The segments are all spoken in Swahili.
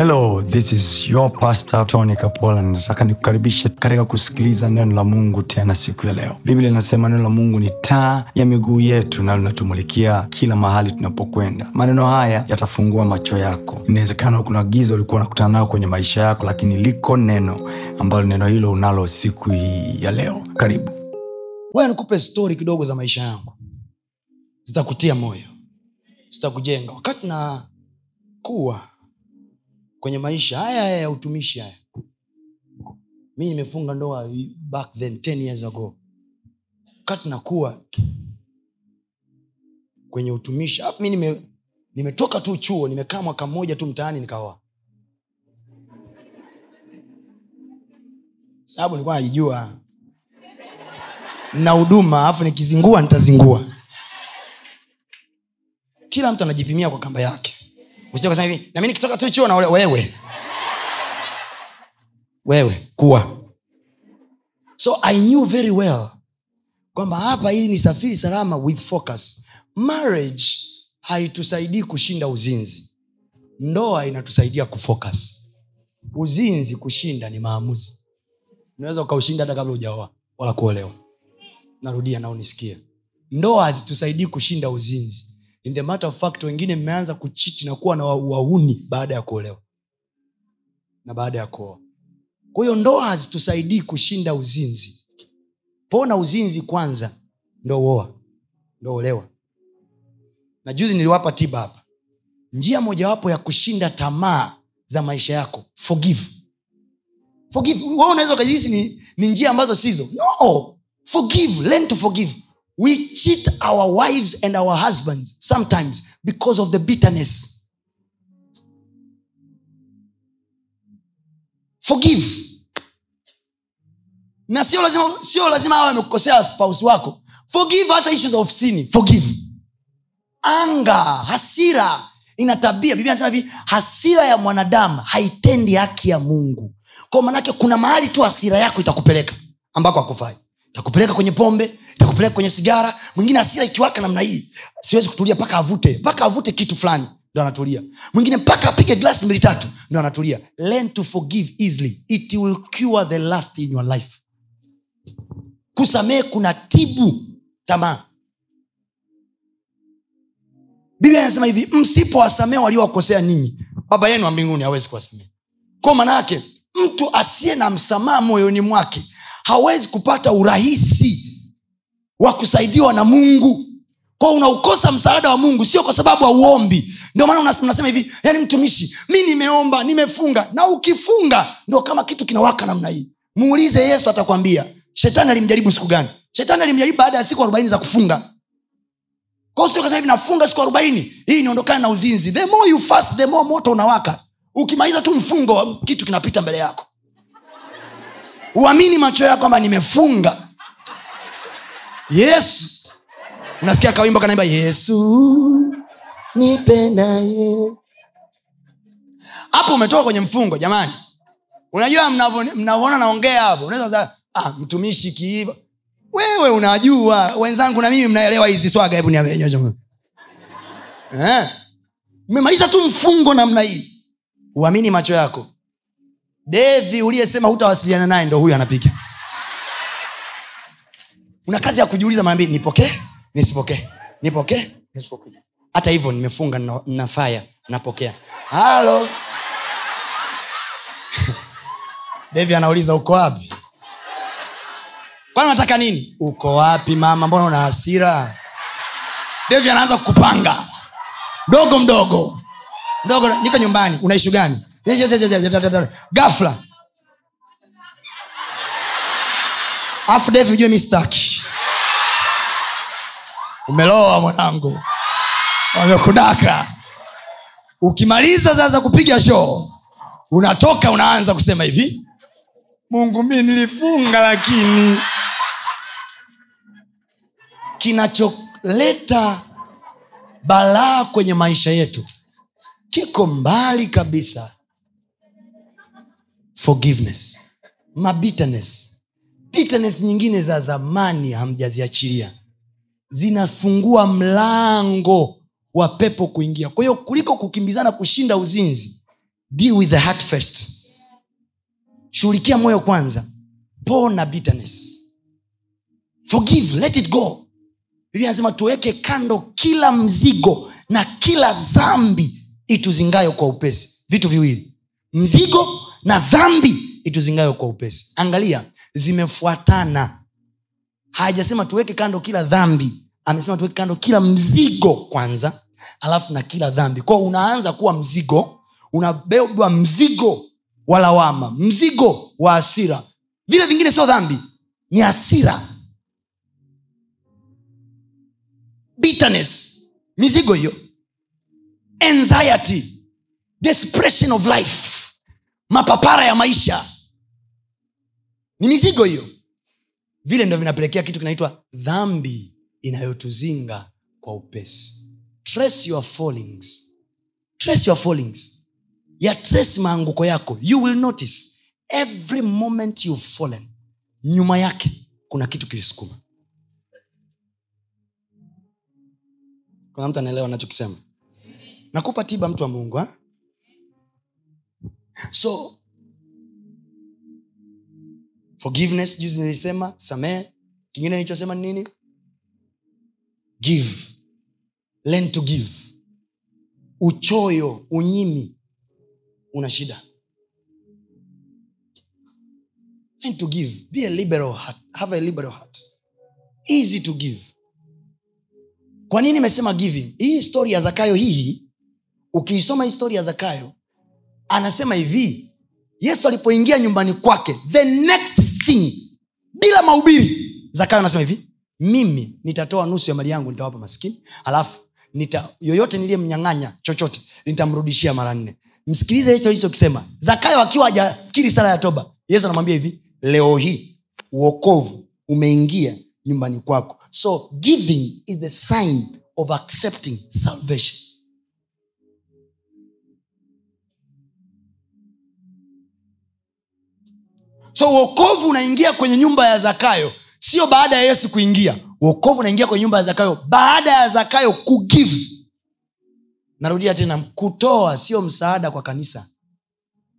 hello this is your pastor tony kapola. Nataka nikukaribishe katika kusikiliza neno la mungu tena siku ya leo. Biblia inasema neno la mungu ni taa ya miguu yetu na linatumulikia kila mahali tunapokwenda. Maneno haya yatafungua macho yako. Inawezekana kuna giza ulikuwa unakutana nao kwenye maisha yako lakini liko neno ambalo neno hilo unalo siku hii ya leo. Karibu. Wewe nikupe stori kidogo za maisha yangu. Zitakutia moyo. Zitakujenga. Wakati na kuwa kwenye maisha haya haya ya utumishi haya. Mi nimefunga ndoa back then 10 years ago. Kati nakuwa kwenye utumishi mi nime, nimetoka tu chuo nimekaa mwaka mmoja tu mtaani nikaoa. Sababu nilikuwa najijua na huduma alafu nikizingua nitazingua. Kila mtu anajipimia kwa kamba yake usije hivi nami nikitoka tu chuo na wewe. Wewe kuwa. So i knew very well kwamba hapa ili nisafiri salama with focus. Marriage haitusaidii kushinda uzinzi. Ndoa inatusaidia kufocus. Uzinzi kushinda ni maamuzi. Unaweza ukaushinda hata kabla ujaoa wala kuolewa. Narudia na unisikie. Ndoa hazitusaidii kushinda uzinzi in the matter of fact wengine mmeanza kuchiti na kuwa na wa- wauni baada ya kuolewa. Na baada ya kuoa. Kwa hiyo ndoa hazitusaidii kushinda uzinzi. Pona uzinzi kwanza ndo uoa ndo olewa na juzi niliwapa tiba hapa. Njia mojawapo ya kushinda tamaa za maisha yako forgive. Forgive. Unaweza ukajihisi ni, ni njia ambazo sizo. No! Forgive. Learn to forgive we cheat our wives and our husbands sometimes because of the bitterness. Forgive. Na sio lazima sio lazima awe amekukosea spouse wako. Forgive hata ishu za ofisini forgive. Anga hasira. Ina tabia. Biblia anasema hivi hasira ya mwanadamu haitendi haki ya mungu. Kwa manake kuna mahali tu hasira yako itakupeleka ambako akufai itakupeleka kwenye pombe takupeleka kwenye sigara mwingine asira ikiwaka namna hii siwezi kutulia mpaka avute mpaka avute kitu fulani ndo anatulia. Mwingine mpaka apige glasi mbili tatu ndo anatulia. Learn to forgive easily. It will cure the last in your life. Kusamehe kuna tibu tamaa. Biblia inasema hivi msipowasamehe waliowakosea ninyi baba yenu wa mbinguni hawezi kuwasamehe. Kwa maana mtu asiye na msamaha moyoni mwake hawezi kupata urahisi wa kusaidiwa na mungu. Kwao unaukosa msaada wa mungu sio kwa sababu hauombi ndio maana unasema hivi yani mtumishi mi nimeomba nimefunga na ukifunga ndo kama kitu kinawaka namna hii. Muulize yesu atakwambia shetani alimjaribu siku gani? Shetani alimjaribu baada ya siku arobaini za kufunga. Kwa hivi nafunga siku arobaini hii niondokane na uzinzi. The more you fast the more moto unawaka. Ukimaliza tu mfungo kitu kinapita mbele yako uamini macho yao kwamba nimefunga. Yesu. Unasikia kawimbo kanaimba yesu nipendaye hapo umetoka kwenye mfungo jamani. Unajua mnavyo- mnavyoona naongea hapo unaweza ah, mtumishi kiiva. Wewe unajua wenzangu na mimi mnaelewa hizi swaga hebu eh. mmemaliza tu mfungo namna hii. Uamini macho yako devi uliyesema hutawasiliana naye ndo huyu anapiga. Una kazi ya kujiuliza mara mbili nipokee nisipokee nipokee. Hata hivyo nimefunga na- faya napokea. Halo? Devi anauliza uko wapi? Kwani unataka nini? Uko wapi mama? Mbona una hasira? Devi anaanza kukupanga. Mdogo mdogo. Mdogo niko nyumbani. Unaishu gani gafla afu devi ujue mistaki umeloa mwanangu. Wamekudaka. Ukimaliza sasa kupiga shoo unatoka unaanza kusema hivi mungu mi nilifunga lakini. Kinacholeta balaa kwenye maisha yetu kiko mbali kabisa forgiveness. Mabitterness bitterness. Nyingine za zamani hamjaziachilia. Zinafungua mlango wa pepo kuingia. Kwa hiyo kuliko kukimbizana kushinda uzinzi deal with the heart first. Shughulikia moyo kwanza. Pona bitterness. Forgive let it go. Biblia anasema tuweke kando kila mzigo na kila zambi ituzingayo kwa upesi. Vitu viwili. Mzigo na dhambi ituzingayo kwa upesi. Angalia zimefuatana. Hajasema tuweke kando kila dhambi. Amesema tuweke kando kila mzigo kwanza alafu na kila dhambi. Kwao unaanza kuwa mzigo unabebwa mzigo wa lawama mzigo wa asira vile vingine sio dhambi ni asira bitterness mizigo hiyo. Anxiety desperation of life mapapara ya maisha. Ni mizigo hiyo. Vile ndo vinapelekea kitu kinaitwa dhambi inayotuzinga kwa upesi. Trace your fallings. Trace your fallings. Ya trace maanguko yako. You will notice every moment you've fallen nyuma yake kuna kitu kilisukuma. Kuna mtu anaelewa anachokisema? Nakupa tiba mtu wa mungu ha? So forgiveness juzi nilisema samehe. Kingine nilichosema ni nini? Give. Learn to give. Uchoyo unyimi una shida. Learn to give. Be a liberal heart. have a liberal heart. Easy to give. Kwa nini imesema giving? Hii story ya zakayo hii ukiisoma histori ya zakayo anasema hivi yesu alipoingia nyumbani kwake the next thing bila mahubiri zakayo anasema hivi mimi nitatoa nusu ya mali yangu nitawapa maskini alafu nita, yoyote niliyemnyang'anya chochote nitamrudishia mara nne. Msikilize hicho alichokisema. Zakayo akiwa hajakiri sala ya toba yesu anamwambia hivi leo hii uokovu umeingia nyumbani kwako. So giving is the sign of accepting salvation so uokovu unaingia kwenye nyumba ya zakayo sio baada ya yesu kuingia. Uokovu unaingia kwenye nyumba ya zakayo baada ya zakayo kugive narudia tena kutoa sio msaada kwa kanisa.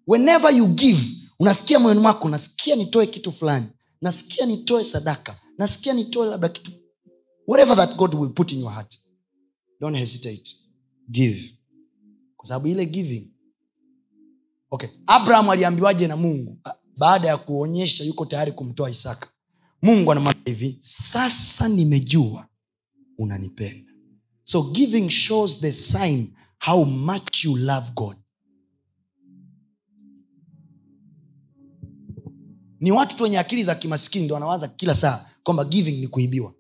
Whenever you give unasikia moyoni mwako nasikia nitoe kitu fulani nasikia nitoe sadaka nasikia nitoe labda kitu whatever that god will put in your heart. Don't hesitate. Give. Kwa sababu ile giving. Okay abraham aliambiwaje na mungu baada ya kuonyesha yuko tayari kumtoa isaka. Mungu anamwambia hivi sasa nimejua unanipenda. So giving shows the sign how much you love god. Ni watu tu wenye akili za kimaskini ndo wanawaza kila saa kwamba giving ni kuibiwa.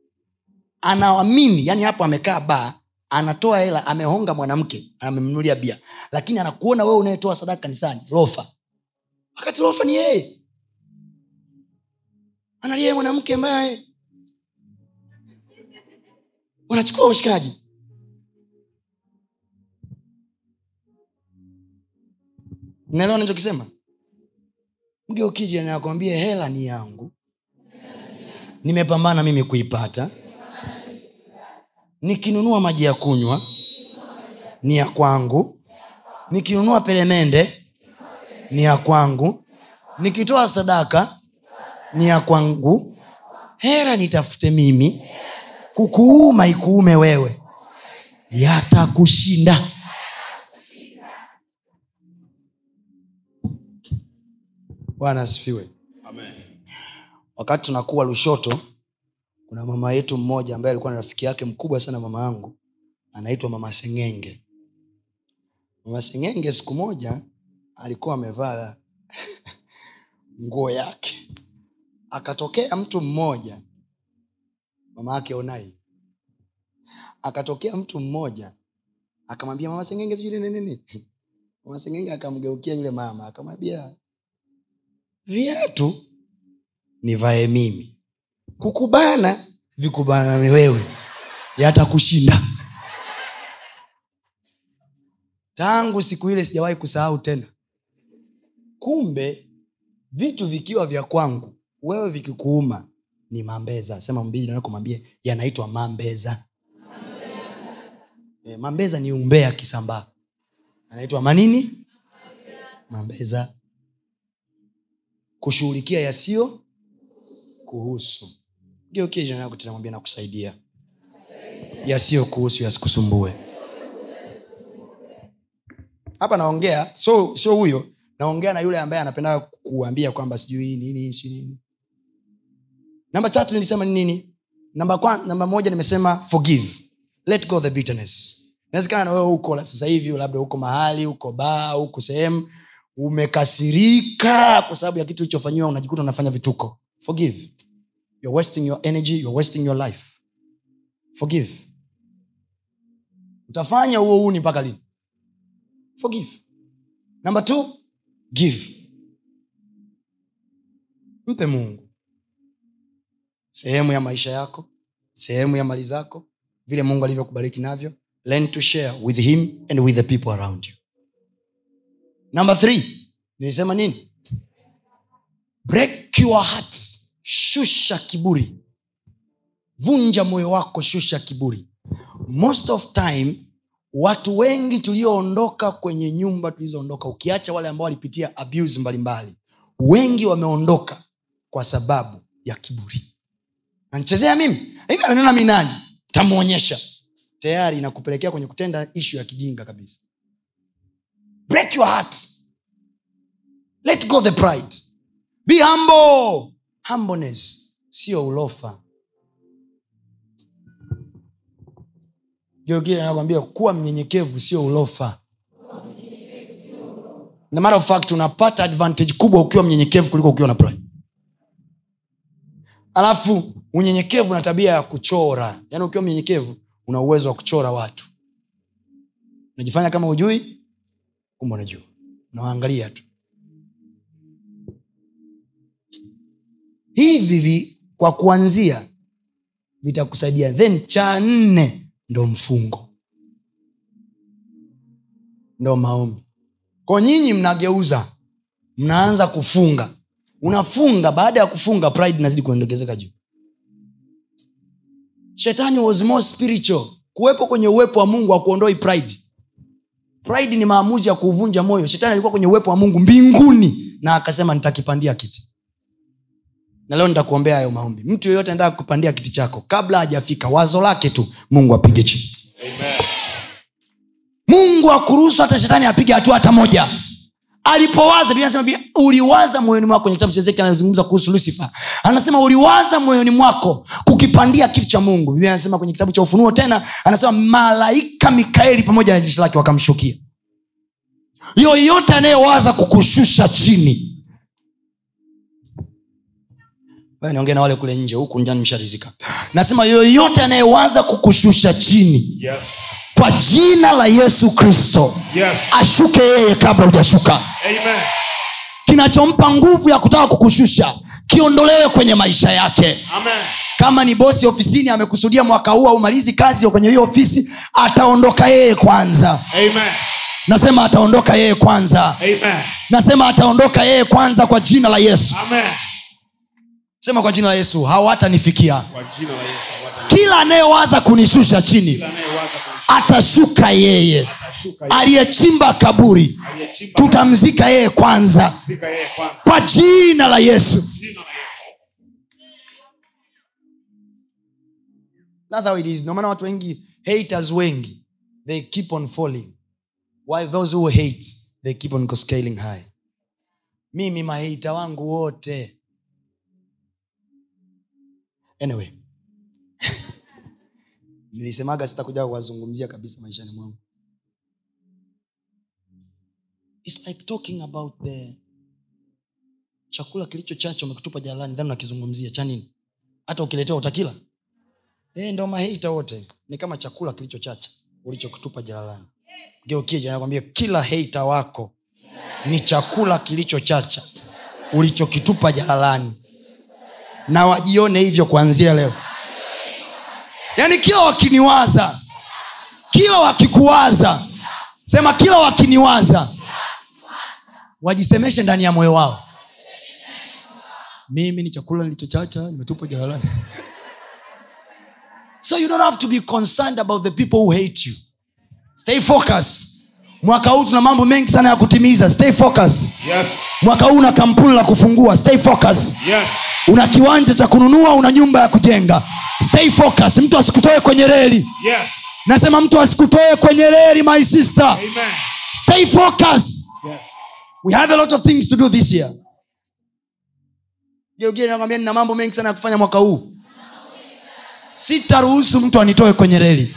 Anaamini yani hapo amekaa baa anatoa hela amehonga mwanamke amemnulia bia. Lakini anakuona wewe unayetoa sadaka kanisani lofa wakati lofa ni yeye. Analia mwanamke ambaye wanachukua washikaji. Naelewa nachokisema mgeukija akwambia hela ni yangu. Nimepambana mimi kuipata. Nikinunua maji ya kunywa ni ya kwangu. Nikinunua pelemende ni ya kwangu. Nikitoa sadaka ni ya kwangu. Hera nitafute mimi. Kukuuma ikuume wewe. Yatakushinda. Bwana asifiwe. Wakati tunakuwa lushoto kuna mama yetu mmoja ambaye alikuwa na rafiki yake mkubwa sana mama yangu anaitwa mama sengenge. Mama sengenge siku moja alikuwa amevaa nguo yake. Akatokea mtu mmoja mama yake onai. Akatokea mtu mmoja akamwambia mama sengenge sijui nini mama sengenge akamgeukia yule mama akamwambia viatu nivae mimi. Kukubana vikubana wewe. Yatakushinda. Tangu siku ile sijawahi kusahau tena kumbe vitu vikiwa vya kwangu wewe vikikuuma ni mambeza. Sema mbili yanaitwa mambeza. E, mambeza ni umbea kisambaa. Anaitwa manini? Mambeza. Kushughulikia yasiyo kuhusu. Yako tena nakusaidia. Yasiyo kuhusu yasikusumbue. Hapa naongea so sio huyo naongea na yule ambaye anapenda kuambia kwamba sijui nini si nini. Namba tatu nilisema ni nini? Namba, kwa, namba moja nimesema forgive. Let go the bitterness. Inawezekana na huko sasa hivi labda huko mahali huko baa huko sehemu umekasirika kwa sababu ya kitu ulichofanyiwa unajikuta unafanya vituko. Forgive. You're wasting your energy you're wasting your life. Forgive. Utafanya huo uni mpaka lini? Forgive. Number two give. Mpe mungu. Sehemu ya maisha yako sehemu ya mali zako vile mungu alivyokubariki navyo. Learn to share with him and with the people around you. Number three nilisema nini? Break your heart. Shusha kiburi. Vunja moyo wako shusha kiburi. Most of time watu wengi tulioondoka kwenye nyumba tulizoondoka ukiacha wale ambao walipitia abuse mbalimbali wengi wameondoka kwa sababu ya kiburi. Nanchezea mimi? Hivi amenena minani tamwonyesha tayari inakupelekea kwenye kutenda ishu ya kijinga kabisa. Break your heart. Let go the pride. Be humble. Humbleness. Sio ulofa geogile anakwambia kuwa mnyenyekevu sio ulofa. Na matter of fact unapata advantage kubwa ukiwa mnyenyekevu kuliko ukiwa na pride. Alafu unyenyekevu na tabia ya kuchora. Yaani ukiwa mnyenyekevu una uwezo wa kuchora watu. Unajifanya kama ujui kumbe unajua. Unawaangalia tu. Hivi vi, kwa kuanzia vitakusaidia. Then cha nne ndo mfungo ndo maombi. Kwa nyinyi mnageuza mnaanza kufunga. Unafunga baada ya kufunga pride inazidi kuendegezeka juu. Shetani was more spiritual. Kuwepo kwenye uwepo wa mungu akuondoi pride. Pride ni maamuzi ya kuuvunja moyo. Shetani alikuwa kwenye uwepo wa mungu mbinguni na akasema nitakipandia kiti na leo nitakuombea hayo maombi. Mtu yeyote anataka kupandia kiti chako kabla hajafika wazo lake tu mungu apige chini. Amen. mungu akuruhusu hata shetani apige hatua hata moja. Alipowaza inasema hivi uliwaza moyoni mwako kwenye kitabu cha Ezekiel anazungumza kuhusu lucifer. Anasema uliwaza moyoni mwako kukipandia kitu cha mungu. Biblia anasema kwenye kitabu cha ufunuo tena anasema malaika mikaeli pamoja na jeshi lake wakamshukia. Yoyote anayewaza kukushusha chini niongee na wale kule nje huku msharizika nasema yoyote anayewaza kukushusha chini Yes. kwa jina la yesu kristo Yes. ashuke yeye kabla hujashuka kinachompa nguvu ya kutaka kukushusha kiondolewe kwenye maisha yake Amen. kama ni bosi ofisini amekusudia mwaka huu aumalizi kazi kwenye hiyo ofisi ataondoka yeye kwanza Amen. nasema ataondoka yeye kwanza Amen. nasema ataondoka yeye kwanza kwa jina la yesu Amen. Sema kwa jina la yesu hawatanifikia. Kila anayewaza kunishusha chini atashuka yeye. aliyechimba kaburi tutamzika yeye kwanza. kwa jina la yesu. Jina la Yesu. That's how it is. No maana watu wengi haters wengi they keep on falling. While those who hate they keep on scaling high. Mimi maheita wangu wote anyway. Nilisemaga sitakuja kuwazungumzia kabisa maishani mwangu. It's like talking about the chakula kilicho chache umekitupa jalani then unakizungumzia. Cha nini? Hata ukiletewa utakila? E, ndo maheita wote. Ni kama chakula kilicho chacha ulichokitupa jalalani. Geukija kila heita wako ni chakula kilicho chacha ulichokitupa jalalani na wajione hivyo kuanzia leo. Yaani kila wakiniwaza kila wakikuwaza sema kila wakiniwaza wajisemeshe ndani ya moyo wao. Mimi ni chakula nilichochacha nimetupa jalalani. So you don't have to be concerned about the people who hate you. Stay focus mwaka huu tuna mambo mengi sana ya kutimiza. Stay focus Yes. mwaka huu na kampuni la kufungua. Stay focus Yes. Una kiwanja cha kununua una nyumba ya kujenga. Stay focus mtu asikutoe kwenye reli. Yes. nasema mtu asikutoe kwenye reli my sister. Amen. stay focus Yes. we have a lot of things to do this year. Nakwambia nina mambo mengi sana ya kufanya mwaka huu. Sitaruhusu mtu anitoe kwenye reli.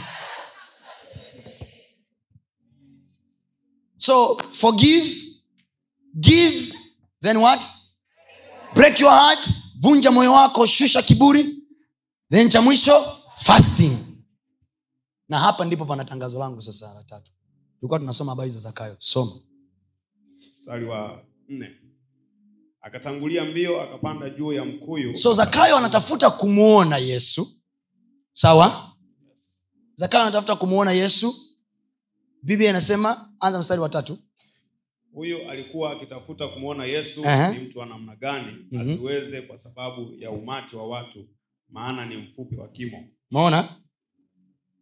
So forgive. Give then what? Break your heart vunja moyo wako shusha kiburi. Then cha mwisho fasting. Na hapa ndipo pana tangazo langu sasa la tatu. Tulikuwa tunasoma habari za zakayo. Soma. Mstari wa nne. Akatangulia mbio akapanda juu ya mkuyu. so zakayo anatafuta kumwona yesu. Sawa? Zakayo anatafuta kumwona yesu. Biblia inasema anza mstari wa tatu Huyu alikuwa akitafuta kumwona Yesu Aha. ni mtu wa namna gani, Mhm. asiweze kwa sababu ya umati wa watu, maana ni mfupi wa kimo. maona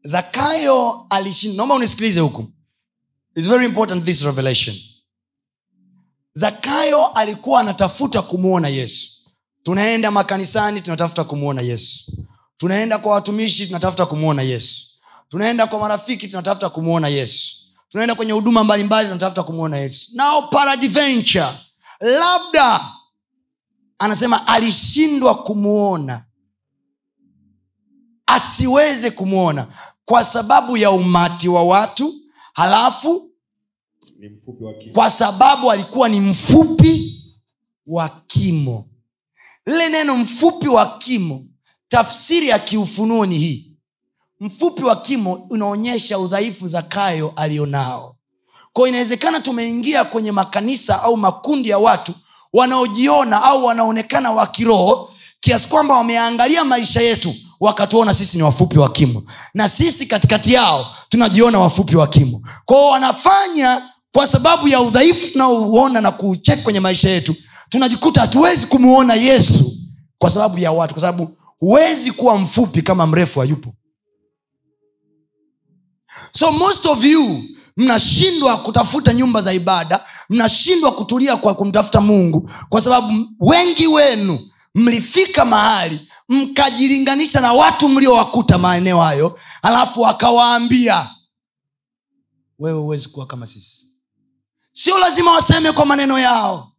zakayo alishinda. Naomba unisikilize huku. It's very important this revelation. Zakayo alikuwa anatafuta kumwona yesu. Tunaenda makanisani tunatafuta kumwona yesu. Tunaenda kwa watumishi tunatafuta kumwona yesu. Tunaenda kwa marafiki tunatafuta kumwona yesu tunaenda kwenye huduma mbalimbali tunatafuta kumwona yesu. Nao paradventure labda anasema alishindwa kumwona asiweze kumwona kwa sababu ya umati wa watu halafu kwa sababu alikuwa ni mfupi wa kimo. Lile neno mfupi wa kimo tafsiri ya kiufunuo ni hii mfupi wa kimo unaonyesha udhaifu zakayo alionao. Kwao inawezekana tumeingia kwenye makanisa au makundi ya watu wanaojiona au wanaonekana wa kiroho kiasi kwamba wameangalia maisha yetu wakatuona sisi ni wafupi wa kimo. Na sisi katikati yao tunajiona wafupi wa kimo. Kwao wanafanya kwa sababu ya udhaifu tunaouona na kucheki kwenye maisha yetu tunajikuta hatuwezi kumuona yesu kwa sababu ya watu kwa sababu huwezi kuwa mfupi kama mrefu hayupo so most of you mnashindwa kutafuta nyumba za ibada mnashindwa kutulia kwa kumtafuta mungu kwa sababu wengi wenu mlifika mahali mkajilinganisha na watu mliowakuta maeneo hayo alafu wakawaambia wewe huwezi kuwa kama sisi. Sio lazima waseme kwa maneno yao.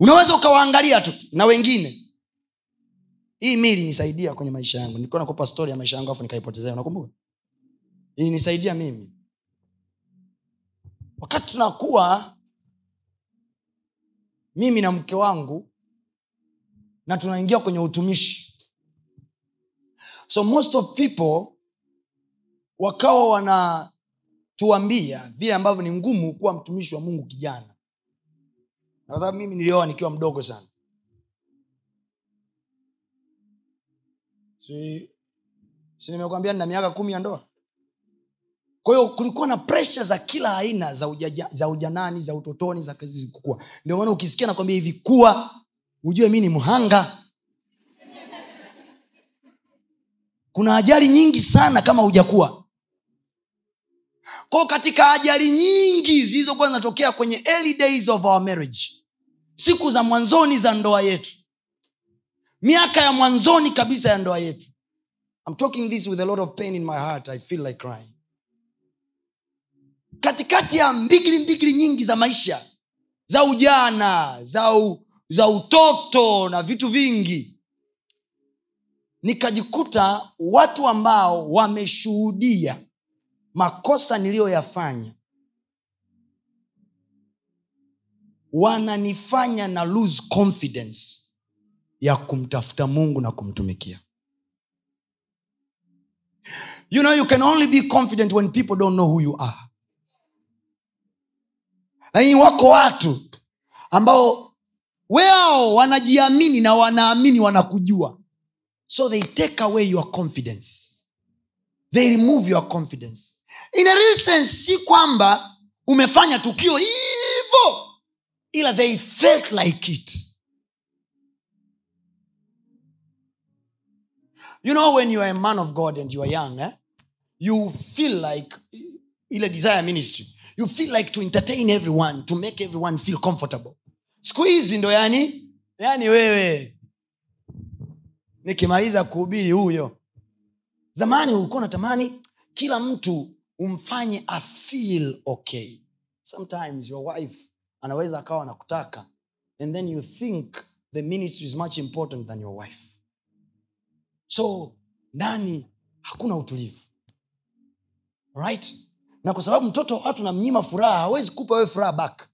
Unaweza ukawaangalia tu na wengine. Hii mili nisaidia kwenye maisha yangu. Nilikuwa nakupa stori ya maisha yangu afu nikaipotezea unakumbuka ilinisaidia mimi. Wakati tunakuwa mimi na mke wangu na tunaingia kwenye utumishi. So most of people wakawa wanatuambia vile ambavyo ni ngumu kuwa mtumishi wa mungu kijana. Na sababu mimi nilioa nikiwa mdogo sana. Si, si nina miaka kumi ya ndoa kwa kulikuwa na presha za kila aina za, ujaja, za ujanani za utotoni za kazi kukua ndio maana ukisikia nakwambia hivi kuwa. Ujue mi ni mhanga. Kuna ajali nyingi sana kama hujakuwa. Kwao katika ajali nyingi zilizokuwa zinatokea kwenye early days of our marriage siku za mwanzoni za ndoa yetu miaka ya mwanzoni kabisa ya ndoa yetu. I'm talking this with a lot of pain in my heart i feel like crying katikati ya mbigili mbigili nyingi za maisha za ujana za, u, za utoto na vitu vingi nikajikuta watu ambao wameshuhudia makosa niliyoyafanya wananifanya na lose confidence ya kumtafuta mungu na kumtumikia. You know you can only be confident when people don't know who you are lakini wako watu ambao wao wanajiamini na wanaamini wanakujua. So they take away your confidence. They remove your confidence. In a real sense si kwamba umefanya tukio hivo ila they felt like it. You know when you are a man of god and you are young eh? you feel like ile desire ministry you feel like to entertain everyone to make everyone feel comfortable. Siku hizi ndo yani yani wewe. Nikimaliza kuhubiri huyo. Zamani ulikuwa unatamani kila mtu umfanye afeel okay. Sometimes your wife anaweza akawa anakutaka and then you think the ministry is much important than your wife. So ndani hakuna utulivu. Right na kwa sababu mtoto wa watu namnyima furaha hawezi kupa wewe furaha back.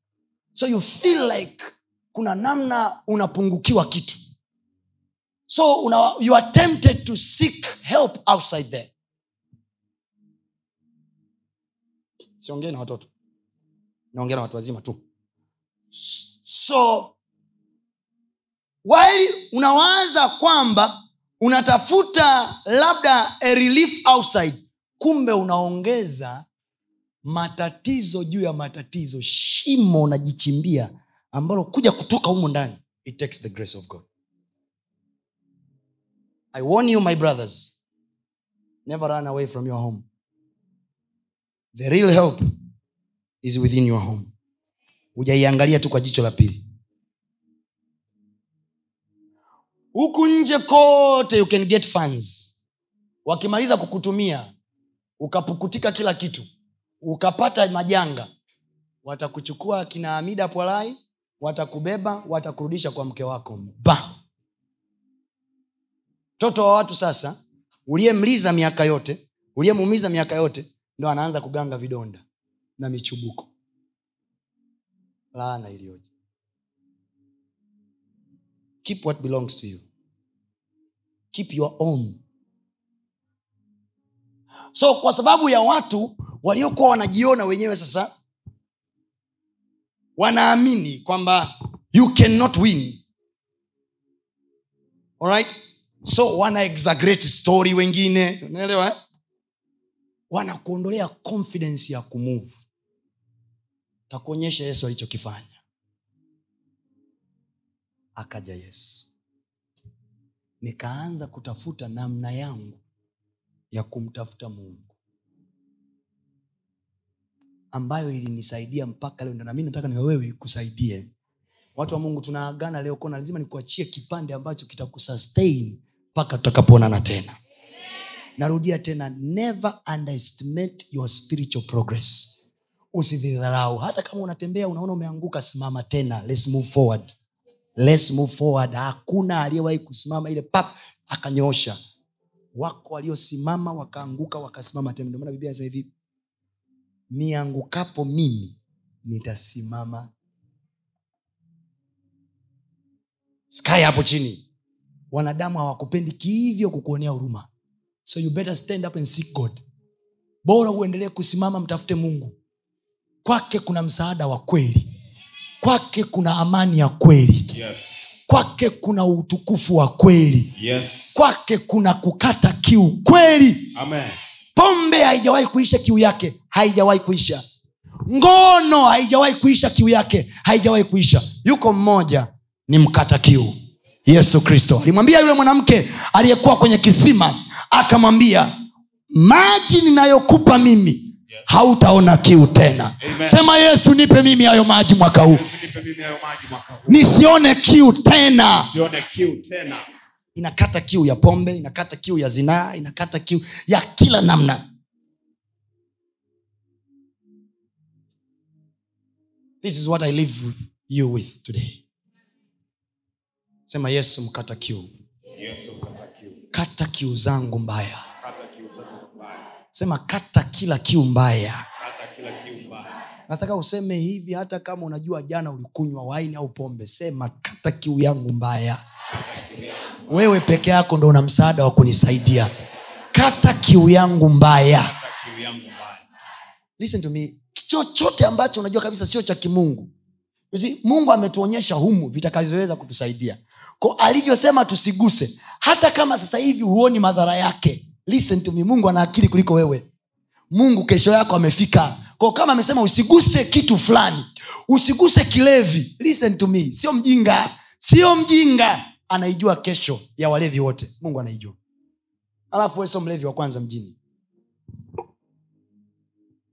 So you feel like kuna namna unapungukiwa kitu. So una, you are tempted to seek help outside there. Siongee na watoto. Naongea na watu wazima tu. So while unawaza kwamba unatafuta labda a relief outside kumbe unaongeza matatizo juu ya matatizo shimo unajichimbia ambalo kuja kutoka humo ndani it takes the grace of god. I warn you my brothers never run away from your home. The real help is within your home. Hujaiangalia tu kwa jicho la pili. Huku nje kote you can get funds. Wakimaliza kukutumia ukapukutika kila kitu ukapata majanga watakuchukua kina amida pwalai watakubeba watakurudisha kwa mke wako ba mtoto wa watu sasa uliyemliza miaka yote uliyemuumiza miaka yote ndo anaanza kuganga vidonda na michubuko. Laana iliyoje. Keep what belongs to you. Keep your own. So kwa sababu ya watu waliokuwa wanajiona wenyewe sasa wanaamini kwamba you cannot win. Alright? so wana story wengine. Unaelewa eh? wanakuondolea confidence ya kumove. Takuonyesha yesu alichokifanya. Akaja yesu. Nikaanza kutafuta namna yangu ya kumtafuta mungu ambayo ilinisaidia mpaka leo. Nami nataka niwe wewe ikusaidie. Watu wa mungu tunaagana leo kona lazima nikuachie kipande ambacho kitakusustain mpaka tutakapoonana tena. Narudia tena never underestimate your spiritual progress. Usidhidharau hata kama unatembea unaona umeanguka simama tena. Let's move forward. Let's move forward. Hakuna aliyewahi kusimama ile pap akanyoosha wako waliosimama wakaanguka wakasimama tena. Ndio maana biblia inasema hivi niangukapo mimi nitasimama. Sky hapo chini. Wanadamu hawakupendi kihivyo kukuonea huruma. So you better stand up and seek god. Bora uendelee kusimama mtafute mungu. Kwake kuna msaada wa kweli. Kwake kuna amani ya kweli. Yes. kwake kuna utukufu wa kweli. Yes. kwake kuna kukata kiu kweli. Amen. Pombe haijawahi kuisha kiu yake haijawahi kuisha. Ngono haijawahi kuisha kiu yake haijawahi kuisha. Yuko mmoja ni mkata kiu. Yesu kristo. Alimwambia yule mwanamke aliyekuwa kwenye kisima akamwambia maji ninayokupa mimi hautaona kiu tena. Amen. sema yesu nipe mimi hayo maji mwaka huu. Nisione kiu tena. Nisione kiu tena. Inakata kiu ya pombe inakata kiu ya zinaa inakata kiu ya kila namna. This is what i live you with today. Sema yesu mkata kiu. Yesu, kata kiu. kata kiu zangu mbaya. Kata kiu sema kata kila kiu mbaya. Kata kila kiu mbaya. nataka useme hivi hata kama unajua jana ulikunywa waini au pombe. Sema kata kiu yangu mbaya wewe peke yako ndo una msaada wa kunisaidia. Kata kiu yangu mbaya. Chochote ambacho unajua kabisa sio cha kimungu. You mungu ametuonyesha humu vitakavyoweza kutusaidia. Ko alivyosema tusiguse hata kama sasa hivi huoni madhara yake listen to me. Mungu ana kuliko wewe. Mungu kesho yako amefika. Ko kama amesema usiguse kitu fulani usiguse kilevi listen to me. Sio mjinga sio mjinga anaijua kesho ya walevi wote. Mungu anaijua. Alafu weso mlevi wa kwanza mjini.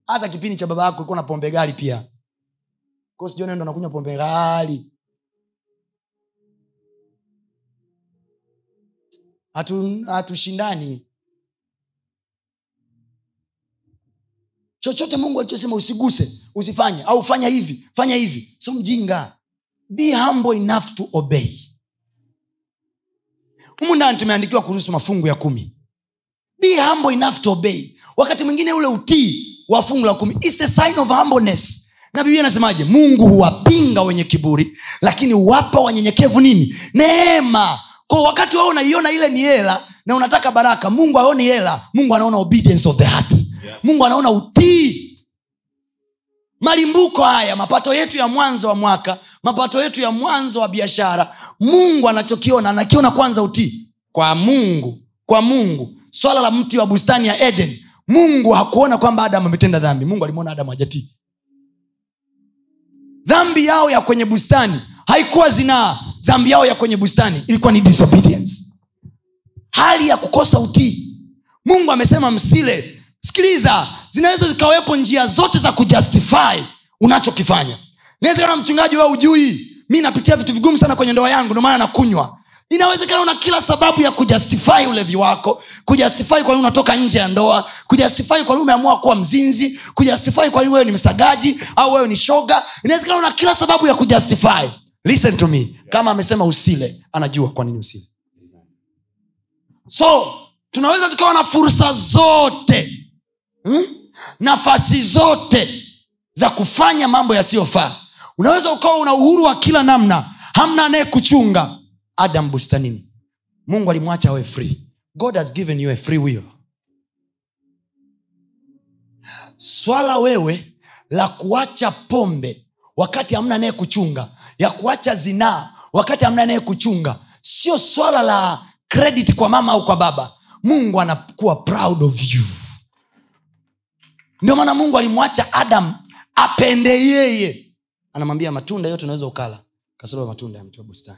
Hata kipindi cha baba yako ulikuwa na pombe gali pia. Ko sijione ndo anakunywa pombe Hatu- hatushindani. Chochote mungu alichosema usiguse usifanye. Au fanya hivi fanya hivi. So mjinga. Be humble enough to obey humu ndani tumeandikiwa kuhusu mafungu ya kumi. Be humble enough to obey. Wakati mwingine ule utii wa fungu la kumi It's a sign of humbleness. Na biblia anasemaje mungu huwapinga wenye kiburi lakini huwapa wanyenyekevu nini? Neema. Kwa wakati wao unaiona ile ni hela na unataka baraka mungu aoni hela mungu anaona obedience of the heart. Mungu anaona utii malimbuko haya mapato yetu ya mwanzo wa mwaka mapato yetu ya mwanzo wa biashara mungu anachokiona anakiona kwanza utii. Kwa mungu kwa mungu. Swala la mti wa bustani ya eden mungu hakuona kwamba adamu ametenda dhambi. Mungu alimwona adamu hajatii. Dhambi yao ya kwenye bustani haikuwa zinaa. Dhambi yao ya kwenye bustani ilikuwa ni disobedience. Hali ya kukosa utii. Mungu amesema msile. Sikiliza zinaweza zikawepo njia zote za kujustify unachokifanya. Nawezekana mchungaji wa ujui mi napitia vitu vigumu sana kwenye ndoa yangu ndomaana nakunywa. Inawezekana una kila sababu ya kujustify ulevi wako kujustify kwa unatoka nje ya ndoa kujustify kwa umeamua kuwa mzinzi kujustify kwa wewe ni msagaji au wewe ni shoga. Inawezekana una kila sababu ya kujustify. Listen to me. Kama amesema usile anajua kwa nini usile. So tunaweza tukawa na fursa zote. Hmm? Nafasi zote za kufanya mambo yasiyofaa. Unaweza ukawa una uhuru wa kila namna hamna anayekuchunga. Adam bustanini. Mungu alimwacha awe free. God has given you a free will. Swala wewe la kuacha pombe wakati hamna anayekuchunga ya kuacha zinaa wakati hamna anayekuchunga sio swala la credit kwa mama au kwa baba. Mungu anakuwa proud of you ndio maana mungu alimwacha adam apende yeye. Anamwambia matunda yote unaweza ukala. Kasoro matunda ya mti wa bustani.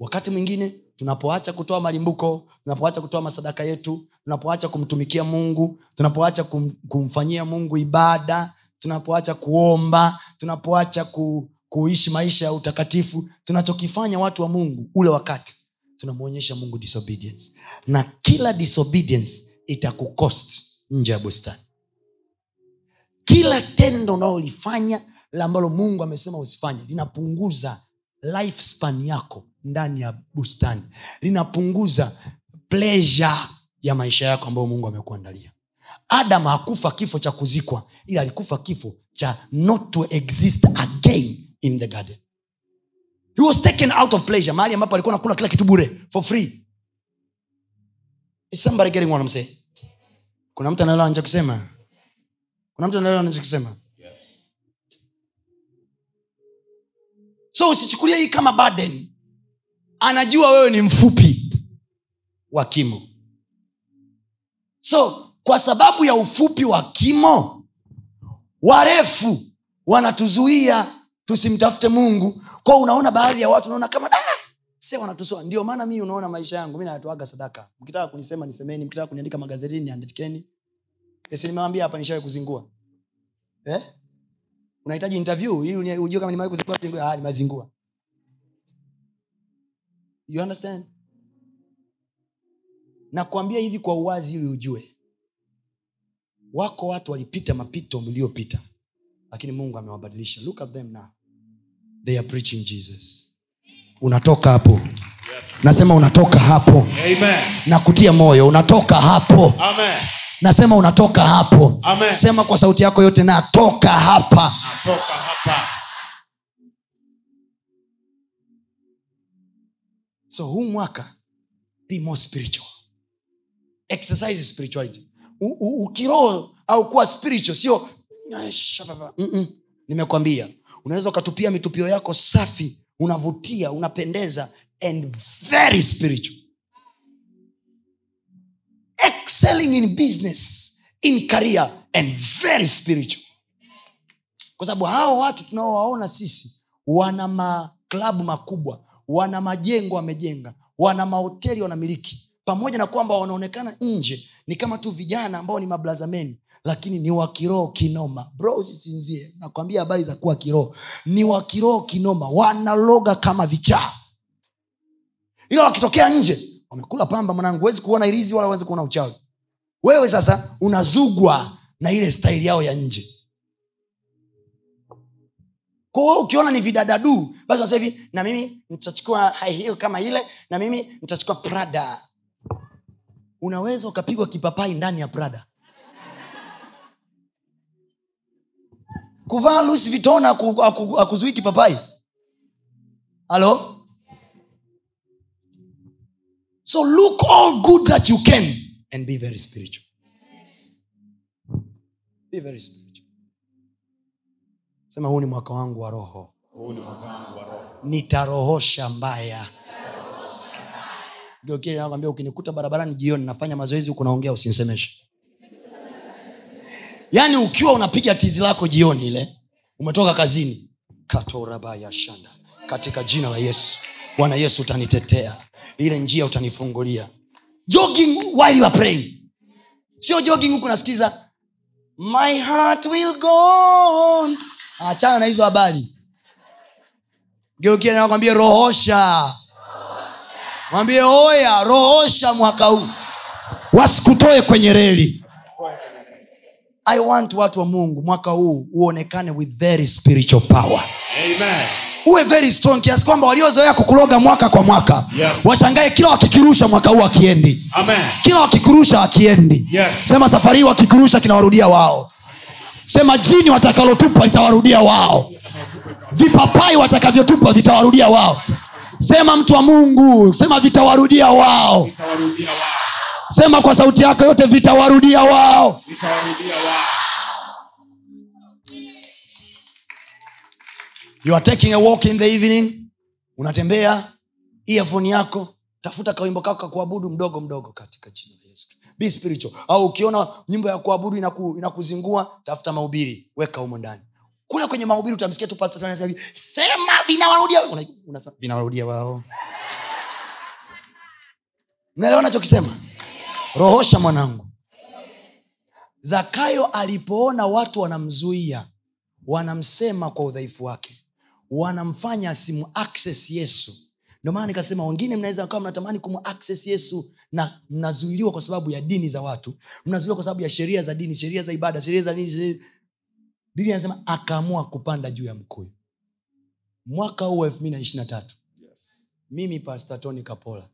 Wakati mwingine tunapoacha kutoa malimbuko tunapoacha kutoa masadaka yetu tunapoacha kumtumikia mungu tunapoacha kum, kumfanyia mungu ibada tunapoacha kuomba tunapoacha ku, kuishi maisha ya utakatifu tunachokifanya watu wa mungu ule wakati tunamwonyesha mungu disobedience. Na kila disobedience itakukost nje ya bustani kila tendo unaolifanya la ambalo mungu amesema usifanye linapunguza lifespan yako ndani ya bustani. Linapunguza pleasure ya maisha yako ambayo mungu amekuandalia. Adam hakufa kifo cha kuzikwa ila alikufa kifo cha not to exist again in the garden. He was taken out of pleasure mahali ambapo alikuwa nakula kila kitu bure for free. Is somebody getting what I'm saying? kuna mtu anaelewa anachokisema kuna mtu anaelewa anachokisema? Yes. so usichukulie hii kama burden. Anajua wewe ni mfupi wa kimo. So kwa sababu ya ufupi wa kimo warefu wanatuzuia tusimtafute mungu. Kwa unaona baadhi ya watu unaona kama "Ah, se wanatusua ndio maana mi unaona maisha yangu mi nayatoaga sadaka. Mkitaka kunisema nisemeni. Mkitaka kuniandika magazetini niandikeni nimewambia hapa nishawe kuzingua eh? unahitaji interview ili ujue kama nimewahi kuzingua? Ah, nimezingua you understand nakwambia hivi kwa uwazi ili ujue wako watu walipita mapito mliopita lakini mungu amewabadilisha look at them now they are preaching jesus unatoka hapo Yes. nasema unatoka hapo Amen. na kutia moyo unatoka hapo Amen. Nasema unatoka hapo Amen. sema kwa sauti yako yote natoka hapa Natoka hapa. so huu mwaka be more spiritual exercise spirituality U- u- ukiroho au kuwa spiritual sio "Ah, shababa." Mm-mm. nimekwambia unaweza ukatupia mitupio yako safi unavutia unapendeza and very spiritual excelling in business in career and very spiritual. Kwa sababu hao watu tunaowaona sisi wana maklabu makubwa wana majengo wamejenga wana mahoteli wanamiliki. Pamoja na kwamba wanaonekana nje ni kama tu vijana ambao ni mablazameni lakini ni wakiroho kinoma. Bro usisinzie. Nakwambia habari za kuwa kiroho. Ni wakiroho kinoma. Wanaloga kama vichaa. Ila wakitokea nje wamekula pamba mwanangu. Huwezi kuona irizi wala huwezi kuona uchawi wewe sasa unazugwa na ile staili yao ya nje. Kwa ukiona ni vidadadu basi sasa hivi na mimi nitachukua high heel kama ile na mimi nitachukua prada. Unaweza ukapigwa kipapai ndani ya prada. Kuvaa Louis Vuitton aku- aku- akuzuii kipapai. Halo so look all good that you can and be very spiritual. Be very spiritual. Sema huu ni mwaka wangu wa roho. Nitarohosha mbaya. Geukia nakwambia ukinikuta barabarani jioni nafanya mazoezi huku naongea usinisemeshe. Yaani ukiwa unapiga tizi lako jioni ile umetoka kazini katorabaya shanda katika jina la yesu. Bwana yesu utanitetea. Ile njia utanifungulia jogging while you are praying. Sio jogging huku nasikiza my heart will go on. Achana na hizo habari. Geukia nakwambia rohosha. Mwambie oya rohosha mwaka huu. Wasikutoe kwenye reli. I want watu wa mungu mwaka huu uonekane with very spiritual power. Amen uwe very strong kiasi kwamba waliozoea kukuloga mwaka kwa mwaka Yes. washangae kila wakikirusha mwaka huu akiendi. Kila wakikirusha akiendi. Yes. sema safari hii wakikirusha kinawarudia wao. Sema jini watakalotupa litawarudia wao. Vipapai watakavyotupa vitawarudia wao. Sema mtu wa mungu sema vitawarudia wao. Nitawarudia wao. Sema kwa sauti yako yote vitawarudia wao. Nitawarudia wao you are taking a walk in the evening. Unatembea. Earphone yako. Tafuta kawimbo kako ka kuabudu mdogo mdogo katika jina la yesu. Be spiritual. Au ukiona nyimbo ya kuabudu inaku, inakuzingua tafuta mahubiri. Weka humo ndani. Kule kwenye mahubiri utamsikia tu pastor sema vinawarudia. Vinawarudia wao. Mnaelewa nachokisema rohosha mwanangu. Zakayo alipoona watu wanamzuia wanamsema kwa udhaifu wake wanamfanya asimu yesu. Ndio maana nikasema wengine mnaweza kawa mnatamani kumu yesu na mnazuiliwa kwa sababu ya dini za watu mnazuiliwa kwa sababu ya sheria za dini sheria za ibada sheria za nini sheria... biblia anasema akaamua kupanda juu ya mkuyu. Mwaka huu elfu mbili na ishiri na tatu mimi pastor tony kapola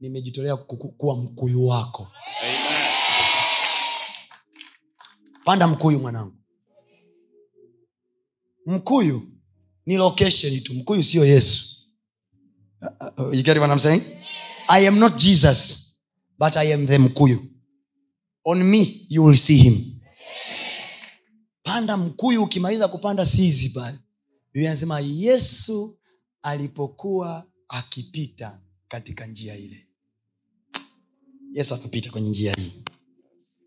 nimejitolea kuwa mkuyu wako. Amen. Panda mkuyu mwanangu. Mkuyu ni location tu. Mkuyu sio yesu. Uh, uh, you get what I'm saying? i am not jesus but i am the mkuyu. On me you will see him. Panda mkuyu ukimaliza kupanda sizi pale. Biblia anasema yesu alipokuwa akipita katika njia ile. Yesu atapita kwenye njia hii.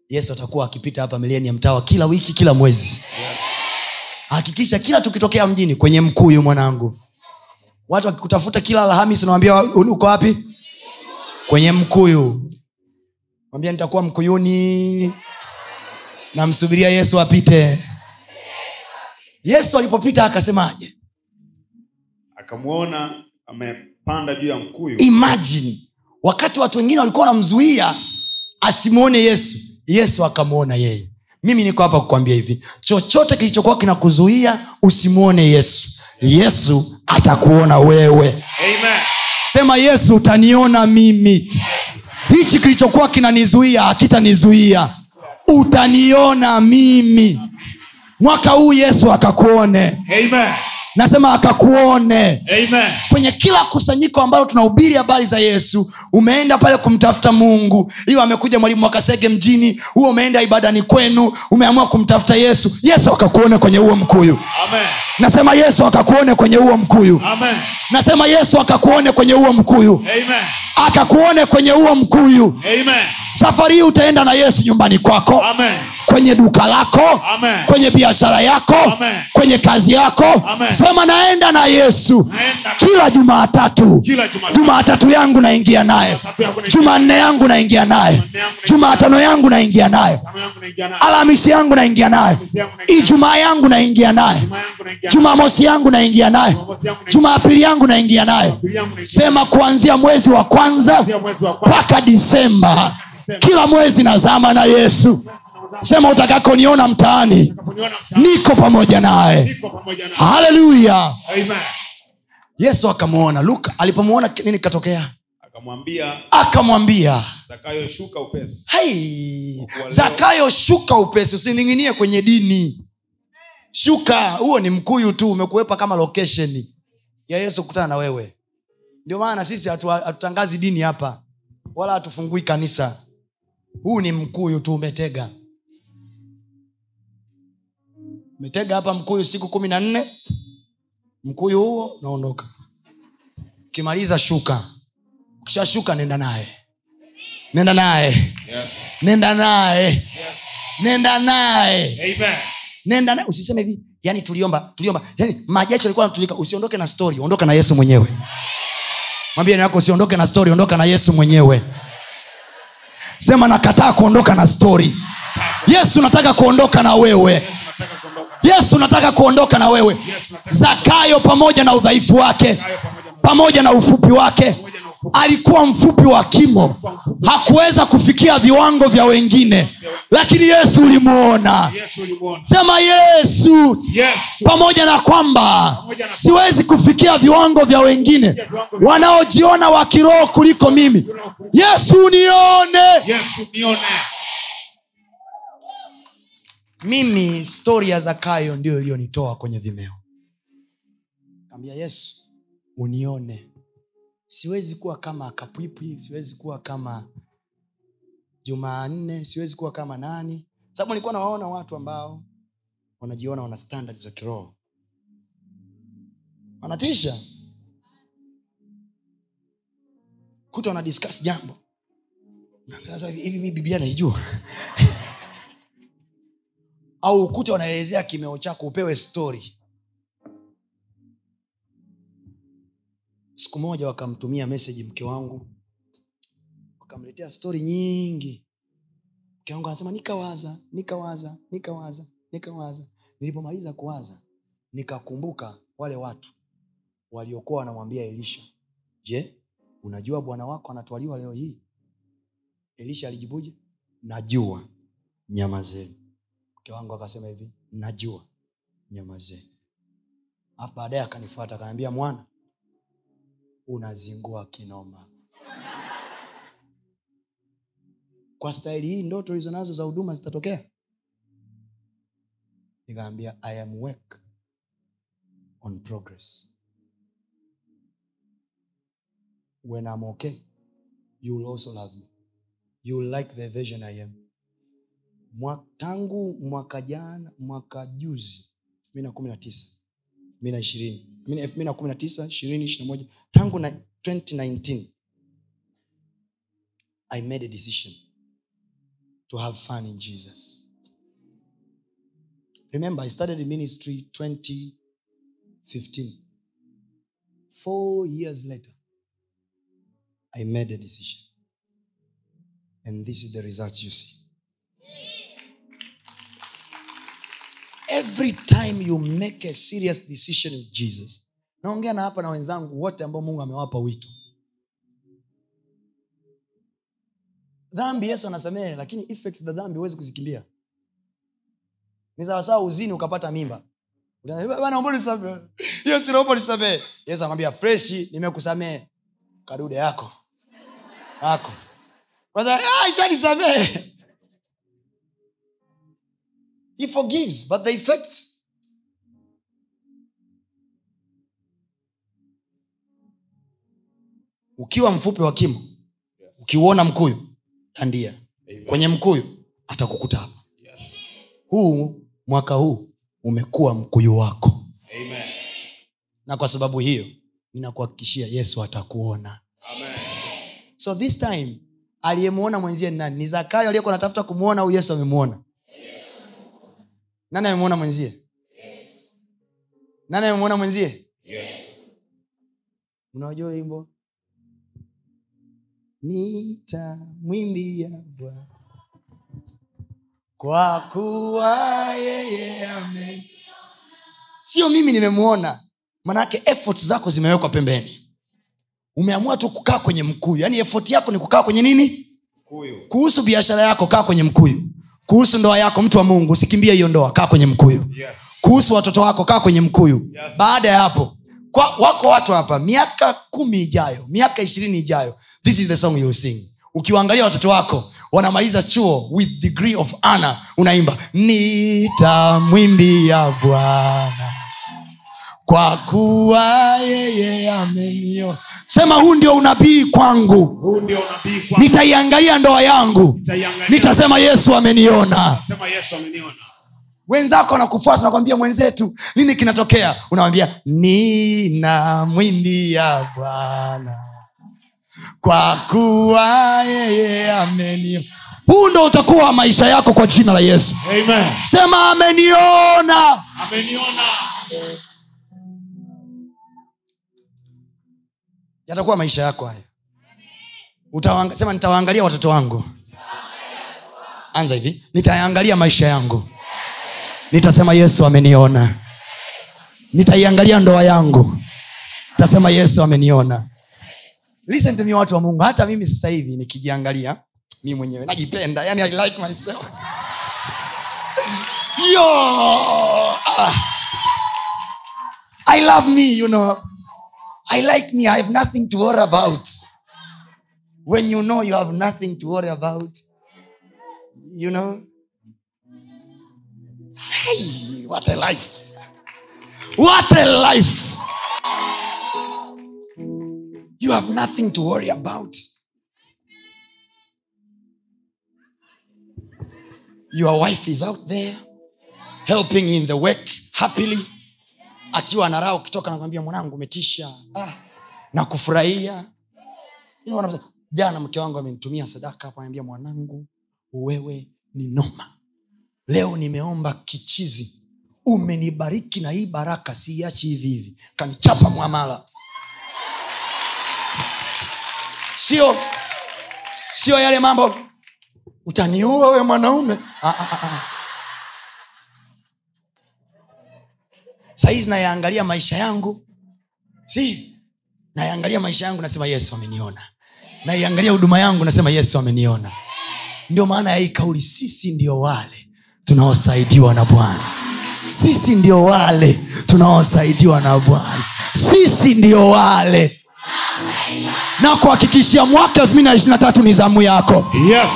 Yesu atakuwa akipita hapa mileni ya mtawa kila wiki kila mwezi hakikisha kila tukitokea mjini kwenye mkuyu mwanangu. Watu wakikutafuta kila alhamis unawambia uko wapi? Kwenye mkuyu mwambia nitakuwa mkuyuni. Namsubiria yesu apite. Yesu alipopita akasemaje? Akamwona amepanda juu ya mkuyu imagine wakati watu wengine walikuwa wanamzuia asimwone yesu yesu akamwona yeye mimi niko hapa kukwambia hivi. Chochote kilichokuwa kinakuzuia usimwone yesu. Yesu atakuona wewe. Amen. Sema yesu utaniona mimi. Hichi kilichokuwa kinanizuia hakitanizuia. Utaniona mimi. Mwaka huu yesu akakuone. Amen nasema akakuone. Amen. Kwenye kila kusanyiko ambalo tunahubiri habari za yesu umeenda pale kumtafuta mungu. Hiyo amekuja mwalimu wakasege mjini huo umeenda ibadani kwenu umeamua kumtafuta yesu. Yesu akakuone kwenye huo mkuyu. Amen. Nasema yesu akakuone kwenye huo mkuyu. Amen. Nasema yesu akakuone kwenye huo mkuyu. Amen. Akakuone kwenye huo mkuyu. Amen safari hii utaenda na yesu nyumbani kwako amen kwenye duka lako Amen. kwenye biashara yako Amen. kwenye kazi yako Amen. sema naenda na yesu Naenda kila jumaatatu jumaatatu yangu naingia naye jumanne yangu naingia naye jumaatano yangu naingia yangu naingia naye Tano yangu naingia alhamisi yangu naingia naye ijumaa yangu naingia naye jumamosi yangu naingia naye jumaapili yangu naingia naye sema kuanzia mwezi wa kwanza mpaka Disemba. Kila mwezi nazama na yesu. Sema utakakoniona mtaani niko pamoja naye. Haleluya. Yesu akamwona. Luka alipomwona nini katokea? Akamwambia akamwambia zakayo shuka upesi. Hey, zakayo shuka upesi usining'inie kwenye dini. Shuka huo ni mkuyu tu umekuwepa kama location ya yesu kukutana na wewe. Ndio maana sisi hatu- hatutangazi dini hapa wala hatufungui kanisa huu ni mkuyu tu umetega. Umetega hapa mkuyu siku kumi na nne. Mkuyu huo unaondoka ukimaliza shuka. Ukishashuka nenda naye. Nenda naye. Yes. nenda naye. Yes. nenda naye. Nenda naye. Usiseme hivi. Yani tuliomba tuliomba. Yani majacho alikuwa anatulika usiondoke na stori ondoka na yesu mwenyewe. Mwambie nako usiondoke na stori ondoka na yesu mwenyewe sema nakataa kuondoka na stori yesu nataka kuondoka na wewe Yesu nataka kuondoka. na wewe zakayo pamoja na udhaifu wake pamoja na ufupi wake. Alikuwa mfupi wa kimo. Hakuweza kufikia viwango vya wengine. Lakini yesu ulimwona sema yesu. Pamoja na kwamba siwezi kufikia viwango vya wengine wanaojiona wa kiroho kuliko mimi. Yesu unione. Nione. mimi stori ya zakayo ndio iliyonitoa kwenye vimeo. Kambia yesu unione siwezi kuwa kama kapwipwi siwezi kuwa kama jumanne siwezi kuwa kama nani. Sababu nilikuwa nawaona watu ambao wanajiona wana standard za kiroho. Wanatisha. Kuta wana discuss jambo. Hivi mi biblia naijua? Au ukute wanaelezea kimeo chako upewe story siku moja wakamtumia meseji mke wangu. Wakamletea stori nyingi. Mke wangu anasema nikawaza nikawaza nikawaza nikawaza. Nilipomaliza kuwaza nikakumbuka wale watu waliokuwa wanamwambia elisha. Je unajua bwana wako anatwaliwa leo hii? Elisha alijibuje? Najua nyama zenu. Mke wangu akasema hivi najua nyama zenu. Baadaye akanifuata akaniambia mwana unazingua kinoma. Kwa staili hii ndoto hizo nazo za huduma zitatokea? Nikaambia i am work on progress. When i'm okay you will also love me. You like the version i am. Mwa, tangu mwaka jana mwaka juzi elfu mbili na kumi na tisa mbili na tangu na 2019 i made a decision to have fun in jesus. Remember i started the ministry 2015 four years later i made a decision. And this is the results you see every time you make a serious decision with jesus naongea na hapa na wenzangu wote ambao mungu amewapa wito. Dhambi yesu anasamehe lakini effects za dhambi huwezi kuzikimbia. Ni sawasawa uzini ukapata mimba. Utaambia, "Bwana, naomba unisamehe." yesu naomba nisamehe yesu anamwambia freshi nimekusamehe. Kadude yako. Yako. "Ah, ishanisamehe he forgives but the effects ukiwa mfupi wa kimo ukiuona mkuyu dandia kwenye mkuyu atakukuta hapa. Huu mwaka huu umekuwa mkuyu wako. Amen. na kwa sababu hiyo ninakuhakikishia yesu atakuona. Amen. so this time aliyemwona mwenzie ni nani? Ni zakayo aliyekuwa anatafuta kumwona au yesu amemwona nani amemwona mwenzie? Nani amemwona mwenzie? Yes. unawajua wimbo? Nitamwimbia bwana. Kwa kuwa yeye ame sio mimi nimemwona. Manaake effort zako zimewekwa pembeni. Umeamua tu kukaa kwenye mkuyu. Yaani effort yako ni kukaa kwenye nini? Kuyu. kuhusu biashara yako kaa kwenye mkuyu kuhusu ndoa yako mtu wa mungu usikimbie hiyo ndoa kaa kwenye mkuyu Yes. kuhusu watoto wako kaa kwenye mkuyu Yes. baada ya hapo kwa, wako watu hapa miaka kumi ijayo miaka ishirini ijayo this is the song you sing ukiwaangalia watoto wako wanamaliza chuo with degree of honor unaimba nitamwimbia bwana kwa kuwa yeye amenio sema huu ndio unabii kwangu. Nitaiangalia ndoa yangu. Nitasema yesu ameniona. Sema Yesu ameniona. wenzako nakufuata nakwambia mwenzetu nini kinatokea? Unawambia ninamwimbia bwana. Kwa kuwa yeye amenio huu ndo utakuwa maisha yako kwa jina la yesu. Amen. sema ameniona. Ameniona. Yatakuwa maisha yako haya. Sema nitawaangalia watoto wangu. Anza hivi. Nitayaangalia maisha yangu. Nitasema yesu ameniona. Nitaiangalia ndoa yangu. Nitasema yesu ameniona. Listen to me watu wa mungu. Hata mimi sasa hivi nikijiangalia mi mwenyewe najipenda. Yani i like myself. Yo! Ah. i love me you know I like me. I have nothing to worry about. When you know you have nothing to worry about, you know. Hey, what a life. What a life. You have nothing to worry about. Your wife is out there helping in the work happily akiwa anaraha ukitoka nakwambia mwanangu umetisha. Ah, na jana mke wangu amenitumia sadaka hapo anaambia mwanangu wewe ni noma. Leo nimeomba kichizi. Umenibariki na hii baraka siiachi hivi hivi. Kanichapa mwamala. Sio sio yale mambo. Utaniua we mwanaume. Ah, ah, ah, sahizi nayaangalia maisha yangu. Si nayaangalia maisha yangu nasema yesu ameniona. Naiangalia huduma yangu nasema yesu ameniona. Ndio maana ya hii kauli sisi ndio wale tunaosaidiwa na bwana. Sisi ndio wale tunaosaidiwa na bwana. Sisi ndio wale. Na kuhakikishia mwaka elfu mbili na ishiri na tatu ni zamu yako. Yes.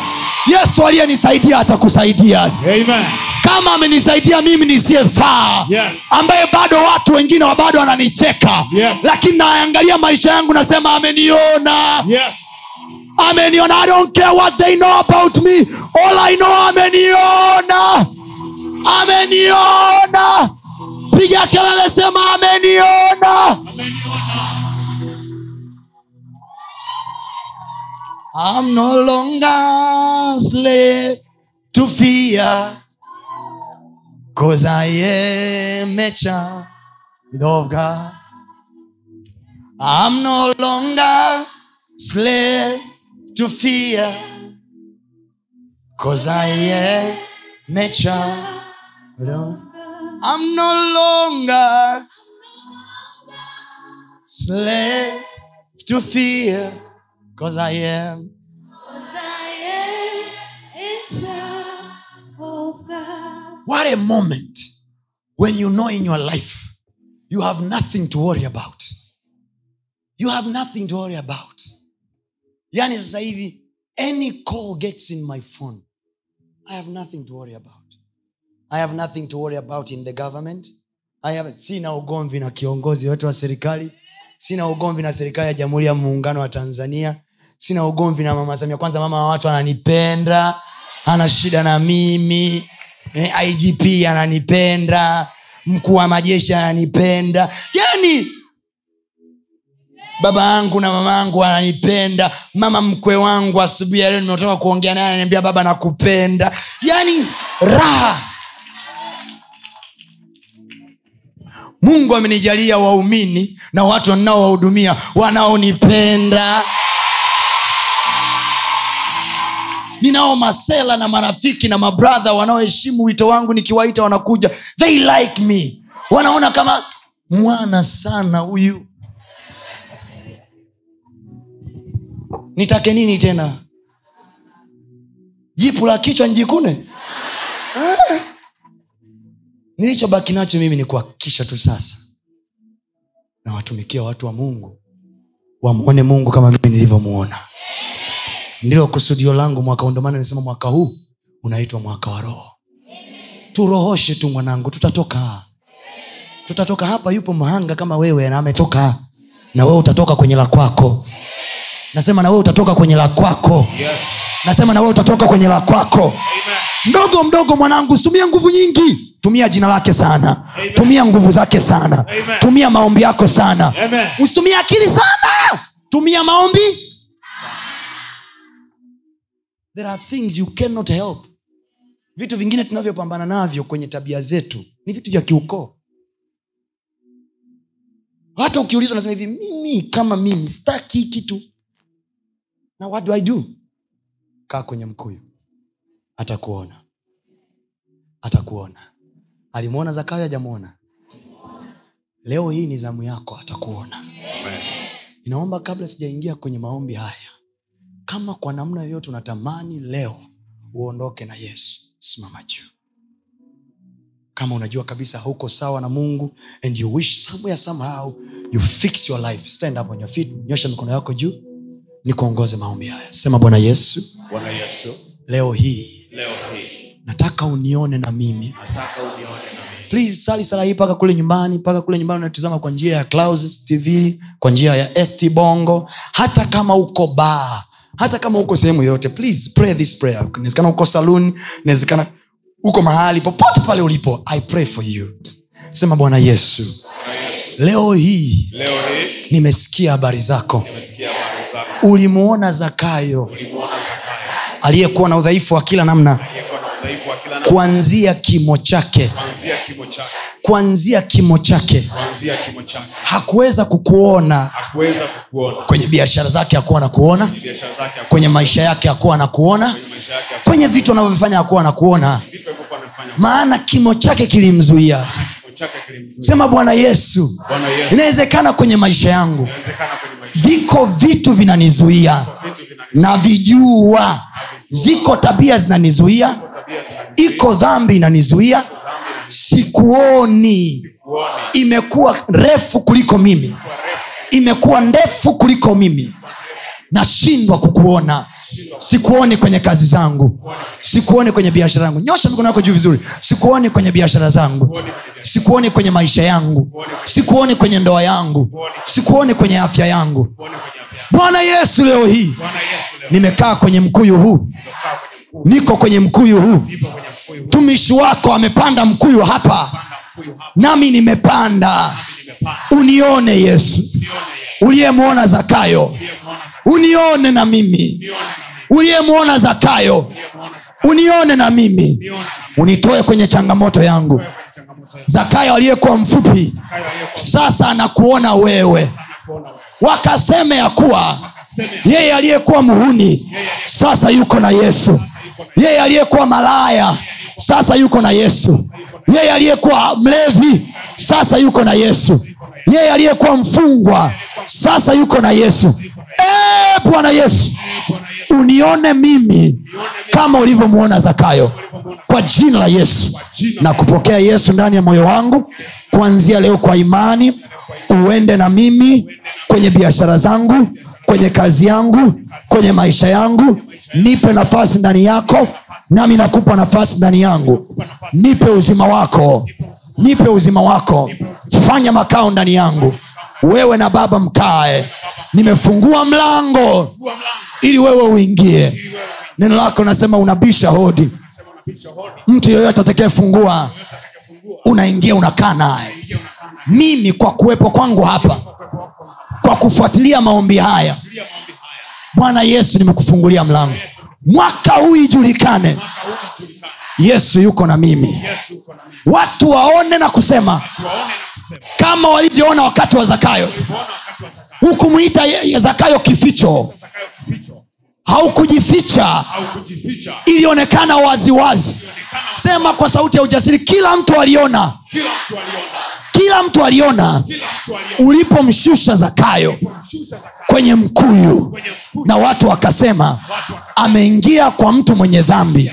yesu aliyenisaidia atakusaidia. Amen. Kama amenisaidia mimi nisiyefaa Yes. ambaye bado watu wengine wa bado wananicheka Yes. lakini naangalia maisha yangu nasema ameniona Yes. ameniona i don't care what they know about me all i know ameniona ameniona piga kelele sema ameniona Ameniona. i'm no longer slave to fear cause i am a child of god i'm no longer slave to fear. Cause i am a child of i'm no longer slave to fear. Cause i am what a moment when you know in your life you have nothing to worry about. You have nothing to worry about. Yani sasa hivi any call gets in my phone i have nothing to worry about. I have nothing to worry about in the government. I have, sina ugomvi na kiongozi yote wa serikali. Sina ugomvi na serikali ya jamhuri ya muungano wa tanzania. Sina ugomvi na mama samia. Kwanza mama wa watu ananipenda ana shida na mimi igp ananipenda mkuu wa majeshi ananipenda yani baba yangu na mama yangu ananipenda mama mkwe wangu asubuhi ya leo nimetoka kuongea naye ananiambia baba nakupenda. Yani raha. Mungu amenijalia waumini na watu wanaowahudumia wanaonipenda ninao masela na marafiki na mabradha wanaoheshimu wito wangu nikiwaita wanakuja. They like me. Wanaona kama mwana sana huyu. Nitake nini tena? Jipu la kichwa njikune? Ah. nilichobaki nacho mimi ni kuhakikisha tu sasa nawatumikia watu wa mungu. Wamwone mungu kama mimi nilivyomuona ndilo kusudio langu mwaka huu. Ndio maana nisema mwaka huu unaitwa mwaka wa roho. Turohoshe tu mwanangu tutatoka. Tutatoka hapa yupo mhanga kama wewe na ametoka. Na wewe utatoka kwenye la kwako. Nasema na wewe utatoka kwenye la kwako. Yes. nasema na wewe utatoka kwenye la kwako. Amen. mdogo mdogo mwanangu usitumie nguvu nyingi. Tumia jina lake sana. Amen. tumia nguvu zake sana. Amen. tumia maombi yako sana. Usitumie akili sana. Tumia maombi there are things you cannot help. Vitu vingine tunavyopambana navyo kwenye tabia zetu ni vitu vya kiukoo. Hata ukiulizwa nasema hivi mimi kama mimi staki hii kitu. Na what do i do? Kaa kwenye mkuyu. Atakuona. Atakuona. Alimwona zakayo ajamwona leo hii ni zamu yako atakuona. Ninaomba kabla sijaingia kwenye maombi haya kama kwa namna yoyote unatamani leo uondoke na yesu simama juu. Kama unajua kabisa huko sawa na mungu and you wish somewhere somehow you fix your life. Stand up on your feet nyosha mikono yako juu nikuongoze maombi haya. Sema bwana yesu Bwana Yesu, leo hii leo hii nataka unione na mimi. nataka unione na mimi. please sali sala hii mpaka kule nyumbani mpaka kule nyumbani unatizama kwa njia ya Clouds tv kwa njia ya st bongo. Hata kama uko baa hata kama uko sehemu yoyote please pray this prayer. Inawezekana uko saluni inawezekana uko mahali popote pale ulipo i pray for you. Sema bwana yesu leo hii leo hii nimesikia habari zako. zako. ulimuona zakayo Zakayo. aliyekuwa na udhaifu wa kila namna aliyekuwa na udhaifu wa kila namna, kuanzia kimo chake kuanzia kimo chake, kuanzia kimo chake. Kuanzia kimo chake. hakuweza kukuona. Hakuweza kukuona. Kwenye biashara zake hakuwa kwenye zake, hakuwa kwenye maisha yake hakuwa kwenye yake, hakuwa kwenye vitu anavyovifanya hakuwa na kuona. Maana kimo chake kilimzuia. Sema bwana yesu Yesu, inawezekana kwenye maisha yangu viko vitu vinanizuia. Navijua. Ziko tabia zinanizuia. Iko dhambi inanizuia. na sikuoni. Imekuwa refu kuliko mimi. Imekuwa ndefu kuliko mimi. Nashindwa kukuona. Sikuoni kwenye kazi zangu. Sikuoni kwenye biashara yangu. Nyosha mikono yako juu vizuri. Sikuoni kwenye biashara zangu. Sikuoni kwenye maisha yangu. Sikuoni kwenye ndoa yangu. Sikuoni kwenye afya yangu. Bwana yesu leo hii nimekaa kwenye mkuyu huu niko kwenye mkuyu huu. Mtumishi wako amepanda mkuyu hapa. Nami nimepanda. Unione yesu. Uliyemwona zakayo. Unione na mimi. Uliyemwona zakayo. Unione na mimi. Unitoe kwenye changamoto yangu. Zakayo aliyekuwa mfupi sasa anakuona wewe. Wakaseme ya kuwa yeye aliyekuwa muhuni sasa yuko na yesu yeye aliyekuwa malaya sasa yuko na yesu. Yeye aliyekuwa mlevi sasa yuko na yesu. Yeye aliyekuwa mfungwa sasa yuko na yesu. Eh, bwana yesu unione mimi kama ulivyomwona zakayo. Kwa jina la yesu. Na kupokea yesu ndani ya moyo wangu. Kuanzia leo kwa imani uende na mimi kwenye biashara zangu kwenye kazi yangu kwenye maisha yangu. Nipe nafasi ndani yako nami nakupa nafasi ndani yangu. Nipe uzima wako nipe uzima wako. Fanya makao ndani yangu. Wewe na baba mkae. Nimefungua mlango ili wewe uingie. Neno lako nasema unabisha hodi. Mtu yeyote atakayefungua unaingia unakaa naye. mimi kwa kuwepo kwangu hapa Kwa kufuatilia maombi haya. Bwana yesu nimekufungulia mlango. Mwaka huu ijulikane. Yesu yuko na mimi. Watu waone na kusema. Kama walivyoona wakati wa zakayo. Ulipoona wakati wa Zakayo. hukumwita zakayo kificho. Haukujificha. Ilionekana waziwazi. Sema kwa sauti ya ujasiri kila mtu aliona Kila mtu aliona. ulipomshusha zakayo kwenye mkuyu na watu wakasema ameingia kwa mtu mwenye dhambi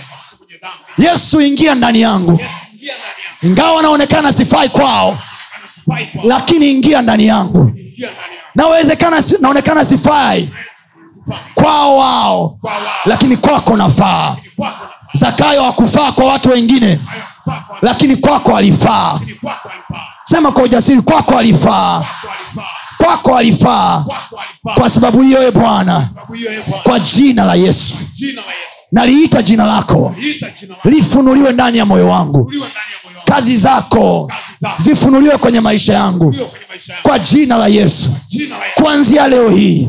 yesu ingia ndani yangu ingawa naonekana sifai kwao lakini ingia ndani yangu Ingia nawezekana naonekana sifai kwao wao lakini kwako nafaa zakayo hakufaa kwa watu wengine lakini kwako alifaa. Sema kwa ujasiri kwako alifaa. Kwako alifaa. kwa sababu hiyo e bwana kwa jina la yesu. Naliita jina lako. Lifunuliwe ndani ya moyo wangu. Kazi zako zifunuliwe kwenye maisha yangu. Kwa Jina la Yesu. kuanzia leo hii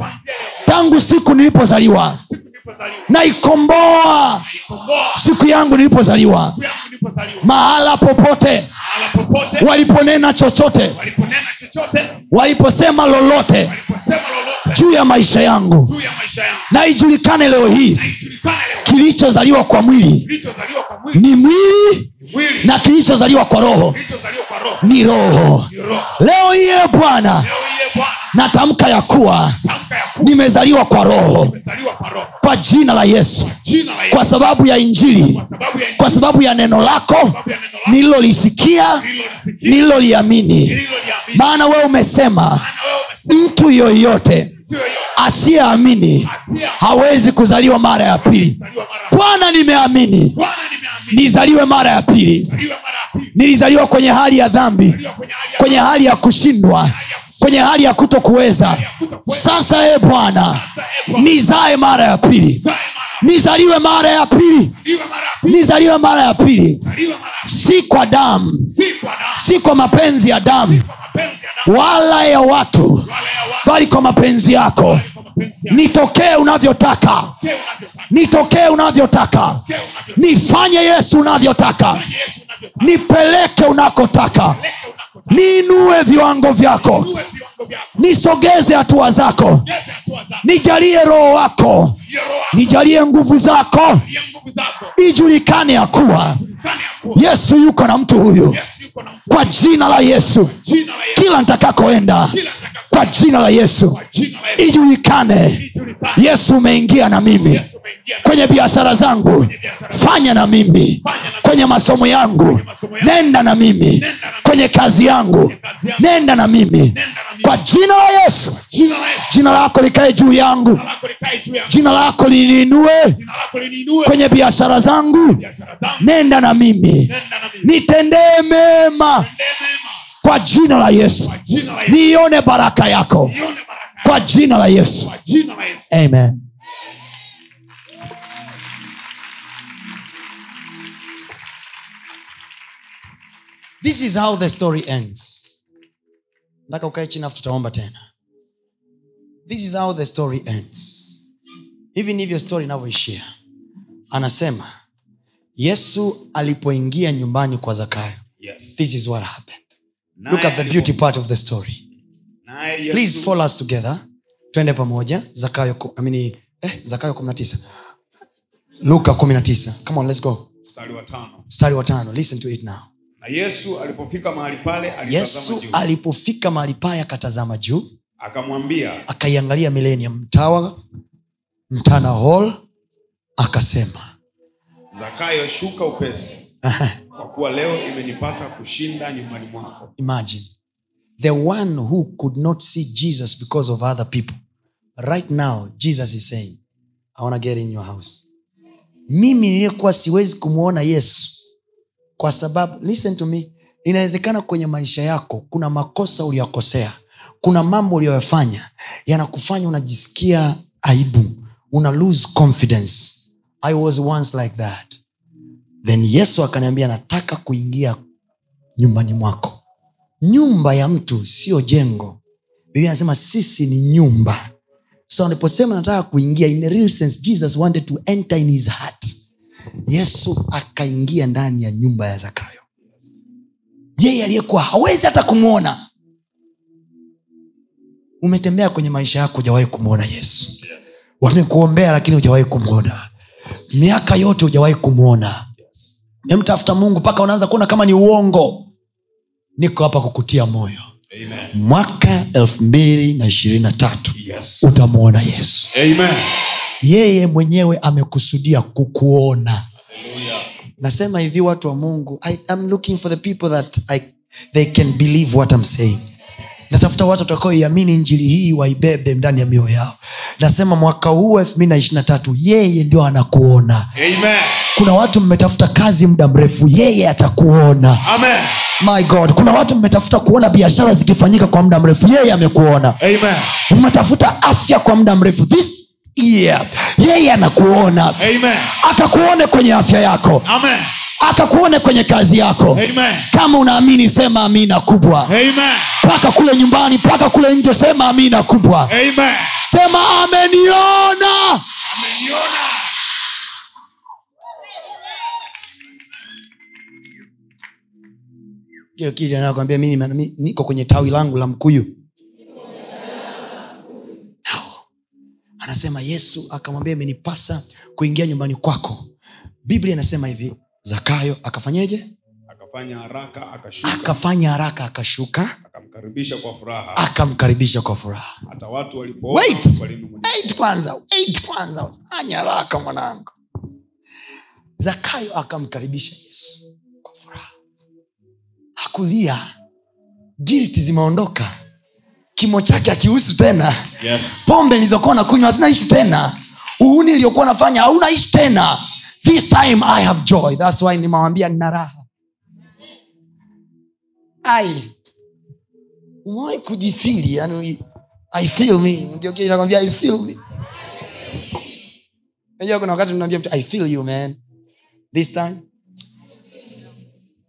tangu siku nilipozaliwa Naikomboa Ikomboa. siku yangu nilipozaliwa. Mahala popote popote. waliponena chochote. Waliposema lolote. Lolote. Juu ya maisha yangu. Naijulikane yangu, leo hii kilichozaliwa kwa mwili ni mwili na kilichozaliwa kwa roho ni roho. leo hii e bwana. natamka ya kuwa tamka ya kuwa nimezaliwa kwa roho. kwa jina la yesu. Kwa sababu ya injili. Kwa sababu ya neno lako nililolisikia nililoliamini maana wewe umesema mtu yoyote asiyeamini hawezi kuzaliwa mara ya pili. Bwana nimeamini. Nizaliwe mara ya pili. Nilizaliwa kwenye hali ya dhambi kwenye hali ya kushindwa kwenye hali ya kuto kuweza sasa e bwana nizae mara ya pili. Nizaliwe mara ya pili. Nizaliwe mara ya pili. Si kwa damu, si kwa mapenzi ya damu wala ya watu bali kwa mapenzi yako. Nitokee unavyotaka. Nitokee unavyotaka. Nifanye yesu unavyotaka. Nipeleke unakotaka. Niinue viwango vyako. Nisogeze hatua zako. Nijalie roho wako. Nijalie nguvu zako, ijulikane ya kuwa yesu yuko na mtu huyu. Kwa jina la yesu. Kila nitakakoenda kwa jina la yesu. Ijulikane. Yesu umeingia na mimi. Kwenye biashara zangu. Fanya na mimi. Kwenye masomo yangu. Nenda na mimi. Kwenye kazi yangu. Nenda na mimi. Kwa jina la yesu. Jina lako likae juu yangu. Jina lako jina liniinue. Kwenye biashara zangu. Nenda na mimi. Nitendee mema. Kwa jina la yesu. Niione baraka yako. Kwa jina la yesu. Kwa jina la Yesu. amen. This is how the story ends. Nataka ukae chini afu tutaomba tena. This is how the story ends. Hivi ndivyo story inavyoishia anasema yesu alipoingia nyumbani kwa zakayo. Yes. this is what happened. Nae look at the beauty part of the story. Please follow us together. Twende pamoja. Zakayo I mean, eh, zakayo 19 luka 19 come on let's go. Mstari wa tano. listen to it now. Na yesu alipofika mahali pale yesu alipofika mahali pale akatazama juu. Akamwambia akaiangalia millennium mtawa mtana hall akasema zakayo shuka upesi kwa kuwa leo imenipasa kushinda nyumbani mwako. Imagine. The one who could not see jesus because of other people. Right now jesus is saying i want to get in your house. Mimi niliyekuwa siwezi kumwona yesu kwa sababu listen to me inawezekana kwenye maisha yako kuna makosa uliyokosea kuna mambo uliyoyafanya yanakufanya unajisikia aibu una lose confidence i was once like that. Then yesu akaniambia nataka kuingia nyumbani mwako. Nyumba ya mtu sio jengo. Biblia anasema sisi ni nyumba. So aliposema nataka kuingia in a real sense jesus wanted to enter in his heart. Yesu akaingia ndani ya nyumba ya zakayo. Yeye aliyekuwa hawezi hata kumwona umetembea kwenye maisha yako hujawahi kumwona yesu. Wamekuombea lakini hujawahi kumwona miaka yote hujawahi kumwona memtafuta mungu mpaka unaanza kuona kama ni uongo niko hapa kukutia moyo Amen. mwaka elfu mbili na ishirini na tatu Yes. utamwona yesu Amen. yeye mwenyewe amekusudia kukuona Hallelujah. nasema hivi watu wa mungu I, I'm looking for the people that I, they can believe what I'm saying natafuta watu watakaoiamini injili hii waibebe ndani ya mioyo yao nasema mwaka huu elfu mbili na ishiri na tatu yeye ndio anakuona Amen. kuna watu mmetafuta kazi muda mrefu yeye atakuona Amen. my god kuna watu mmetafuta kuona biashara zikifanyika kwa muda mrefu yeye amekuona Amen. mmetafuta afya kwa muda mrefu this year yeye anakuona Amen. akakuone kwenye afya yako Amen. Akakuone kwenye kazi yako Amen. kama unaamini sema amina kubwa mpaka kule nyumbani mpaka kule nje sema amina kubwa Amen. sema ameniona Ameniona. Anakwambia mi mi- niko kwenye tawi langu la mkuyu no. anasema yesu akamwambia imenipasa kuingia nyumbani kwako biblia inasema hivi zakayo akafanyeje? Akafanya haraka akashuka. Akafanya haraka akashuka. Akamkaribisha kwa furaha. akamkaribisha kwa furaha. Hata watu walipoona Wait. walinung'unika. wait kwanza wait kwanza. Fanya haraka mwanangu. Zakayo akamkaribisha yesu kwa furaha. Hakulia gilti zimeondoka. Kimo chake akihusu tena. Yes. pombe nilizokuwa na kunywa hazina ishu tena. Uhuni iliyokuwa nafanya hauna ishu tena this time i have joy. Thats why nimewambia nina raha. Ai. Umewahi kujifili yani i feel me. Mgeukie nakwambia i feel me. Najua kuna wakati mnaambia mtu i feel you man. This time.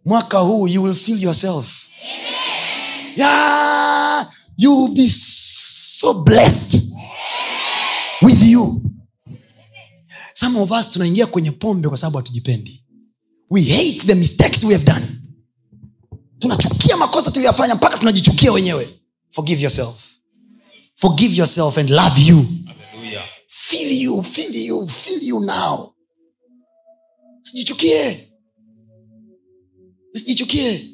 Mwaka huu you will feel yourself. Yeah you will be so blessed with you some of us tunaingia kwenye pombe kwa sababu hatujipendi. We hate the mistakes we have done. Tunachukia makosa tuliyafanya mpaka tunajichukia wenyewe. Forgive yourself. Forgive yourself and love you. Hallelujah. feel you feel you feel you now. Sijichukie sijichukie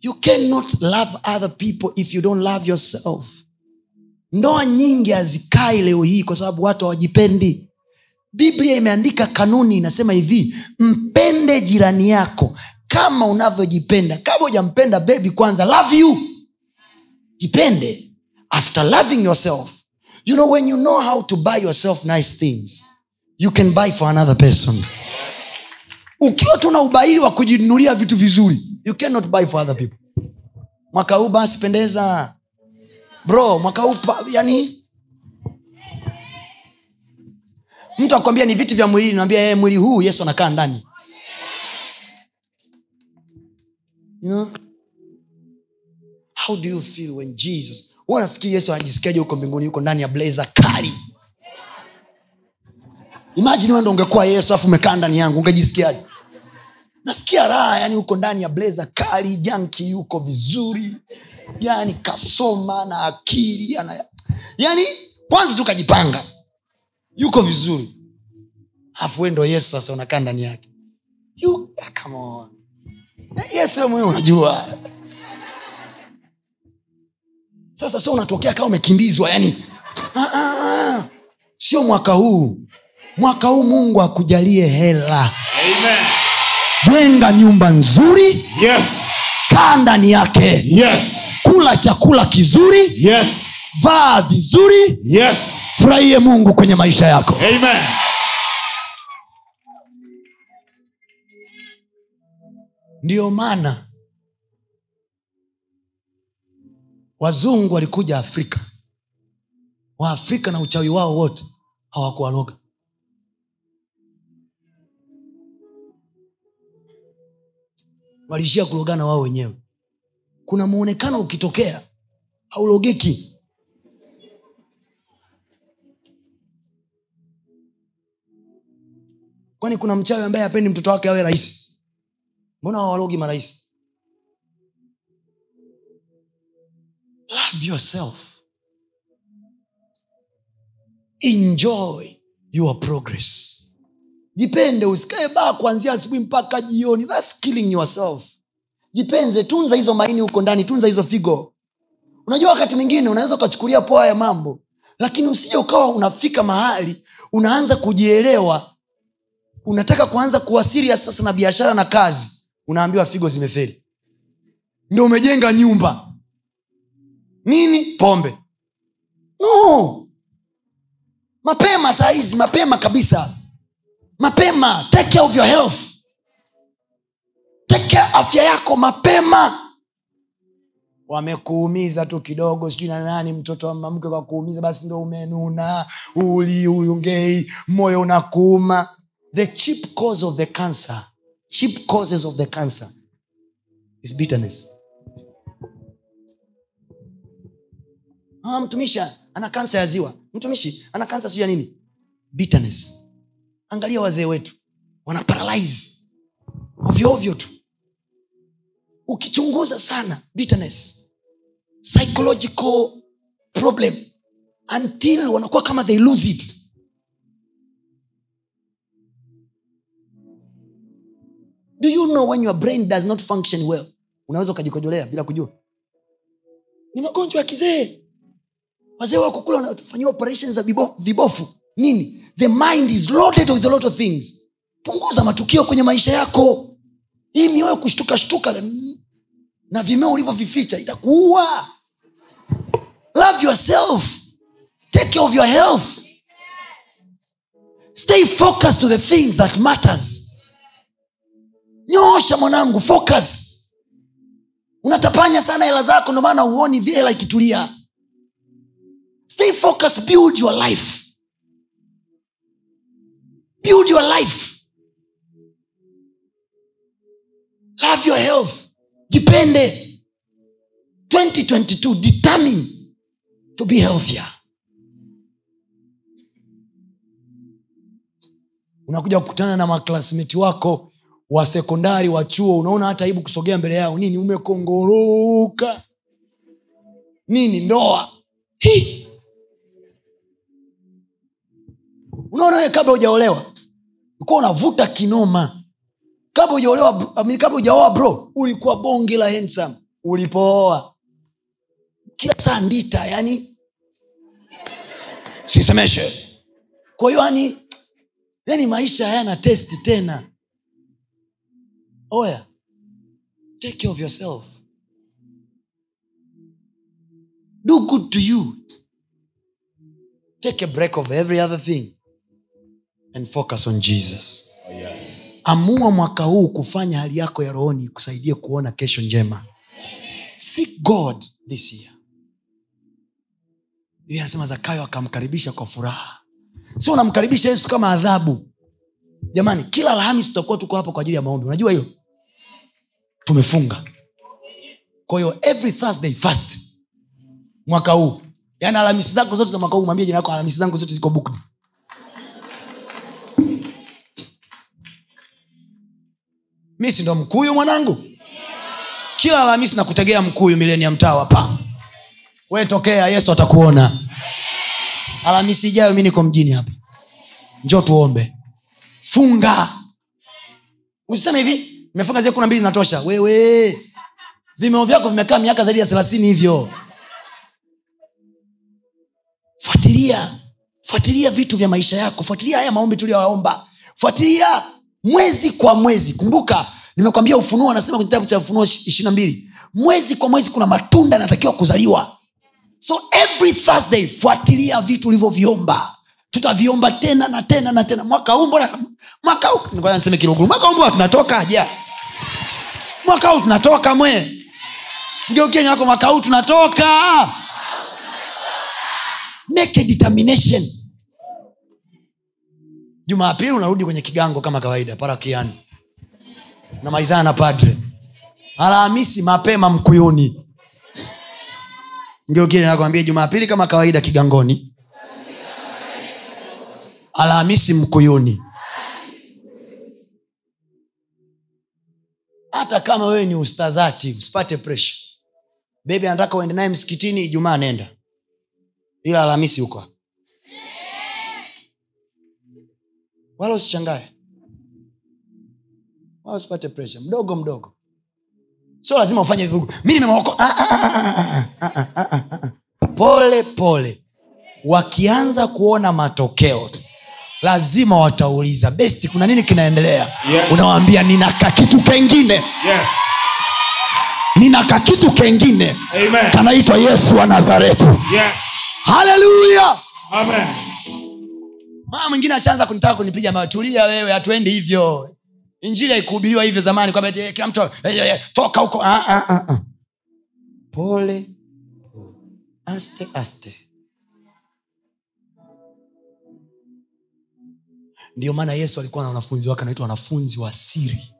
you cannot love other people if you don't love yourself ndoa nyingi hazikai leo hii kwa sababu watu hawajipendi. Biblia imeandika kanuni inasema hivi mpende jirani yako kama unavyojipenda. Kama ujampenda bebi kwanza love you. Jipende after loving yourself. You know when you know how to buy yourself nice things you can buy for another person. Ukiwa tuna ubaili wa kujinunulia vitu vizuri you cannot buy for other people. Mwaka huu basi pendeza bro mwaka yani? Mtu akwambia ni vitu vya mwilini naambia hey, mwili huu yesu anakaa ndani. You know? how do you feel when jesus huwa nafikiri yesu anajisikiaje huko mbinguni yuko ndani ya blazer kali? Imajini wendo ungekuwa yesu afu umekaa ndani yangu ungejisikiaje? Nasikia raha yani huko ndani ya blazer kali janki yuko vizuri yani kasoma na akili ana yani kwanza tu kajipanga yuko vizuri. Afu we ndo yesu sasa unakaa ndani yake. Ah, yesu we mwenyewe unajua. Sasa sio unatokea kama umekimbizwa yani ah, ah, sio mwaka huu. Mwaka huu mungu akujalie hela. Amen. jenga nyumba nzuri. Yes. kaa ndani yake. Yes. Kula chakula kizuri Yes. vaa vizuri Yes. furahie mungu kwenye maisha yako Amen. ndiyo maana wazungu walikuja afrika waafrika na uchawi wao wote hawakuwaloga waliishia kulogana wao wenyewe kuna mwonekano ukitokea haulogeki. Kwani kuna mchawi ambaye apendi mtoto wake awe rahisi mbona wawalogi marahisi love yourself. Enjoy your progress. Jipende usikae baa kuanzia asubuhi mpaka jioni. Thats killing yourself jipenze tunza hizo maini huko ndani tunza hizo figo. Unajua wakati mwingine unaweza ukachukulia poa ya mambo lakini usije ukawa unafika mahali unaanza kujielewa. Unataka kuanza kuwa sasa na biashara na kazi unaambiwa figo zimeferi ndo umejenga nyumba. Nini? Pombe. No. Mapema saa hizi mapema kabisa. Mapema take care of your health take afya yako mapema. Wamekuumiza tu kidogo sijui na nani mtoto wa mamke kwa kuumiza basi ndo umenuna. Uli uyungei moyo unakuuma the cheap cause of the cancer cheap causes of the cancer is bitterness. Ah, mtumishi ana kansa ya ziwa. Mtumishi ana kansa sijui ya nini. Bitterness. Angalia wazee wetu. Wana paralyze. Ovyoovyo tu ukichunguza sana bitterness psychological problem until wanakuwa kama they lose it. Do you know when your brain does not function well? Unaweza ukajikojolea bila kujua. Ni magonjwa ya kizee. Wazee wako kula wanafanyiwa operation za vibofu. Nini? The mind is loaded with a lot of things. Punguza matukio kwenye maisha yako. Hii mioyo kushtukashtuka mm, na vimeo ulivyovificha itakuua. Love yourself. Take care of your health. Stay focused to the things that matters. Nyoosha mwanangu focus. Unatapanya sana hela zako ndio maana huoni hela ikitulia. Stay focused build your life. Build your life. Love your health jipende. 2022 determine to be healthier. Unakuja kukutana na maklasmeti wako wa sekondari wa chuo unaona hata aibu kusogea mbele yao. Nini umekongoroka? Nini ndoa? Unaona wewe kabla hujaolewa ukuwa unavuta kinoma kabla hujaolewa kabla hujaoa bro ulikuwa bonge la handsome. Ulipooa. Kila saa ndita yani. Sisemeshe. Kwa hiyo yani yani maisha hayana testi tena. Oya. Take care of yourself. Do good to you. Take a break of every other thing and focus on jesus amua mwaka huu kufanya hali yako ya rohoni ikusaidie kuona kesho njema. Seek god this year. Biblia zakayo akamkaribisha kwa furaha. Sio unamkaribisha yesu kama adhabu. Jamani kila alhamis tutakuwa tuko hapa kwa ajili ya maombi. Unajua hilo? Tumefunga. Kwa every thursday fast. Mwaka huu. Yaani alhamisi zako zote za mwaka huu mwambie jina yako alhamisi zangu zote ziko booked mi sindo mkuyu mwanangu? Kila alhamisi nakutegea mkuyu milenia mtawa pa we tokea yesu atakuona. Alhamisi ijayo mi niko mjini hapa. Njo tuombe. Funga. Usiseme hivi mefunga zie kuna mbili zinatosha. Wewe vimeo vyako vimekaa miaka zaidi ya thelathini hivyo. Fuatilia. Fuatilia vitu vya maisha yako. Fuatilia haya maombi tuliyoyaomba. Fuatilia mwezi kwa mwezi. Kumbuka nimekwambia ufunuo anasema kwenye kitabu cha ufunuo ishirina mbili. Mwezi kwa mwezi kuna matunda yanatakiwa kuzaliwa. So every thursday fuatilia vitu ulivyoviomba. Tutaviomba tena na tena na tena. Mwaka huu mwaka niseme kiruguru tunatoka ja mwaka huu tunatoka mwe. Ngeukieni wako mwaka huu tunatoka. Make a determination jumapili unarudi kwenye kigango kama kawaida parakiani namalizana na padre. Alhamisi mapema mkuyuni. Ngeukieni nakwambia jumapili kama kawaida kigangoni. Alhamisi mkuyuni. Hata kama wewe ni ustazati usipate presha bebi anataka uende naye msikitini ijumaa nenda. Ila alhamisi huko wala usichangae. Wala usipate presha mdogo mdogo. Sio lazima ufanye vurugu mi nimemwoko pole pole. Wakianza kuona matokeo lazima watauliza besti kuna nini kinaendelea? Yes. unawaambia ninaka kitu kengine. Yes. Ninaka kitu kengine. Kanaitwa yesu wa nazareti yes. haleluya! Mama mwingine ashaanza kunitaka kunipiga mawe wewe hatuendi hivyo. Injili haikuhubiriwa hivyo zamani kwamba eh, kila mtu eh, eh, toka huko ah, ah, ah, ah. pole. Aste aste. Ndio maana yesu alikuwa na wanafunzi wake anaitwa wanafunzi wa siri.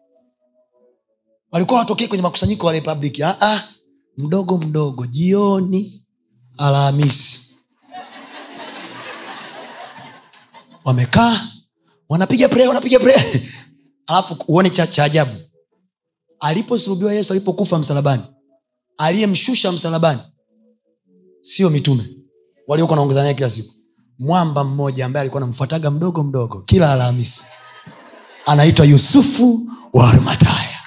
Walikuwa watokee kwenye makusanyiko wa public ah, ah, mdogo mdogo jioni alhamisi wamekaa wanapiga prayer, wanapiga prayer. alafu uone cha, cha ajabu. Aliposulubiwa yesu alipokufa msalabani aliyemshusha msalabani sio mitume. Waliokuwa naongeza naye kila siku. Mwamba mmoja ambaye alikuwa anamfuataga mdogo mdogo kila alhamisi. Anaitwa yusufu wa arimataya.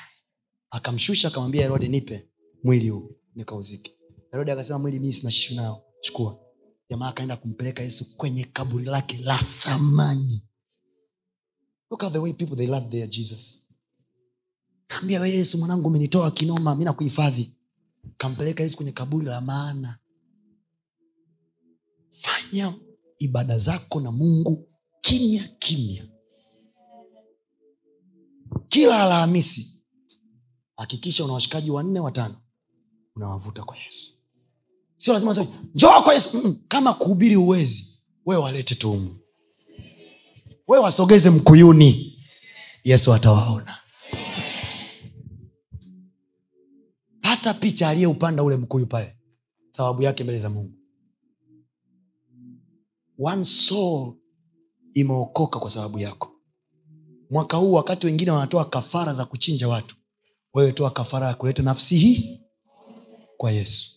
Akamshusha akamwambia herode nipe mwili huu nikauzike. Herode akasema mwili mii sina nao. Chukua jamaa akaenda kumpeleka yesu kwenye kaburi lake la thamani. Look at the way people they love their jesus. Kaambia we yesu mwanangu umenitoa kinoma mi nakuhifadhi. Kampeleka yesu kwenye kaburi la maana. Fanya ibada zako na mungu kimya kimya. Kila alhamisi hakikisha una washikaji wanne watano unawavuta kwa yesu sio lazima so, njoo kwa yesu. Mm, kama kuhubiri uwezi wewe walete tumu wewe wasogeze mkuyuni. Yesu atawaona. Hata picha aliyeupanda ule mkuyu pale thawabu yake mbele za mungu. One soul imeokoka kwa sababu yako. Mwaka huu wakati wengine wanatoa kafara za kuchinja watu wewe toa kafara ya kuleta nafsi hii kwa yesu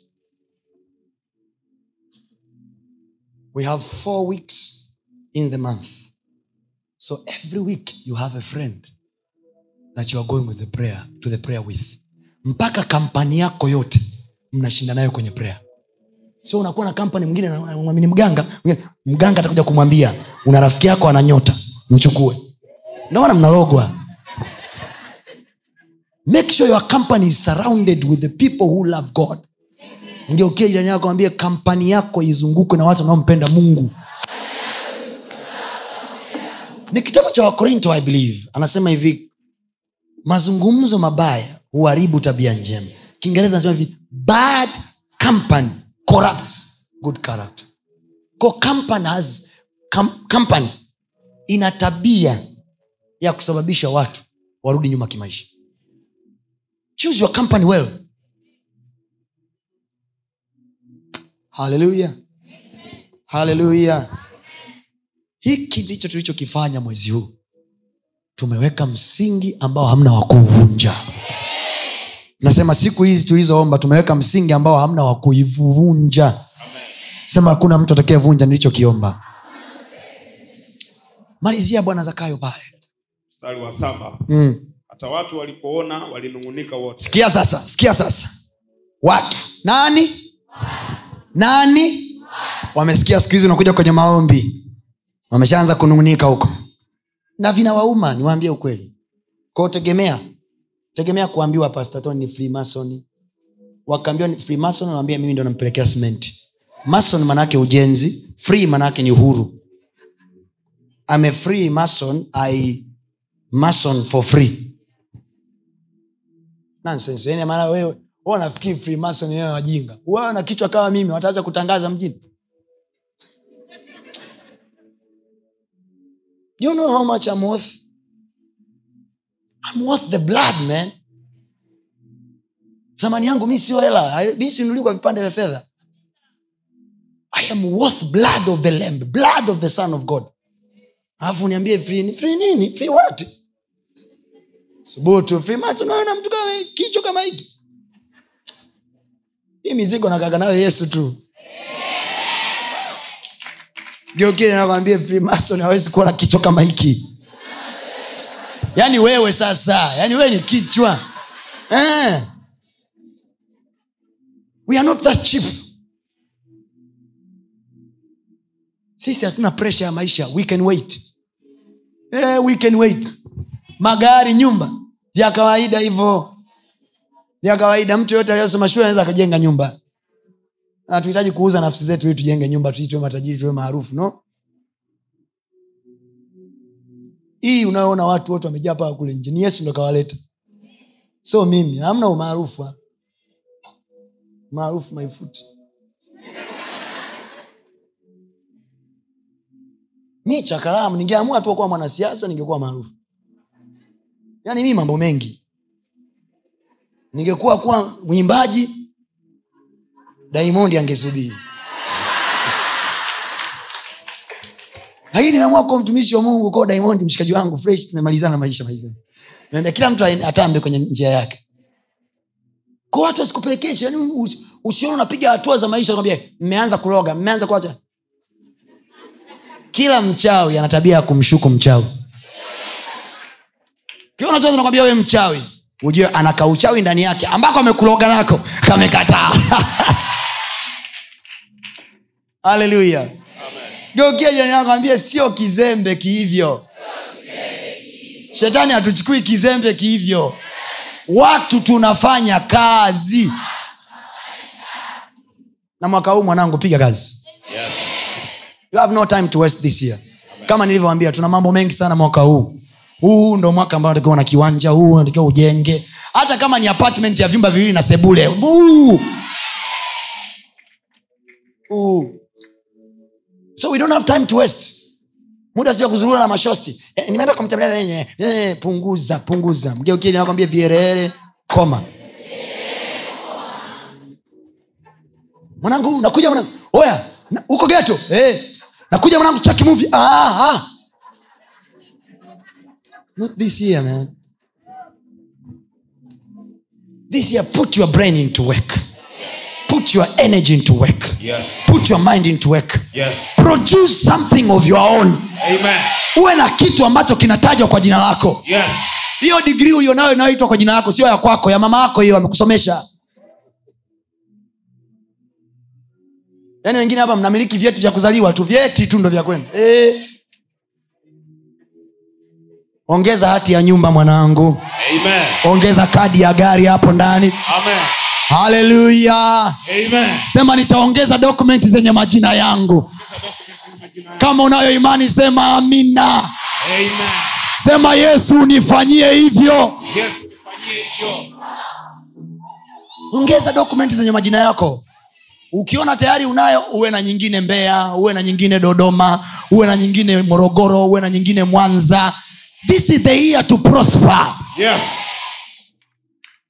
we have four weeks in the month. So every week you have a friend that you are going with the prayer to the prayer with. Mpaka kampani yako yote mnashinda nayo kwenye prayer. Sio unakuwa na kampani mwingine anamwamini mganga mganga atakuja kumwambia una rafiki yako ana nyota mchukue. Naona mnalogwa. Make sure your company is surrounded with the people who love god ngeukia jirani yako ambie kampani yako izungukwe na watu wanaompenda mungu. Ni kitabu cha wakorinto i believe. Anasema hivi mazungumzo mabaya huharibu tabia njema. Kiingereza anasema hivi bad company corrupts good character. Ko company has com, company ina tabia ya kusababisha watu warudi nyuma kimaisha. Choose your company well haleluya haleluya hiki ndicho tulichokifanya mwezi huu. Tumeweka msingi ambao hamna wa kuuvunja. Nasema siku hizi tulizoomba tumeweka msingi ambao hamna wa kuivunja. Sema hakuna mtu atakayevunja nilichokiomba. Malizia bwana zakayo pale. Mstari wa saba. Mm. hata watu walipoona walinung'unika wote. Sikia sasa sikia sasa. Watu. Nani nani? Wamesikia siku hizi unakuja kwenye maombi. Wameshaanza kunung'unika huko. Na vinawauma niwaambie ukweli. Kwao tegemea tegemea kuambiwa pastaton ni freemason. Wakaambiwa ni freemason nawambia mimi ndo nampelekea simenti mason manaake ujenzi free manaake ni uhuru. Ame free mason i mason for free. Nonsense. Yani maana wewe wewe freemason wewe wajinga wewe na kichwa kama mimi wataacha kutangaza mjini. You know how much I'm worth? I'm worth the blood man. Thamani yangu mi sio hela. Mi sinuli kwa vipande vya fedha. I am worth blood of the lamb blood of the son of god. Alafu niambie free free nini? Free what? Subutu free mtu kama kichwa kama hiki hii mizigo nakaga nayo yesu tu. Geukile nakwambia frimason hawezi kuwa na kichwa kama hiki. Yaani wewe sasa yaani wewe ni kichwa. Eh. we are not that cheap. Sisi hatuna presha ya maisha. We can wait. Eh, we can wait. Magari nyumba. Vya kawaida hivyo vya kawaida mtu yoyote aliyosoma shule anaweza akajenga nyumba. Hatuhitaji kuuza nafsi zetu ili tujenge nyumba tu tuwe matajiri tuwe maarufu no? Hii unayoona watu wote wamejaa paka kule nje ni yesu ndo kawaleta. So mimi hamna umaarufu maarufu maifuti mi chakaramu ningeamua tu kuwa mwanasiasa ningekuwa maarufu. Yaani mi mambo mengi ningekuwa kuwa mwimbaji daimondi angesubiri. Lakini nimeamua kuwa mtumishi wa mungu kwa daimondi mshikaji wangu fresh tumemalizana maisha maisha kila mtu atambe kwenye njia yake. Kwa watu wasikupelekeshe yani usi- usione unapiga hatua za maisha kwambia mmeanza kuloga mmeanza kuacha. Kila mchawi ana tabia ya kumshuku mchawi. Kiona tu nakwambia we mchawi ujue ana kauchawi ndani yake ambako amekuloga nako kamekataa haleluya geukia jirani yako ambie sio kizembe kihivyo. Shetani hatuchukui kizembe kihivyo. Watu tunafanya kazi. Na mwaka huu mwanangu piga kazi. Yes. you have no time to waste this year. Kama nilivyoambia tuna mambo mengi sana mwaka huu huu ndo mwaka ambao natakiwa na kiwanja huu natakiwa ujenge. Hata kama ni apartment ya vyumba viwili na sebule so we don't have time to waste. Muda sio kuzurura na mashosti. E, nimeenda kumtembelea nenye e, punguza punguza. Mgeukie nakwambia vierere koma. Mwanangu nakuja mwanangu. Oya na- uko geto e. nakuja mwanangu chakimuvi ah, ah. Not this year man this year put your brain into work put your energy into work Yes. put your mind into work Yes. produce something of your own Amen. uwe na kitu ambacho kinatajwa kwa jina lako Yes. hiyo digrii ulionayo inayoitwa kwa jina lako sio ya kwako ya mama yako hiyo amekusomesha yaani wengine hapa mnamiliki vyeti vya kuzaliwa tu vyeti tu ndo vya kwenu eh. Ongeza hati ya nyumba mwanangu. Amen. ongeza kadi ya gari hapo ndani. Haleluya sema nitaongeza dokumenti zenye majina yangu. Kama unayo imani sema amina. Amen. sema yesu nifanyie hivyo. Yes, ongeza dokumenti zenye majina yako. Ukiona tayari unayo uwe na nyingine mbeya uwe na nyingine dodoma uwe na nyingine morogoro uwe na nyingine mwanza this is the year to prosper. Yes.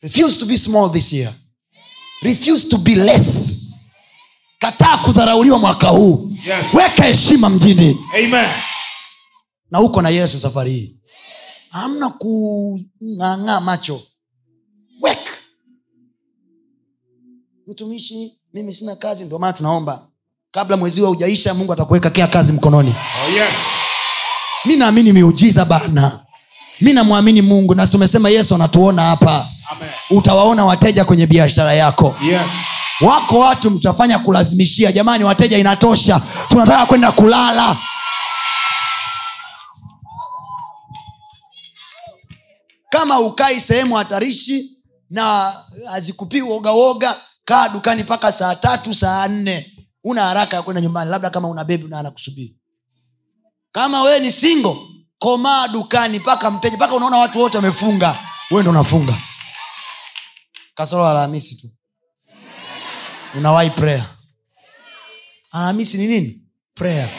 refuse to be small this year. Refuse to be less. Kataa kudharauliwa mwaka huu. Yes. weka heshima mjini. Amen. na uko na yesu safari hii. Hamna kung'ang'aa macho. Wek mtumishi mimi sina kazi ndio maana tunaomba. Kabla mwezi huo ujaisha mungu atakuweka kia kazi mkononi. Oh, yes. Mi naamini miujiza bana mi namwamini mungu. Na tumesema yesu anatuona hapa. Amen. utawaona wateja kwenye biashara yako. Yes. wako watu mtafanya kulazimishia. Jamani wateja inatosha. Tunataka kwenda kulala. Kama ukai sehemu hatarishi na hazikupii wogawoga kaa dukani mpaka saa tatu saa nne. Una haraka ya kwenda nyumbani labda kama una bebi na anakusubiri kama wewe ni singo komaa dukani mpaka mteja mpaka unaona watu wote wamefunga wewe ndo unafunga. Kasoro alhamisi tu. Unawahi prayer? Alhamisi ni nini? Prayer.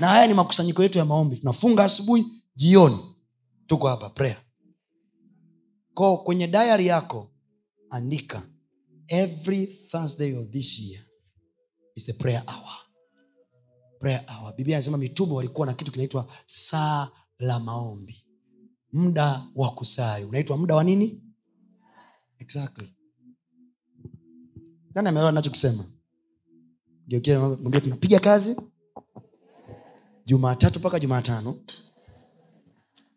Na haya ni makusanyiko yetu ya maombi. Tunafunga asubuhi jioni. Tuko hapa prayer. Ko kwenye diary yako andika every thursday of this year is a prayer hour prayer hour. Biblia anasema mitume walikuwa na kitu kinaitwa saa la maombi. Muda wa kusali. Unaitwa muda wa nini? Exactly. Nani ameelewa nachokisema tunapiga kazi. Jumatatu mpaka jumatano.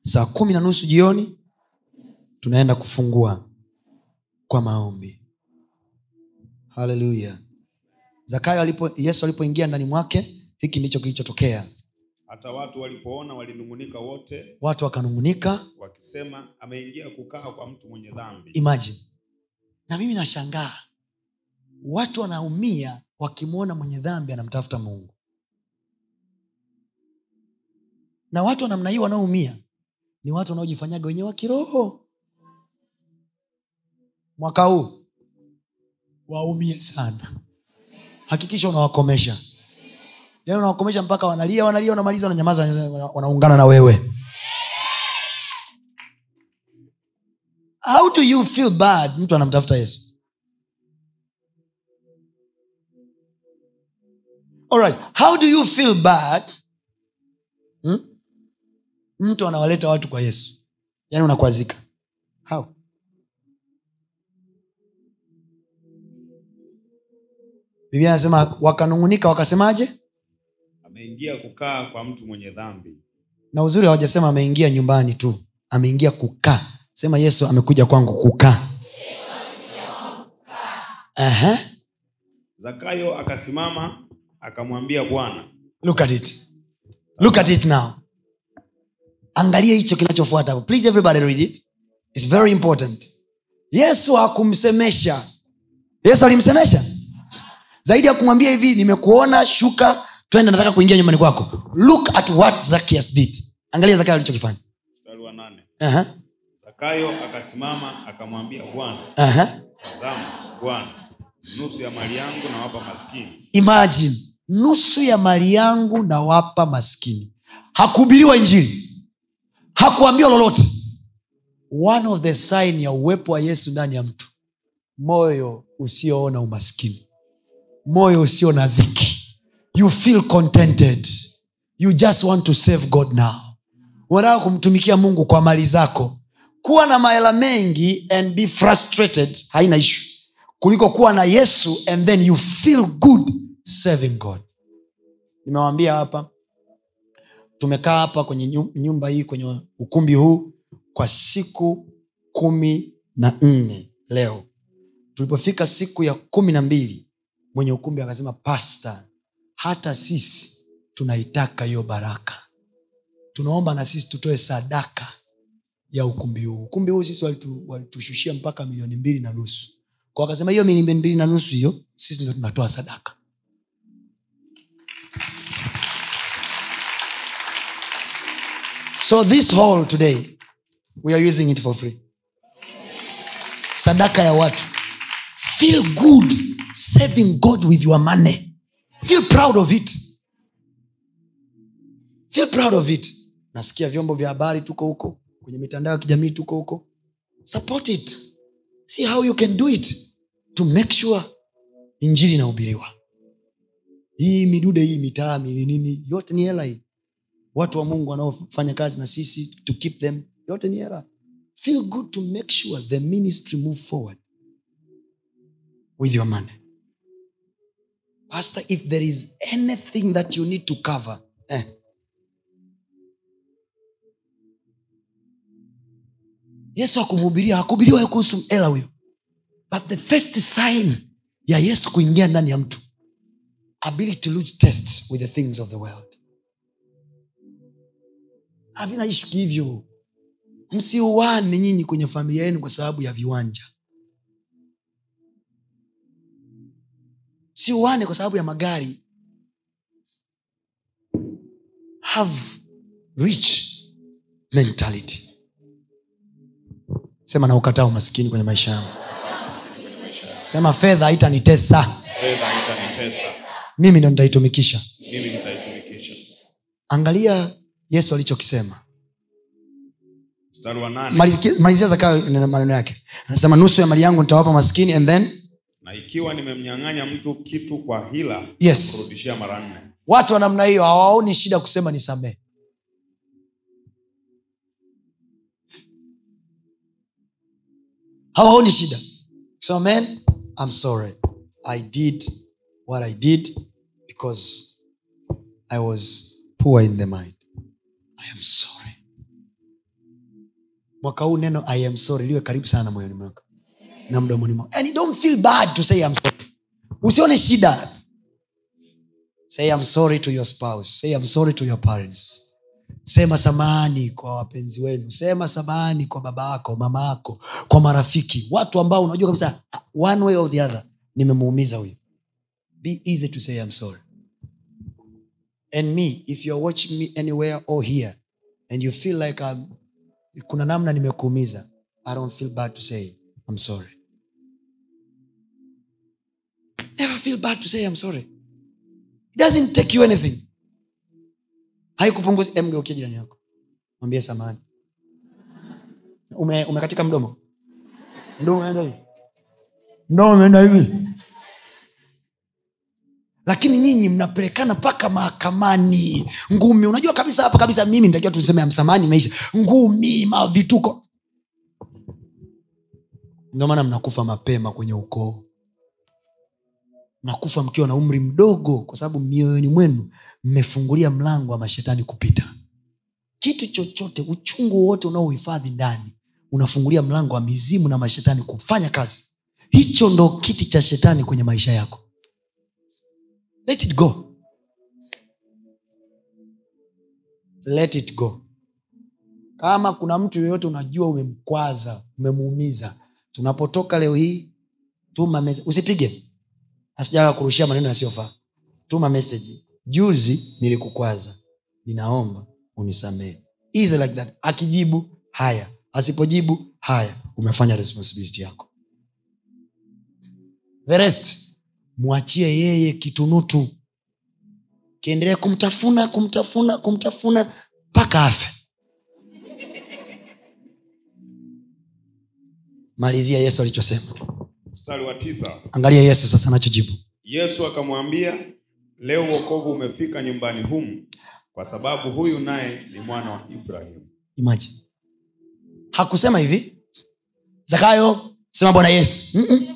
Saa kumi na nusu jioni tunaenda kufungua kwa maombi. Haleluya zakayo alipo yesu alipoingia ndani mwake hiki ndicho kilichotokea. Hata watu walipoona walinung'unika wote watu wakanungunika. wakisema ameingia kukaa kwa mtu mwenye dhambi. Imagine. Na mimi nashangaa. Watu wanaumia wakimwona mwenye dhambi anamtafuta mungu. Na watu wa namna hii wanaoumia ni watu wanaojifanyaga wenyewe wa kiroho. Mwaka huu waumie sana. Hakikisha unawakomesha yaani unawakomesha mpaka wanalia wanalia wanamaliza wananyamaza wanaungana na wewe. How do you feel bad? Mtu anamtafuta yesu. Alright. how do you feel bad? Hmm? mtu anawaleta watu kwa yesu. Yaani unakwazika. How? Biblia anasema wakanungunika wakasemaje ameingia kukaa kwa mtu mwenye dhambi. Na uzuri hawajasema ameingia nyumbani tu ameingia kukaa. Sema yesu amekuja kwangu kukaa. Kuka. zakayo akasimama akamwambia bwana. Look at it. Look at it now. Angalia hicho kinachofuata hapo. Please everybody read it. It's very important. Yesu hakumsemesha. Yesu alimsemesha? Zaidi ya kumwambia hivi nimekuona shuka twende nataka kuingia nyumbani kwako. Look at what Zacchaeus did. Angalia zakayo alichokifanya. Zakayo akasimama akamwambia bwana tazama bwana nusu ya mali yangu nawapa maskini. Imagine nusu ya mali yangu nawapa maskini. Hakuhubiriwa injili. Hakuambiwa lolote. One of the sign ya uwepo wa yesu ndani ya mtu. Moyo usioona umaskini. Moyo usio na dhiki you feel contented. You just want to save god now. Unataka kumtumikia mungu kwa mali zako. Kuwa na mahela mengi and be frustrated haina ishu kuliko kuwa na yesu and then you feel good serving god. Nimewambia hapa tumekaa hapa kwenye nyumba hii kwenye ukumbi huu kwa siku kumi na nne leo. Tulipofika siku ya kumi na mbili mwenye ukumbi akasema pasta hata sisi tunaitaka hiyo baraka. Tunaomba na sisi tutoe sadaka ya ukumbi huu. Ukumbi huu sisi walitu- walitushushia mpaka milioni mbili na nusu. Kwa wakasema hiyo milioni mbili na nusu hiyo sisi ndo tunatoa sadaka. So this hall today we are using it for free. Sadaka ya watu. Feel good. Serving god with your money feel proud of it. Feel proud of it. Nasikia vyombo vya habari tuko huko kwenye mitandao ya kijamii tuko huko. Support it. See how you can do it to make sure injili inahubiriwa. Hii midude hii mitaa mi- nini yote ni hela hii. Watu wa mungu wanaofanya kazi na sisi to keep them yote ni hela. Feel good to make sure the ministry move forward with your money pastor if there is anything that you need to cover eh, yesu akumhubiria hakuhubiriwa kuhusu hela huyo. But the first sign ya yesu kuingia ndani ya mtu ability to lose test with the things of the world. Havina ishu hivyo msiuane nyinyi kwenye familia yenu kwa sababu ya viwanja msiuane kwa sababu ya magari have rich mentality. Sema na ukataa umaskini kwenye maisha yangu. Sema fedha haitanitesa. Mimi ndo nitaitumikisha. Angalia yesu alichokisema. Malizia zakayo maneno yake. Anasema nusu ya mali yangu nitawapa maskini and then na ikiwa nimemnyang'anya mtu kitu kwa hila Yes. kurudishia mara nne. Watu wa namna hiyo hawaoni shida kusema nisamee hawaoni shida. So man I'm sorry. I did what i did because i was poor in the mind. I am sorry. Mwaka huu neno i am sorry liwe karibu sana moyoni mwako na mdomoni mwako yani don't feel bad to say I'm sorry. Usione shida. Say I'm sorry to your spouse. Say I'm sorry to your parents. Sema samani kwa wapenzi wenu. Sema samani kwa baba yako mama yako kwa marafiki. Watu ambao unajua kabisa one way or the other nimemuumiza huyu. Be easy to say I'm sorry. And me if you're watching me anywhere or here and you feel like I'm, kuna namna nimekuumiza i don't feel bad to say i'm sorry. Never feel bad to say i'm sorry. It doesn't take you anything. Haikupunguzi emgeukia jirani yako. Mwambie samani. Ume, umekatika mdomo? Mdomo umeenda hivi? Mdomo umeenda hivi? Lakini nyinyi mnapelekana mpaka mahakamani. Ngumi unajua kabisa hapa kabisa mimi nitakiwa tuseme amsamani imeisha ngumi mavituko ndio maana mnakufa mapema kwenye ukoo. Mnakufa mkiwa na umri mdogo kwa sababu mioyoni mwenu mmefungulia mlango wa mashetani kupita. Kitu chochote uchungu wote unaohifadhi ndani unafungulia mlango wa mizimu na mashetani kufanya kazi. Hicho ndo kiti cha shetani kwenye maisha yako. Let it go. Let it go. Kama kuna mtu yoyote unajua umemkwaza umemuumiza tunapotoka leo hii tuma usipige. Asijaa kurushia maneno yasiyofaa. Tuma meseji juzi nilikukwaza. Ninaomba unisamehe. Easy like that? Akijibu haya. Asipojibu haya. Umefanya responsibility yako. The rest mwachie yeye kitunutu. Kiendelee kumtafuna kumtafuna kumtafuna mpaka afe malizia yesu alichosema. Mstari wa tisa. Angalia yesu sasa anachojibu. Yesu akamwambia leo uokovu umefika nyumbani humu kwa sababu huyu naye ni mwana wa ibrahimu. Imagine. hakusema hivi? Zakayo sema bwana yesu. Mm-mm.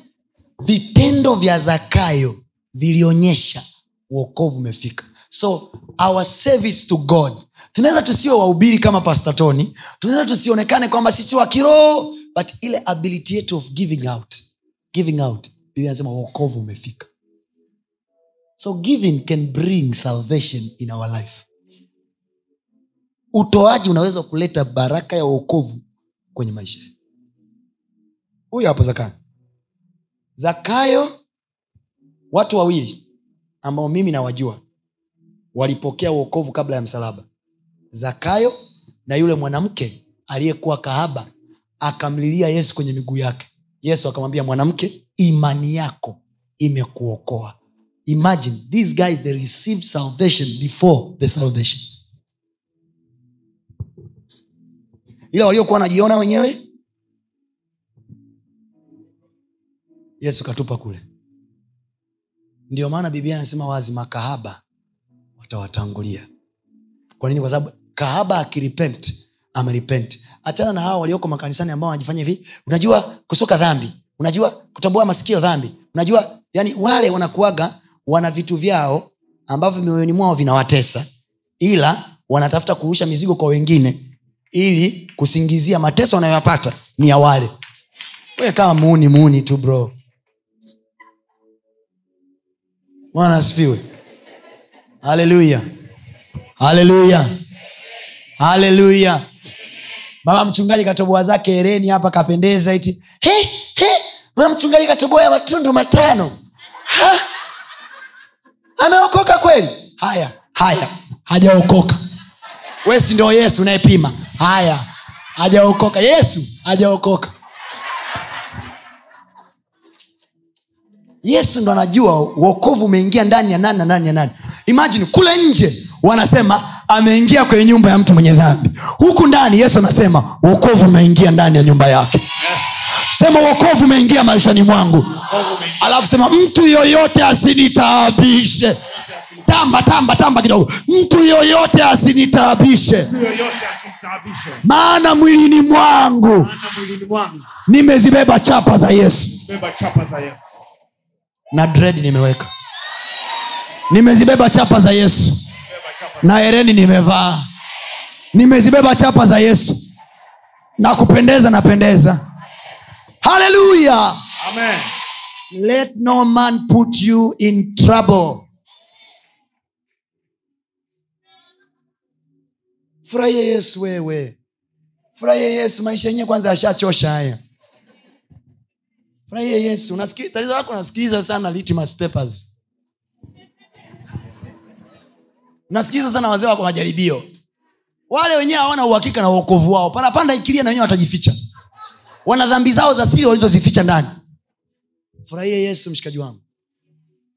vitendo vya zakayo vilionyesha uokovu umefika. So our service to god. Tunaweza tusiwe wahubiri kama pastatoni tunaweza tusionekane kwamba sisi wa kiroho but ile ability yetu of giving out giving out biblia anasema uokovu umefika. So giving can bring salvation in our life. Utoaji unaweza kuleta baraka ya uokovu kwenye maisha huyu hapo zakayo. Zakayo watu wawili ambao mimi nawajua walipokea uokovu kabla ya msalaba. Zakayo na yule mwanamke aliyekuwa kahaba akamlilia yesu kwenye miguu yake. Yesu akamwambia mwanamke imani yako imekuokoa. Imagine these guys they received salvation before the salvation. Ila waliokuwa wanajiona wenyewe yesu katupa kule. Ndio maana biblia anasema wazi makahaba watawatangulia. Kwa nini? Kwa sababu kahaba akirepent amerepent achana na hao walioko makanisani ambao wanajifanya hivi. Unajua kusuka dhambi. Unajua kutoboa masikio dhambi. Unajua yani wale wanakuaga wana vitu vyao ambavyo mioyoni mwao vinawatesa. Ila wanatafuta kurusha mizigo kwa wengine ili kusingizia mateso wanayoyapata ni ya wale. We kama muuni muuni tu bro. Bwana asifiwe. Haleluya haleluya haleluya mama mchungaji katoboa zake hereni hapa kapendeza iti he, he, mama mchungaji katoboa ya matundu matano. Ha? ameokoka kweli? Haya haya hajaokoka. Wesi ndo yesu unayepima? Haya hajaokoka. Yesu hajaokoka. Yesu ndo anajua uokovu umeingia ndani ya nani na nani ya nani. Imajini kule nje wanasema ameingia kwenye nyumba ya mtu mwenye dhambi. Huku ndani yesu anasema uokovu umeingia ndani ya nyumba yake. Sema uokovu umeingia maishani mwangu. Alafu sema mtu yoyote asinitaabishe. Tamba tamba tamba kidogo. Mtu yoyote asinitaabishe. Maana mwilini mwangu nimezibeba chapa za yesu. beba chapa za yesu. Na dread nimeweka. Nimezibeba chapa za yesu. Na hereni nimevaa. Nimezibeba chapa za yesu. Na kupendeza napendeza haleluya let no man put you in trouble. Furahie yesu wewe. Furahie yesu. Maisha yenyewe kwanza yashachosha haya. Furahie yesu. Unasiki- tatizo lako unasikiliza sana litmus papers unasikiliza sana wazee wako majaribio. Wale wenyewe hawana uhakika na uokovu wao. Parapanda ikilia na wenyewe watajificha. Wana dhambi zao za siri walizozificha ndani. Mfurahie yesu mshikaji wangu.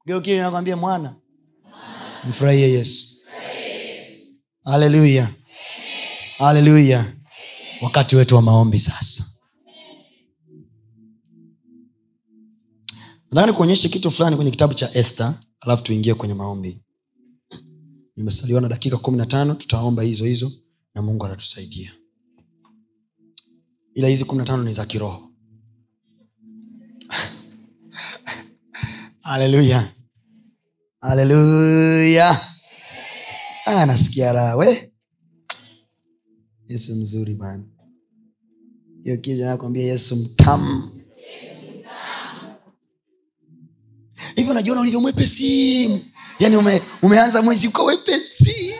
Geukili nakwambia mwana mfurahie yesu. Haleluya haleluya wakati wetu wa maombi sasa. Nataka nikuonyeshe kitu fulani kwenye kitabu cha este alafu tuingie kwenye maombi nimesaliwa na dakika kumi na tano tutaomba hizo hizo na mungu atatusaidia. Ila hizi kumi na tano ni za kiroho. Haleluya. Haleluya. Ah, nasikia raha yesu mzuri bana hiyo kija nakwambia yesu mtamu. Hivyo najiona ulivyo mwepesi yani ume, umeanza mwezi kwa wepesi.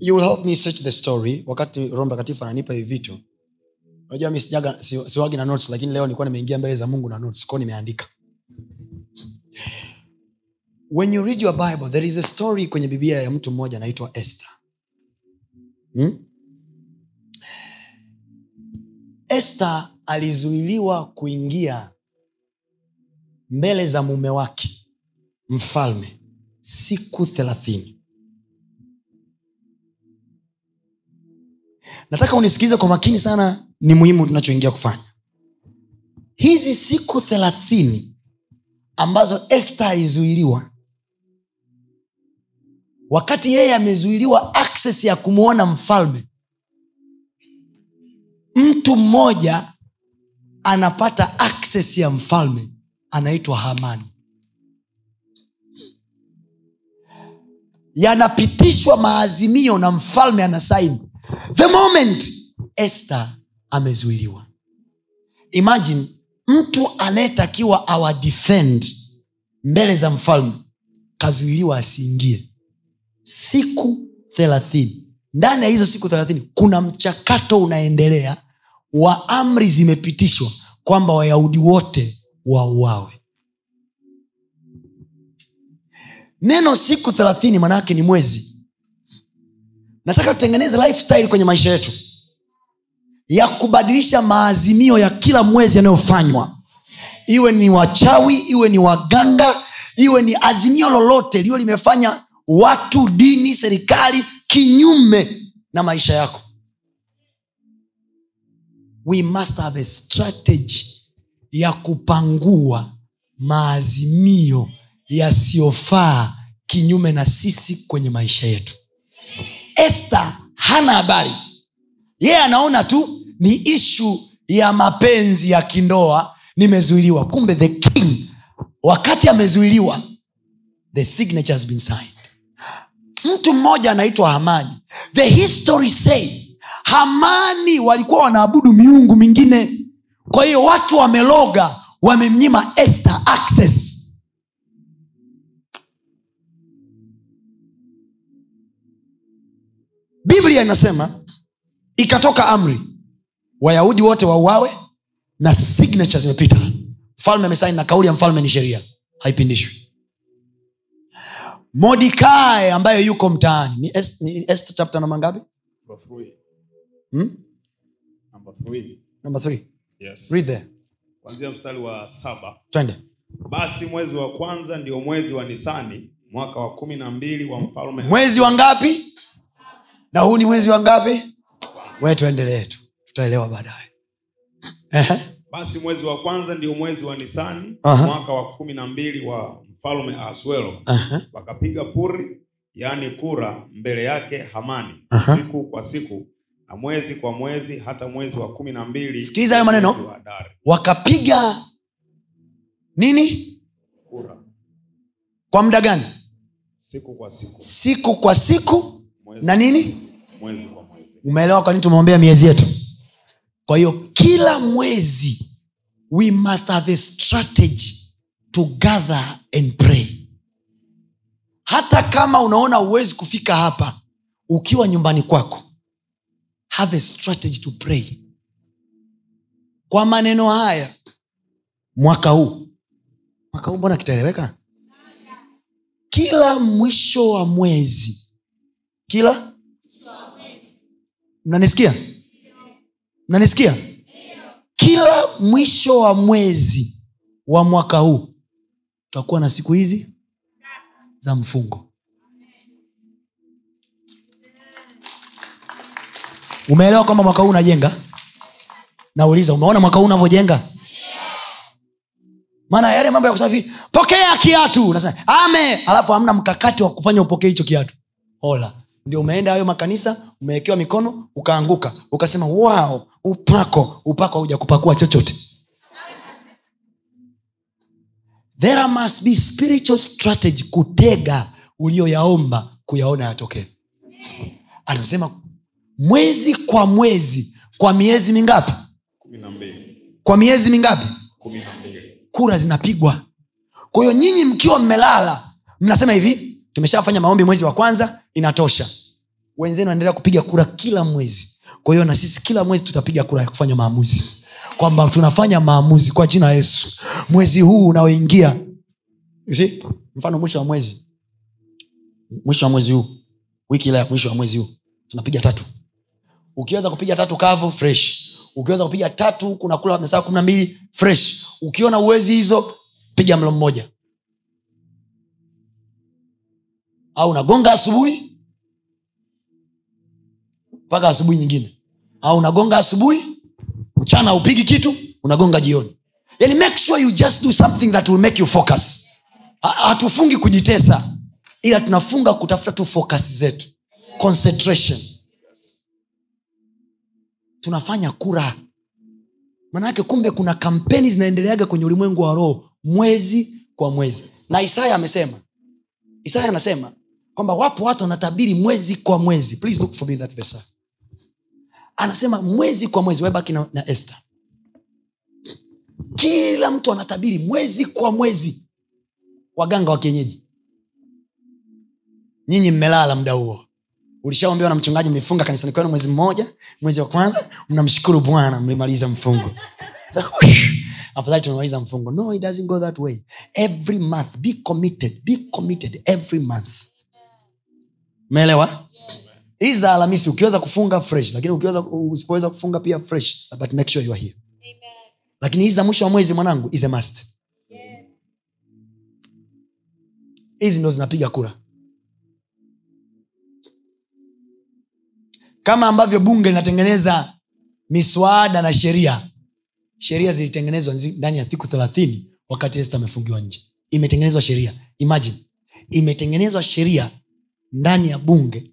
You will help me search the story. Wakati roho mtakatifu ananipa hivi vitu. Unajua mi sijaga si- siwagi na notes lakini leo nilikuwa nimeingia mbele za mungu na notes kwao nimeandika. When you read your bible there is a story kwenye biblia ya mtu mmoja anaitwa esther. Hmm? Esther alizuiliwa kuingia mbele za mume wake mfalme siku thelathini. Nataka unisikilize kwa makini sana ni muhimu tunachoingia kufanya. Hizi siku thelathini ambazo este alizuiliwa wakati yeye amezuiliwa akses ya kumwona mfalme mtu mmoja anapata akses ya mfalme anaitwa hamani. Yanapitishwa maazimio na mfalme anasaini. The moment este amezuiliwa. Imagine mtu anayetakiwa awadefend mbele za mfalme kazuiliwa asiingie. Siku thelathini. Ndani ya hizo siku thelathini kuna mchakato unaendelea wa amri zimepitishwa kwamba wayahudi wote wauawe. Neno siku thelathini manaake ni mwezi. Nataka tutengeneze lifestyle kwenye maisha yetu ya kubadilisha maazimio ya kila mwezi yanayofanywa. Iwe ni wachawi iwe ni waganga iwe ni azimio lolote liyo limefanya watu dini serikali kinyume na maisha yako we must have a strategy ya kupangua maazimio yasiyofaa kinyume na sisi kwenye maisha yetu. Este hana habari. Yeye anaona tu ni ishu ya mapenzi ya kindoa nimezuiliwa. Kumbe the king wakati amezuiliwa the signature has been signed. Mtu mmoja anaitwa hamani. The history say hamani walikuwa wanaabudu miungu mingine. Kwa hiyo watu wameloga wamemnyima esther access. Biblia inasema ikatoka amri wayahudi wote wauawe na signature zimepita. Mfalme amesaini na kauli ya mfalme ni sheria. Haipindishwi. Mordikai ambaye yuko mtaani ni est, ni est chapter namba ngapi? Number three. Hmm? Number three. number three Yes. read there Kuanzia mstari wa saba twende basi mwezi wa kwanza ndio mwezi wa nisani mwaka wa kumi na mbili wa mfalme mwezi wa ngapi na huu ni mwezi wa ngapi we tuendelee tu tutaelewa baadaye basi mwezi wa kwanza ndio mwezi wa nisani Aha. mwaka wa kumi na mbili wa mfalme asuelo uh-huh. wakapiga puri yaani kura mbele yake hamani Aha. siku kwa siku na mwezi kwa mwezi hata mwezi wa kumi na mbili Sikiliza hayo maneno. wakapiga nini? Kura. Kwa muda gani? Siku kwa siku. Siku kwa siku mwezi, na nini? Mwezi kwa mwezi. Umeelewa kwa nini tumeombea miezi yetu? Kwa hiyo kila mwezi we must have a strategy to gather and pray. Hata kama unaona uwezi kufika hapa ukiwa nyumbani kwako have a strategy to pray. Kwa maneno haya mwaka huu. Mwaka huu mbona kitaeleweka? Kila mwisho wa mwezi. Kila? Mnanisikia? Mnanisikia? Kila mwisho wa mwezi wa mwaka huu tutakuwa na siku hizi za mfungo umeelewa kwamba mwaka huu unajenga? Nauliza umeona mwaka huu unavyojenga? Maana yale mambo ya kusafi pokea kiatu! Ame alafu hamna mkakati wa kufanya upokee hicho kiatu. Hola. Ndio umeenda hayo makanisa umewekewa mikono ukaanguka. Ukasema wao upako upako hauja kupakua chochote. There must be spiritual strategy kutega ulioyaomba kuyaona yatokee. Anasema mwezi kwa mwezi kwa miezi mingapi? Kwa miezi mingapi? Kura zinapigwa. Kwa hiyo nyinyi mkiwa mmelala mnasema hivi tumeshafanya maombi mwezi wa kwanza inatosha. Wenzenu wanaendelea kupiga kura kila mwezi. Kwa hiyo na sisi kila mwezi tutapiga kura ya kufanya maamuzi. Kwamba tunafanya maamuzi kwa jina yesu. Mwezi huu unaoingia. Mfano mwisho wa mwezi. Mwisho wa mwezi huu. Wiki ila ya mwisho wa mwezi huu. Tunapiga tatu ukiweza kupiga tatu kavu fresh. Ukiweza kupiga tatu kuna kula masaa kumi na mbili fresh. Ukiona uwezi hizo piga mlo mmoja. Au unagonga asubuhi mpaka asubuhi nyingine. Au unagonga asubuhi mchana upigi kitu unagonga jioni. Yani make sure you just do something that will make you focus. Hatufungi kujitesa ila tunafunga kutafuta tu focus zetu. Concentration tunafanya kura. Manake kumbe kuna kampeni zinaendeleaga kwenye ulimwengu wa roho mwezi kwa mwezi. Na isaya amesema isaya anasema kwamba wapo watu wanatabiri mwezi kwa mwezi. Please look for me that verse. Anasema mwezi kwa mwezi. Webaki na, na este kila mtu anatabiri mwezi kwa mwezi. Waganga wa kienyeji. Nyinyi mmelala muda huo ulishaambiwa na mchungaji mlifunga kanisani kwenu mwezi mmoja mwezi wa kwanza mnamshukuru bwana mlimaliza mfungo. Afadhali tumemaliza mfungo. No it doesn't go that way. Every month be committed be committed every month. Umeelewa? Hii za alhamisi ukiweza kufunga fresh lakini ukiweza usipoweza kufunga pia fresh but make sure you are here. Lakini hii za mwisho wa mwezi mwanangu is a must. Hizi ndo zinapiga kura kama ambavyo bunge linatengeneza miswada na sheria sheria zilitengenezwa ndani ya siku thelathini wakati este amefungiwa nje. Imetengenezwa sheria. Imagine. Imetengenezwa sheria ndani ya bunge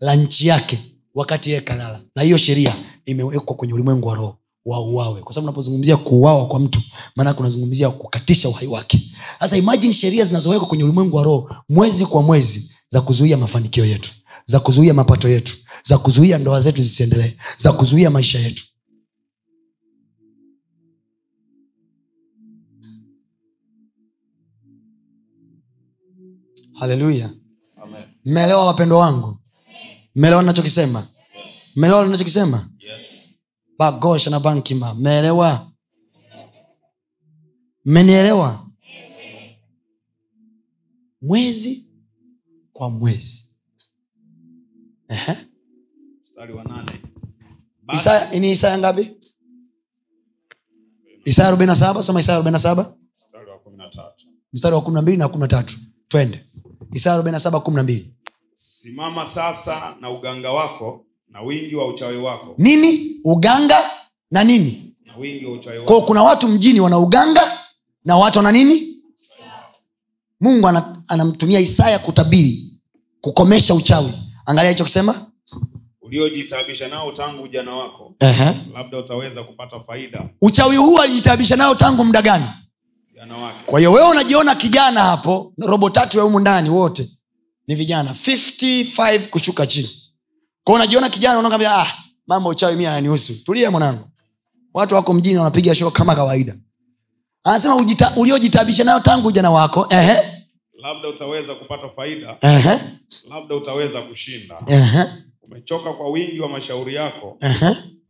la nchi yake wakati yeye kalala. Na hiyo sheria imewekwa kwenye ulimwengu wa roho. Wauawe. Kwa sababu unapozungumzia kuuawa kwa mtu maanake unazungumzia kukatisha uhai wake. Sasa imagine sheria zinazowekwa kwenye ulimwengu wa roho mwezi kwa mwezi za kuzuia mafanikio yetu za kuzuia mapato yetu za kuzuia ndoa zetu zisiendelee za kuzuia maisha yetu. Haleluya. Mmeelewa wapendo wangu? Mmeelewa nachokisema mmeelewa nachokisema Yes. bagosha na bankima. Mmeelewa? Mmenielewa? Mwezi kwa mwezi. Ehe. Mstari wa nane. Isaya, ni isaya ngapi? Isaya arobaini na saba soma isaya arobaini na saba. Mstari wa kumi na mbili na kumi na tatu. Twende. Isaya arobaini na saba kumi na mbili. Simama sasa na uganga wako na wingi wa uchawi wako. Nini? Uganga na nini? Na wingi wa uchawi wako. Kwa kuna watu mjini wana uganga na watu wana nini? Mungu anamtumia isaya kutabiri kukomesha uchawi. Angalia hicho kisema uliojitaabisha nao tangu ujana wako Ehe. labda utaweza kupata faida. Uchawi huu alijitabisha nao tangu muda gani? Kwa hiyo wewe unajiona kijana hapo robo tatu ya humu ndani wote ni vijana 55 kushuka chini. Kwao unajiona kijana unakwambia ah, mambo uchawi mi hayanihusu. Tulia mwanangu. Watu wako mjini wanapiga show kama kawaida. Anasema uliojitabisha nayo tangu ujana wako ehe, labda utaweza kupata faida. Ehe, labda utaweza kushinda. Ehe, umechoka kwa wingi wa mashauri yako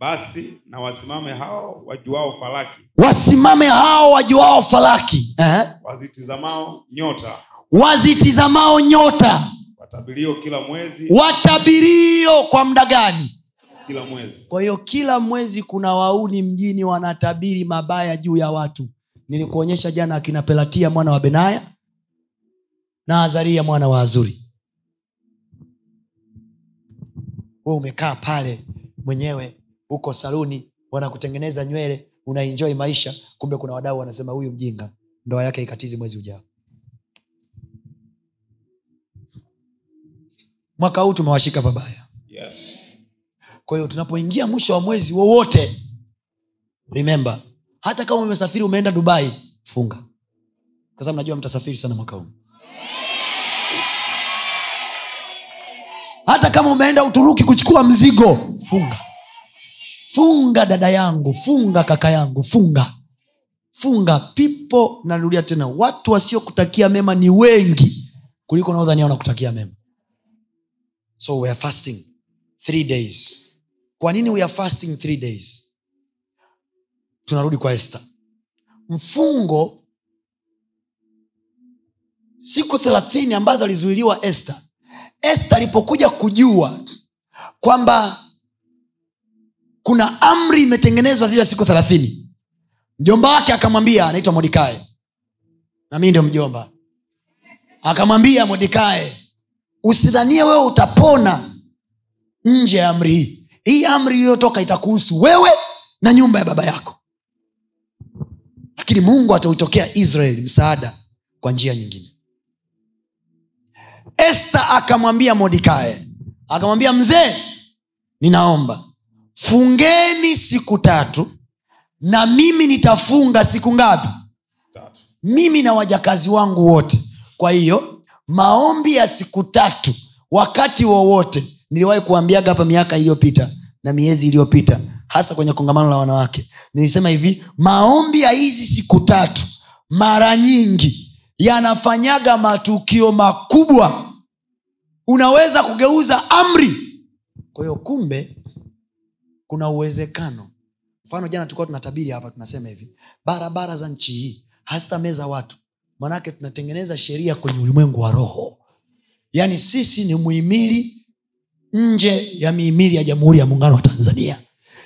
basi na wasimame hao wajuao falaki. Wasimame hao wajuao falaki. Wazitizamao nyota. Wazitizamao nyota. Watabirio kila mwezi. Watabirio kwa muda gani? Kila mwezi. Kwa hiyo kila mwezi kuna wauni mjini wanatabiri mabaya juu ya watu. Nilikuonyesha jana akina pelatia mwana wa benaya na azaria mwana wa azuri we umekaa pale mwenyewe uko saluni wanakutengeneza nywele unaenjoi maisha kumbe kuna wadau wanasema huyu mjinga ndoa yake ikatizi mwezi ujao. Mwaka huu tumewashika pabaya. Yes. Kwa hiyo tunapoingia mwisho wa mwezi wowote remember hata kama umesafiri umeenda dubai funga. Kwa sababu najua mtasafiri sana mwaka huu hata kama umeenda uturuki kuchukua mzigo funga. Funga dada yangu funga kaka yangu funga. Funga. Pipo narudia tena watu wasiokutakia mema ni wengi kuliko naodhania wanakutakia mema. So we are fasting three days. Kwa nini we are fasting three days? Tunarudi kwa este mfungo siku thelathini ambazo alizuiliwa este este alipokuja kujua kwamba kuna amri imetengenezwa zile siku thelathini mjomba wake akamwambia anaitwa modikae na mii ndio mjomba. Akamwambia modikae usidhanie wewe utapona nje ya amri hii. Hii amri iliyotoka itakuhusu wewe na nyumba ya baba yako. Lakini mungu atautokea israeli msaada kwa njia nyingine este akamwambia modikae akamwambia mzee ninaomba. Fungeni siku tatu na mimi nitafunga siku ngapi? Tatu. Mimi na wajakazi wangu wote. Kwa hiyo maombi ya siku tatu wakati wowote niliwahi kuambiaga hapa miaka iliyopita na miezi iliyopita hasa kwenye kongamano la wanawake. Nilisema hivi maombi ya hizi siku tatu mara nyingi yanafanyaga matukio makubwa unaweza kugeuza amri. Kwa hiyo kumbe kuna uwezekano. Mfano jana tulikuwa tunatabiri hapa tunasema hivi barabara za nchi hii hazitameza watu. Manake tunatengeneza sheria kwenye ulimwengu wa roho. Yaani sisi ni muhimili nje ya mihimili ya jamhuri ya muungano wa tanzania.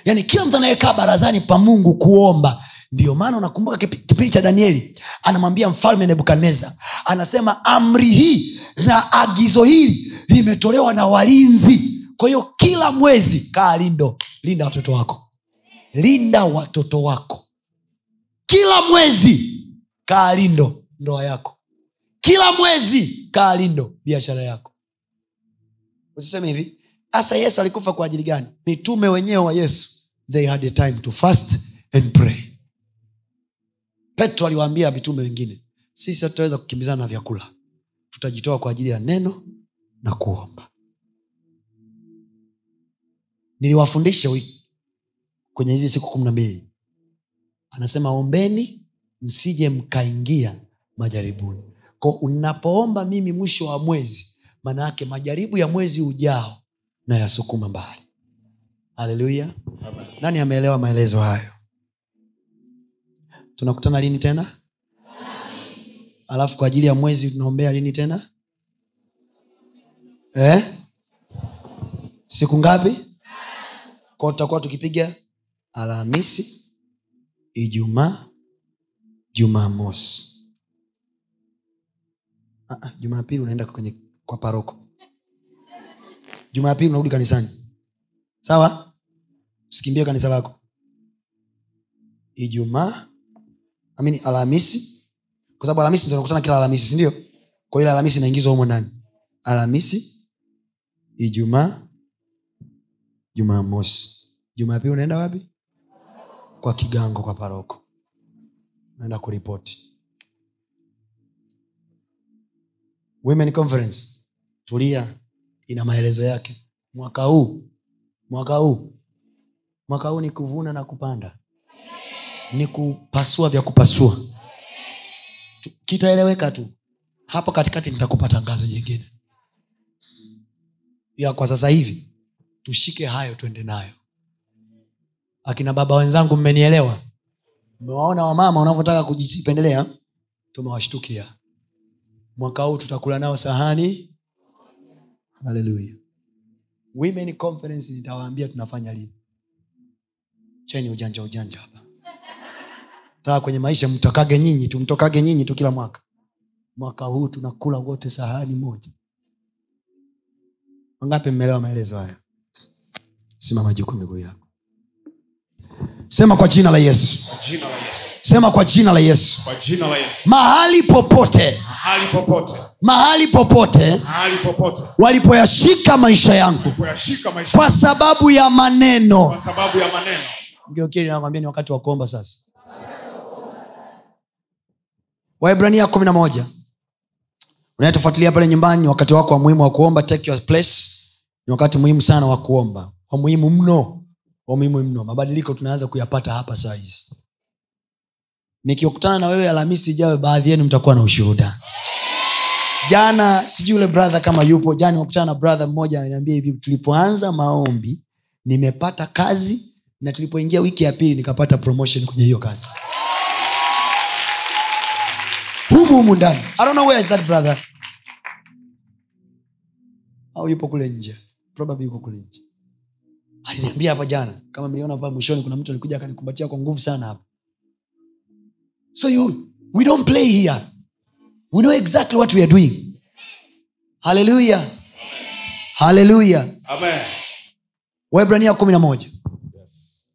Yaani kila mtu anayekaa barazani pa mungu kuomba. Ndio maana unakumbuka kipindi cha danieli anamwambia mfalme nebukadnezar anasema amri hii na agizo hili limetolewa na walinzi. Kwa hiyo kila mwezi kaa lindo linda watoto wako. Linda watoto wako. Kila mwezi kaa lindo ndoa yako. Kila mwezi kaa lindo biashara yako. Usiseme hivi hasa yesu alikufa kwa ajili gani? Mitume wenyewe wa yesu they had a time to fast and pray. Petro aliwaambia mitume wengine sisi hatutaweza kukimbizana na vyakula. Tutajitoa kwa ajili ya neno na kuomba. Niliwafundisha wiki kwenye hizi siku kumi na mbili. Anasema ombeni msije mkaingia majaribuni. Ko unapoomba mimi mwisho wa mwezi maana yake majaribu ya mwezi ujao na yasukuma mbali. Haleluya. Nani ameelewa maelezo hayo? Tunakutana lini tena? Alafu kwa ajili ya mwezi tunaombea lini tena eh? siku ngapi? Kwao tutakuwa tukipiga alhamisi ijumaa jumamosi. Ah, ah, jumapili unaenda kwenye kwa paroko. Jumapili unarudi kanisani. Sawa? Usikimbie kanisa lako. Ijumaa amini alhamisi. Kwa sababu alhamisi tunakutana kila alhamisi sindio kwa ile alhamisi inaingizwa humo ndani. Alhamisi ijumaa. Jumamosi. Jumapili unaenda wapi? Kwa kigango kwa paroko. Unaenda kuripoti. Women conference. Tulia. Ina maelezo yake. Mwaka huu. Mwaka huu. Mwaka huu ni kuvuna na kupanda. Ni kupasua vya kupasua. Kitaeleweka tu. Hapo katikati nitakupa tangazo jingine ya kwa sasa hivi tushike hayo twende nayo. Akina baba wenzangu mmenielewa? Mmewaona wamama wanavyotaka kujipendelea tumewashtukia. Mwaka huu tutakula nao sahani. Haleluya women conference nitawaambia tunafanya lini? Cheni ujanja ujanja hapa. Taa kwenye maisha mtokage nyinyi tumtokage nyinyi tu kila mwaka. Mwaka huu tunakula wote sahani moja wangapi mmeelewa maelezo haya? Simama juu kwa miguu yako. Sema kwa jina la yesu. Kwa jina la Yesu. sema kwa jina la yesu. Jina la Yesu. mahali popote. Mahali popote, mahali popote mahali popote. walipoyashika maisha yangu. Maisha kwa sababu ya maneno. Mgeukili nakwambia ni wakati wa kuomba sasa. Waibrania kumi na moja. Unayetofuatilia pale nyumbani ni wakati wako wa muhimu wa kuomba. Take your place ni wakati muhimu sana wa kuomba. Wa muhimu mno. Wa muhimu mno. Mabadiliko tunaanza kuyapata hapa sahizi nikikutana na wewe alhamisi ijayo baadhi yenu mtakuwa na ushuhuda. Jana sijui yule brother kama yupo. Jana nimekutana na brother mmoja ananiambia hivi tulipoanza maombi nimepata kazi na tulipoingia wiki ya pili nikapata promotion kwenye hiyo kazi. Humu humu ndani. I don't know where is that brother. Au yupo kule nje probably yuko kule nje. Aliniambia hapa jana kama mliona hapa mwishoni kuna mtu alikuja akanikumbatia kwa nguvu sana hapa. So you, we don't play here. We know exactly what we are doing. Haleluya haleluya Amen. waibrania kumi na moja. Yes.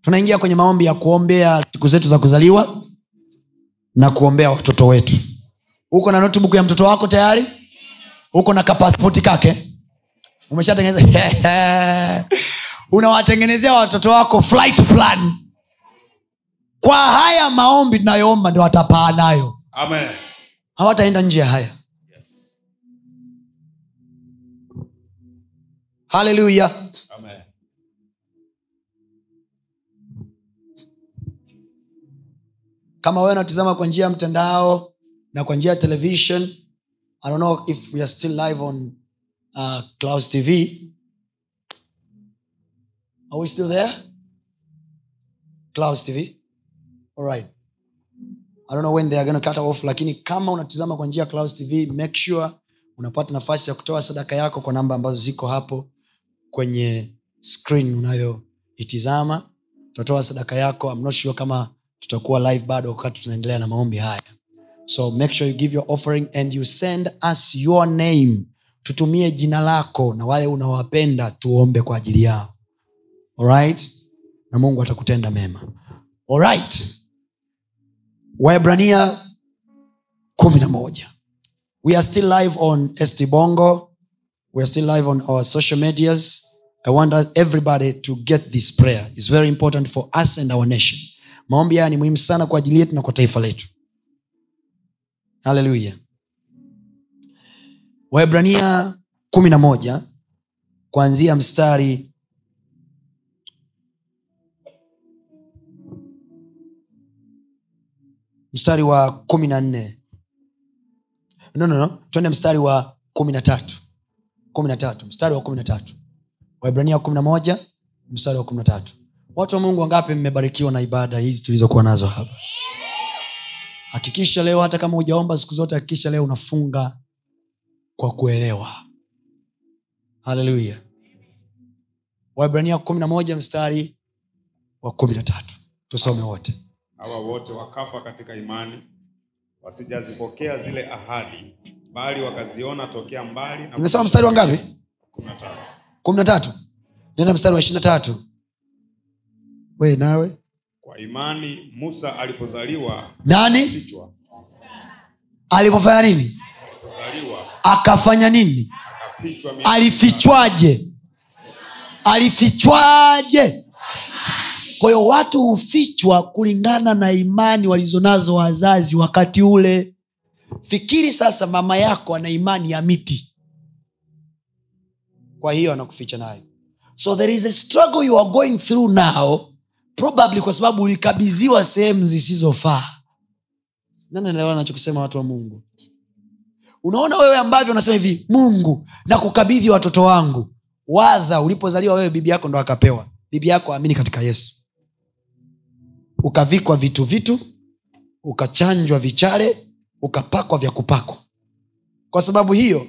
tunaingia kwenye maombi ya kuombea siku zetu za kuzaliwa na kuombea watoto wetu. Uko na notebook ya mtoto wako tayari uko na kapaspoti kake? Umeshatengeneza unawatengenezea watoto wako flight plan. Kwa haya maombi tunayoomba ndo watapaa nayo. Amen. hawataenda nje ya haya. Yes. haleluya kama wewe unatizama kwa njia ya mtandao na kwa njia ya television i don't know if we are still live on uh, clouds tv are we still there? Clouds tv all right. I don't know when they are going to cut off lakini kama unatizama kwa njia ya tv make sure unapata nafasi ya kutoa sadaka yako kwa namba ambazo ziko hapo kwenye screen unayoitizama. Utatoa sadaka yako. I'm not sure kama tutakuwa live bado wakati tunaendelea na maombi haya so make sure you give your offering and you send us your name. Tutumie jina lako na wale unawapenda tuombe kwa ajili yao. Alright na mungu atakutenda mema. Alright waebrania kumi na moja. We are still live on st. Bongo. We are still live on our social medias. I want everybody to get this prayer. It's very important for us and our nation. Maombi haya ni muhimu sana kwa ajili yetu na kwa taifa letu haleluya waebrania kumi na moja kuanzia mstari mstari wa kumi na nne. No, no, no. mstari wa kumi na tatu. Kumi na tatu. Mstari wa kumi na tatu. Waibrania kumi na moja mstari wa kumi na tatu. Watu wa mungu wangapi mmebarikiwa na ibada hizi tulizokuwa nazo hapa hakikisha leo hata kama hujaomba siku zote hakikisha leo unafunga kwa kuelewa. Haleluya. Waibrania kumi na moja mstari wa kumi na tatu. Tusome wote. Hawa wote wakafa katika imani wasijazipokea zile ahadi bali wakaziona tokea mbali nimesoma mstari wa ngapi? kumi na tatu. kumi na tatu. Nenda mstari wa ishiri na tatu. We nawe kwa imani musa alipozaliwa nani? kichwa alipofanya nini? Alipozaliwa akafanya nini? akafichwa alifichwaje? Alifichwaje? Kwa hiyo watu hufichwa kulingana na imani walizonazo wazazi wakati ule. Fikiri sasa mama yako ana imani ya miti. Kwa hiyo anakuficha nayo. So there is a struggle you are going through now probably kwa sababu ulikabidhiwa sehemu zisizofaa. Nani anaelewa nachokisema watu wa mungu? Unaona wewe ambavyo unasema hivi mungu na kukabidhi watoto wangu. Waza ulipozaliwa wewe bibi yako ndo akapewa. Bibi yako aamini katika yesu. Ukavikwa vitu vitu ukachanjwa vichale ukapakwa vya kupakwa. Kwa sababu hiyo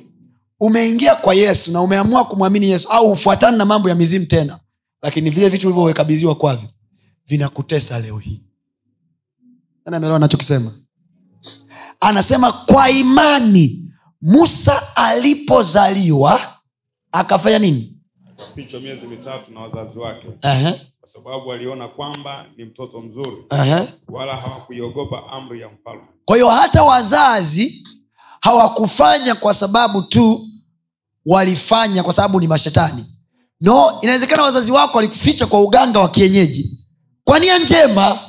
umeingia kwa yesu na umeamua kumwamini yesu au ufuatani na mambo ya mizimu tena lakini vile vitu ulivyokabidhiwa kwavyo vinakutesa leo hii. Nani anachokisema? Anasema kwa imani musa alipozaliwa akafanya nini? Ficho miezi mitatu na wazazi wake. Ehe, kwa sababu aliona kwamba ni mtoto mzuri ehe. wala hawakuiogopa amri ya mfalme. Kwa hiyo hata wazazi hawakufanya kwa sababu tu walifanya kwa sababu ni mashetani. No inawezekana wazazi wako walikuficha kwa uganga wa kienyeji kwa nia njema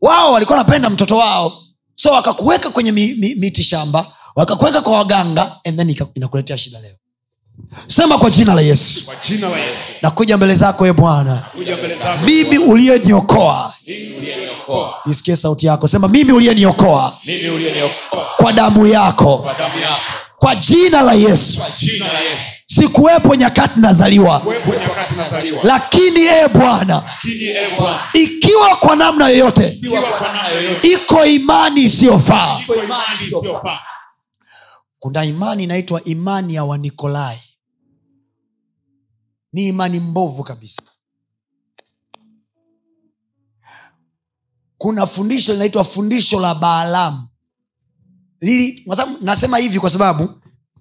wao walikuwa wanapenda mtoto wao. So wakakuweka kwenye mi, mi, miti shamba wakakuweka kwa waganga and then inakuletea shida leo. Sema kwa jina la yesu. Jina la yesu. Nakuja mbele zako e bwana. Mimi uliyeniokoa. Nisikie sauti yako. Sema mimi uliyeniokoa. Kwa damu yako. Kwa damu yako. Kwa jina la yesu. Kwa jina la yesu sikuwepo nyakati nazaliwa. Nazaliwa. Lakini ee bwana e bwana. ikiwa kwa namna yoyote. iko imani isiyofaa. Iko imani isiyofaa. Kuna imani inaitwa imani ya wanikolai. Ni imani mbovu kabisa. Kuna fundisho linaitwa fundisho la baalamu. Lili, kwa sababu- nasema hivi kwa sababu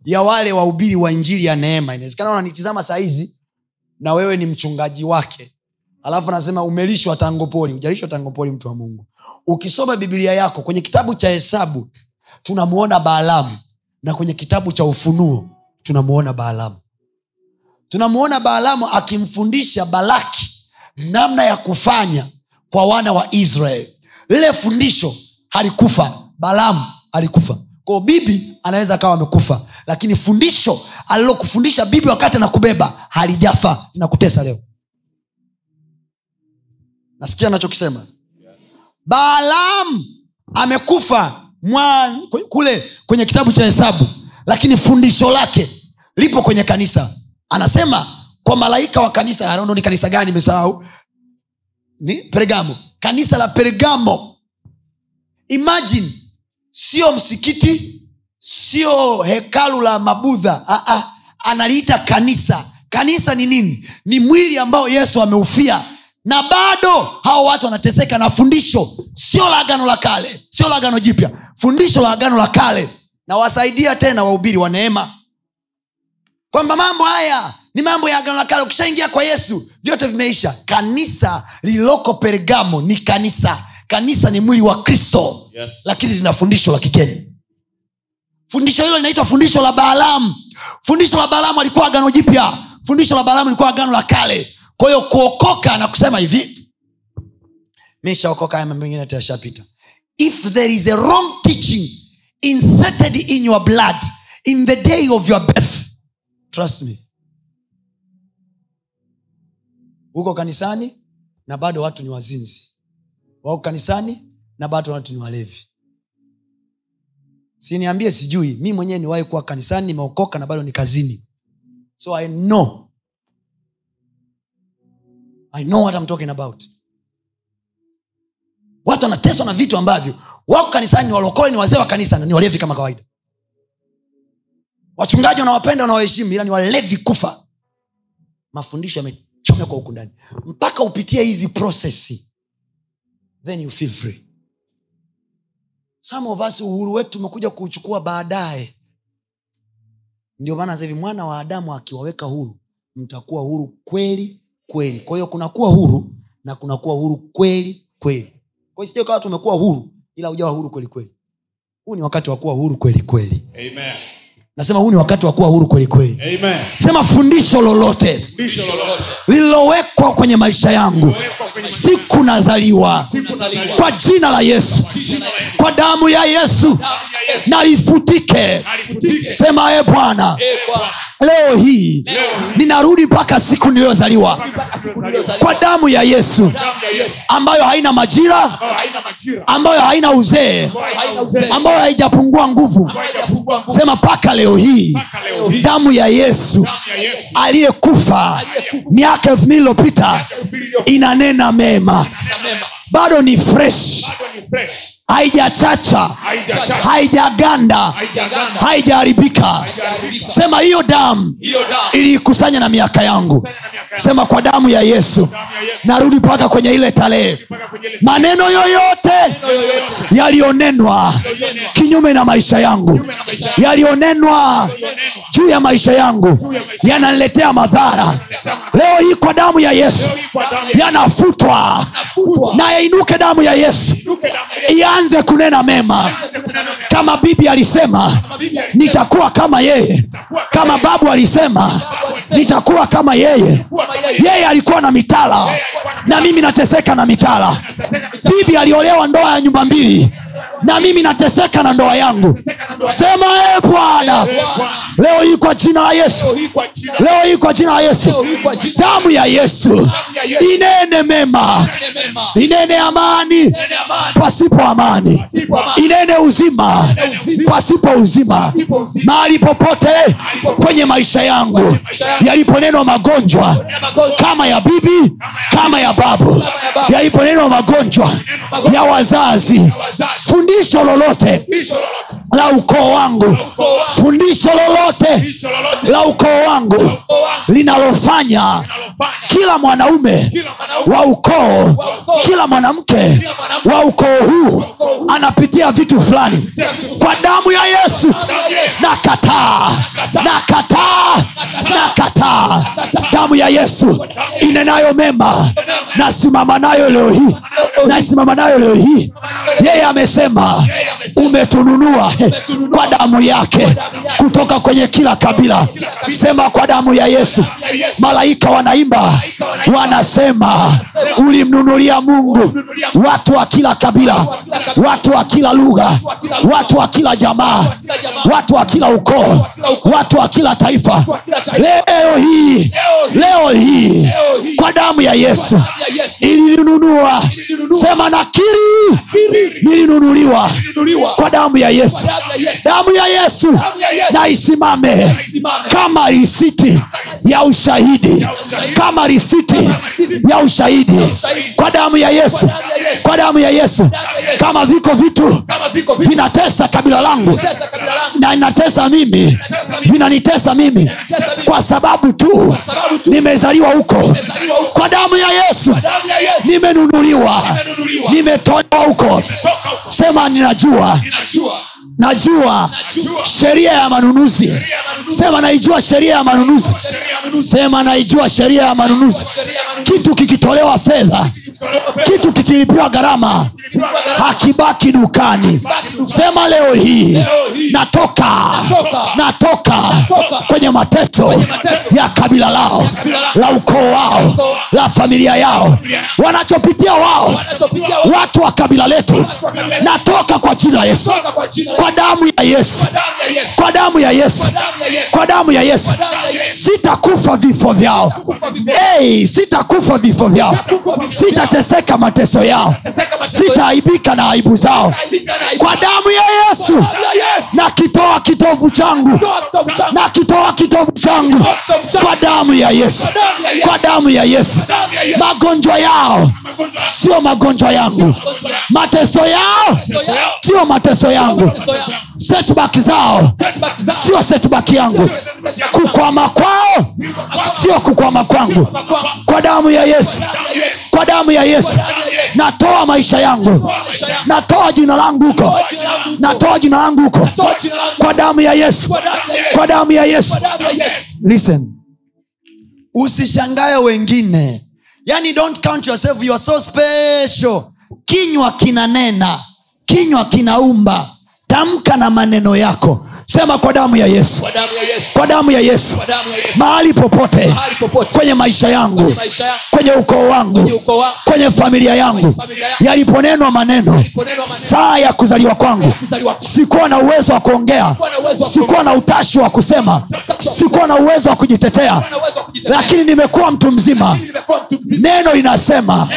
ya wale wahubiri wa injili ya neema. Inawezekana unanitizama sahizi na wewe ni mchungaji wake. Alafu anasema umelishwa tangopoli ujalishwa tangopoli mtu wa mungu. Ukisoma bibilia yako kwenye kitabu cha hesabu tunamuona baalamu na kwenye kitabu cha ufunuo tunamuona baalamu tunamuona baalamu akimfundisha balaki namna ya kufanya kwa wana wa israeli. Lile fundisho halikufa. Balamu alikufa. Kwao bibi anaweza akawa amekufa. Lakini fundisho alilokufundisha bibi wakati anakubeba halijafa linakutesa kutesa leo. Nasikia nachokisema balaam amekufa mwa, kule kwenye kitabu cha hesabu lakini fundisho lake lipo kwenye kanisa. Anasema kwa malaika wa kanisa I ni kanisa gani imesahau ni pergamo. Kanisa la pergamo. Imagine sio msikiti sio hekalu la mabudha. Ah, ah, analiita kanisa. Kanisa ni nini? Ni mwili ambao yesu ameufia. Na bado hao watu wanateseka na fundisho. Sio la agano la kale. Sio la agano jipya. Fundisho la agano la kale. Na wasaidia tena wahubiri wa neema. Kwamba mambo haya ni mambo ya agano la kale. Ukishaingia kwa yesu vyote vimeisha. Kanisa lililoko pergamo ni kanisa. Kanisa ni mwili wa kristo. Yes. lakini lina fundisho la kigeni fundisho hilo linaitwa fundisho la baalamu fundisho la baalamu alikuwa agano jipya. Fundisho la baalamu likuwa agano la kale. Kwa hiyo kuokoka na kusema hivi mishaokoka mambo mengine tayashapita if there is a wrong teaching inserted in your blood in the day of your birth trust me. Huko kanisani na bado watu ni wazinzi. Wako kanisani na bado watu ni walevi siniambie sijui. Mi mwenyewe niwahi kuwa kanisani nimeokoka na bado ni kazini. So i know. I know what I'm talking about. Watu wanateswa na vitu ambavyo wako kanisani ni walokole ni wazee wa kanisa na ni walevi kama kawaida. Wachungaji wanawapenda wanawaheshimu ila ni walevi kufa. Mafundisho yamechomekwa huku ndani. Mpaka upitie hizi prosesi then you feel free some of us uhuru wetu tumekuja kuuchukua baadaye. Ndio maana hivi mwana wa adamu akiwaweka huru mtakuwa huru kweli kweli. Kwa hiyo kunakuwa huru na kunakuwa huru kweli kweli. Kwa hiyo kawa tumekuwa huru ila ujawa huru kweli kweli. Huu ni wakati wa kuwa huru kweli kweli. Amen. Nasema huu ni wakati wa kuwa huru kwelikweli sema fundisho lolote Fundisho lolote. lililowekwa kwenye maisha yangu. Siku nazaliwa. Kwa jina la yesu. Kwa damu ya yesu. Nalifutike. Sema e bwana leo hii ninarudi mpaka siku niliyozaliwa. Kwa damu ya yesu ambayo haina majira ambayo haina uzee ambayo haijapungua nguvu. Sema mpaka leo leo hii damu ya yesu aliyekufa miaka elfu mbili iliyopita inanena mema. Bado ni fresh haijachacha haijaganda haijaharibika. sema hiyo damu iliikusanya na miaka yangu. Sema kwa damu ya yesu. Narudi mpaka kwenye ile tarehe. Maneno yoyote yaliyonenwa kinyume na maisha yangu. Yaliyonenwa juu ya maisha yangu. Yananiletea madhara. Leo hii kwa damu ya yesu. Yanafutwa. Na yainuke damu ya yesu. Ya Ianze kunena mema. Kama bibi alisema nitakuwa kama yeye. Kama babu alisema nitakuwa kama yeye. Yeye alikuwa na mitala na mimi nateseka na mitala. Bibi aliolewa ndoa ya nyumba mbili na mimi nateseka na ndoa yangu. Sema e bwana leo hii kwa jina la yesu. leo hii kwa jina la yesu. Damu ya yesu. Inene mema. Inene amani. Pasipo amani. Inene uzima. Pasipo uzima. Mahali popote kwenye maisha yangu yaliponenwa magonjwa kama ya bibi kama ya babu yaliponenwa magonjwa ya wazazi fundisho lolote la ukoo wangu. Fundisho lolote la ukoo wangu linalofanya kila mwanaume kila mwanaume wa ukoo kila mwanamke wa ukoo huu anapitia vitu fulani. Kwa damu ya yesu nakataa nakataa. nakataa damu ya yesu inenayo mema nasimama nayo leo hii nasimama nayo leo hii. yeye amesema umetununua kwa damu yake kutoka kwenye kila kabila. Sema kwa damu ya yesu. Malaika wanaimba wanasema ulimnunulia mungu watu wa kila kabila watu wa kila lugha watu wa kila jamaa watu wa kila ukoo watu wa kila taifa. Leo hii leo hii kwa damu ya yesu ilinunua sema nakiri nilinunuliwa. Kwa damu ya yesu damu ya yesu. Na isimame kama risiti ya ushahidi. Kama risiti ya ushahidi. kwa damu ya yesu. Kwa damu ya yesu. Kama viko vitu. Vinatesa kabila langu. Na inatesa mimi. Vinanitesa mimi. Kwa sababu tu. Nimezaliwa huko. Kwa damu ya yesu. Nimenunuliwa. Nimetolewa huko. Sema ninajua najua sheria ya manunuzi. Sema naijua sheria ya manunuzi. Sema naijua sheria ya manunuzi. Kitu kikitolewa fedha kitu kikilipiwa gharama hakibaki dukani. Sema leo hii natoka natoka kwenye mateso ya kabila lao la ukoo wao la familia yao. Wanachopitia wao watu wa kabila letu natoka kwa jina la yesu. Kwa damu ya yesu. Kwa damu ya yesu. Kwa damu ya yesu. Sitakufa vifo vyao. Sitakufa vifo vyao sitateseka mateso yao. Sitaaibika na aibu zao. Kwa damu ya yesu. Na kitoa kitovu changu. Na kitoa kitovu changu. Kwa damu ya yesu. Kwa damu ya yesu. Magonjwa yao. Sio magonjwa yangu. Mateso yao. Sio mateso yangu setback zao. Sio setback yangu. Kukwama kwao sio kukwama kwangu. Kwa damu ya yesu. Kwa damu ya yesu. Natoa maisha yangu. Natoa jina langu huko. Natoa jina langu huko. Kwa damu ya yesu. Kwa damu ya yesu. Listen. Usishangae wengine. Yani don't count yourself. You are so special. Kinywa kinanena. Kinywa kinaumba tamka na maneno yako. Sema kwa damu ya yesu. Kwa damu ya yesu. Kwa damu ya yesu. Kwa damu ya yesu. Mahali popote. Popote. Kwenye maisha yangu. Kwenye ukoo wangu. Kwenye familia yangu. yaliponenwa maneno. Saa ya kuzaliwa kwangu. sikuwa na uwezo wa kuongea. Sikuwa na utashi wa kusema. Sikuwa na uwezo wa kujitetea. Lakini nimekuwa mtu mzima. Neno linasema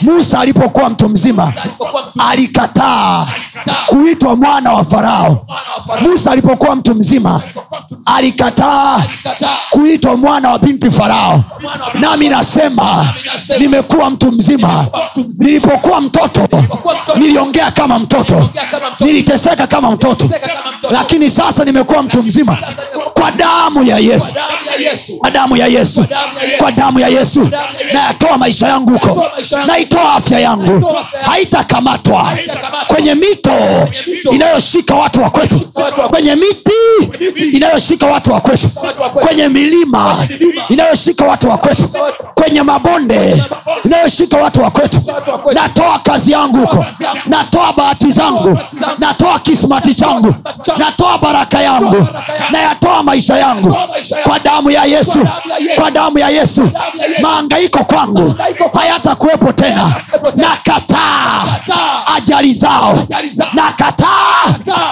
musa alipokuwa mtu mzima. alikataa Alikataa. kuitwa mwana mwana wa Farao. Musa alipokuwa mtu mzima alikataa kuitwa mwana wa binti farao. Nami nasema nimekuwa mtu mzima. nilipokuwa mtoto niliongea kama mtoto. niliteseka kama mtoto. Lakini sasa nimekuwa mtu mzima. kwa damu ya yesu. Damu ya Yesu. Kwa damu ya yesu. Kwa damu ya yesu. Nayatoa maisha yangu huko. Naitoa afya yangu. Haitakamatwa. Kwenye mito inayoshika watu wa kwetu. Kwenye miti inayoshika watu wa kwetu. Kwenye milima inayoshika watu wa kwetu. Kwenye mabonde inayoshika watu wa kwetu. Natoa kazi yangu huko. Natoa bahati zangu. natoa kismati changu. natoa baraka yangu. nayatoa maisha yangu. kwa damu ya yesu. kwa damu ya yesu. Maangaiko kwangu hayatakuwepo tena. Nakataa ajali zao. Nakataa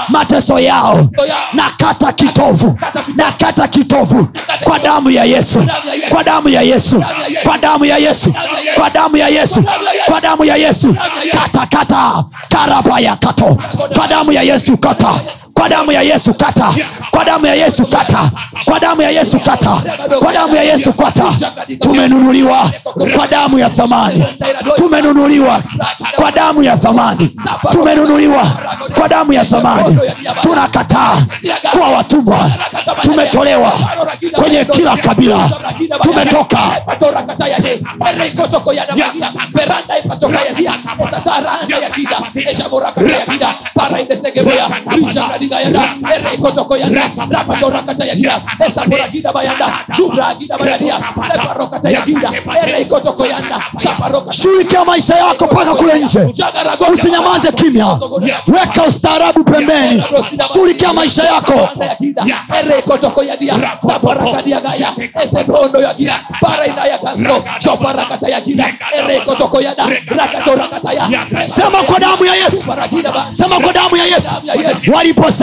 mateso yao na kata kitovu na kata kitovu kwa damu ya yesu kwa damu ya yesu kwa damu ya yesu kwa damu ya yesu kwa damu ya yesu katakata karabaya kato kwa damu ya yesu kata kwa damu ya yesu kata. Kwa damu ya yesu kata. Kwa damu ya yesu kata. Kwa damu ya yesu kata. Tumenunuliwa kwa damu ya thamani. Tumenunuliwa kwa damu ya thamani. Tumenunuliwa kwa damu ya thamani. Tunakataa kuwa watumwa. Tumetolewa kwenye kila kabila. Tumetoka shughulikia maisha yako mpaka kule nje. Usinyamaze kimya. Weka ustaarabu pembeni. Shughulikia maisha yako. Sema kwa damu ya yesu. Sema kwa damu ya yesu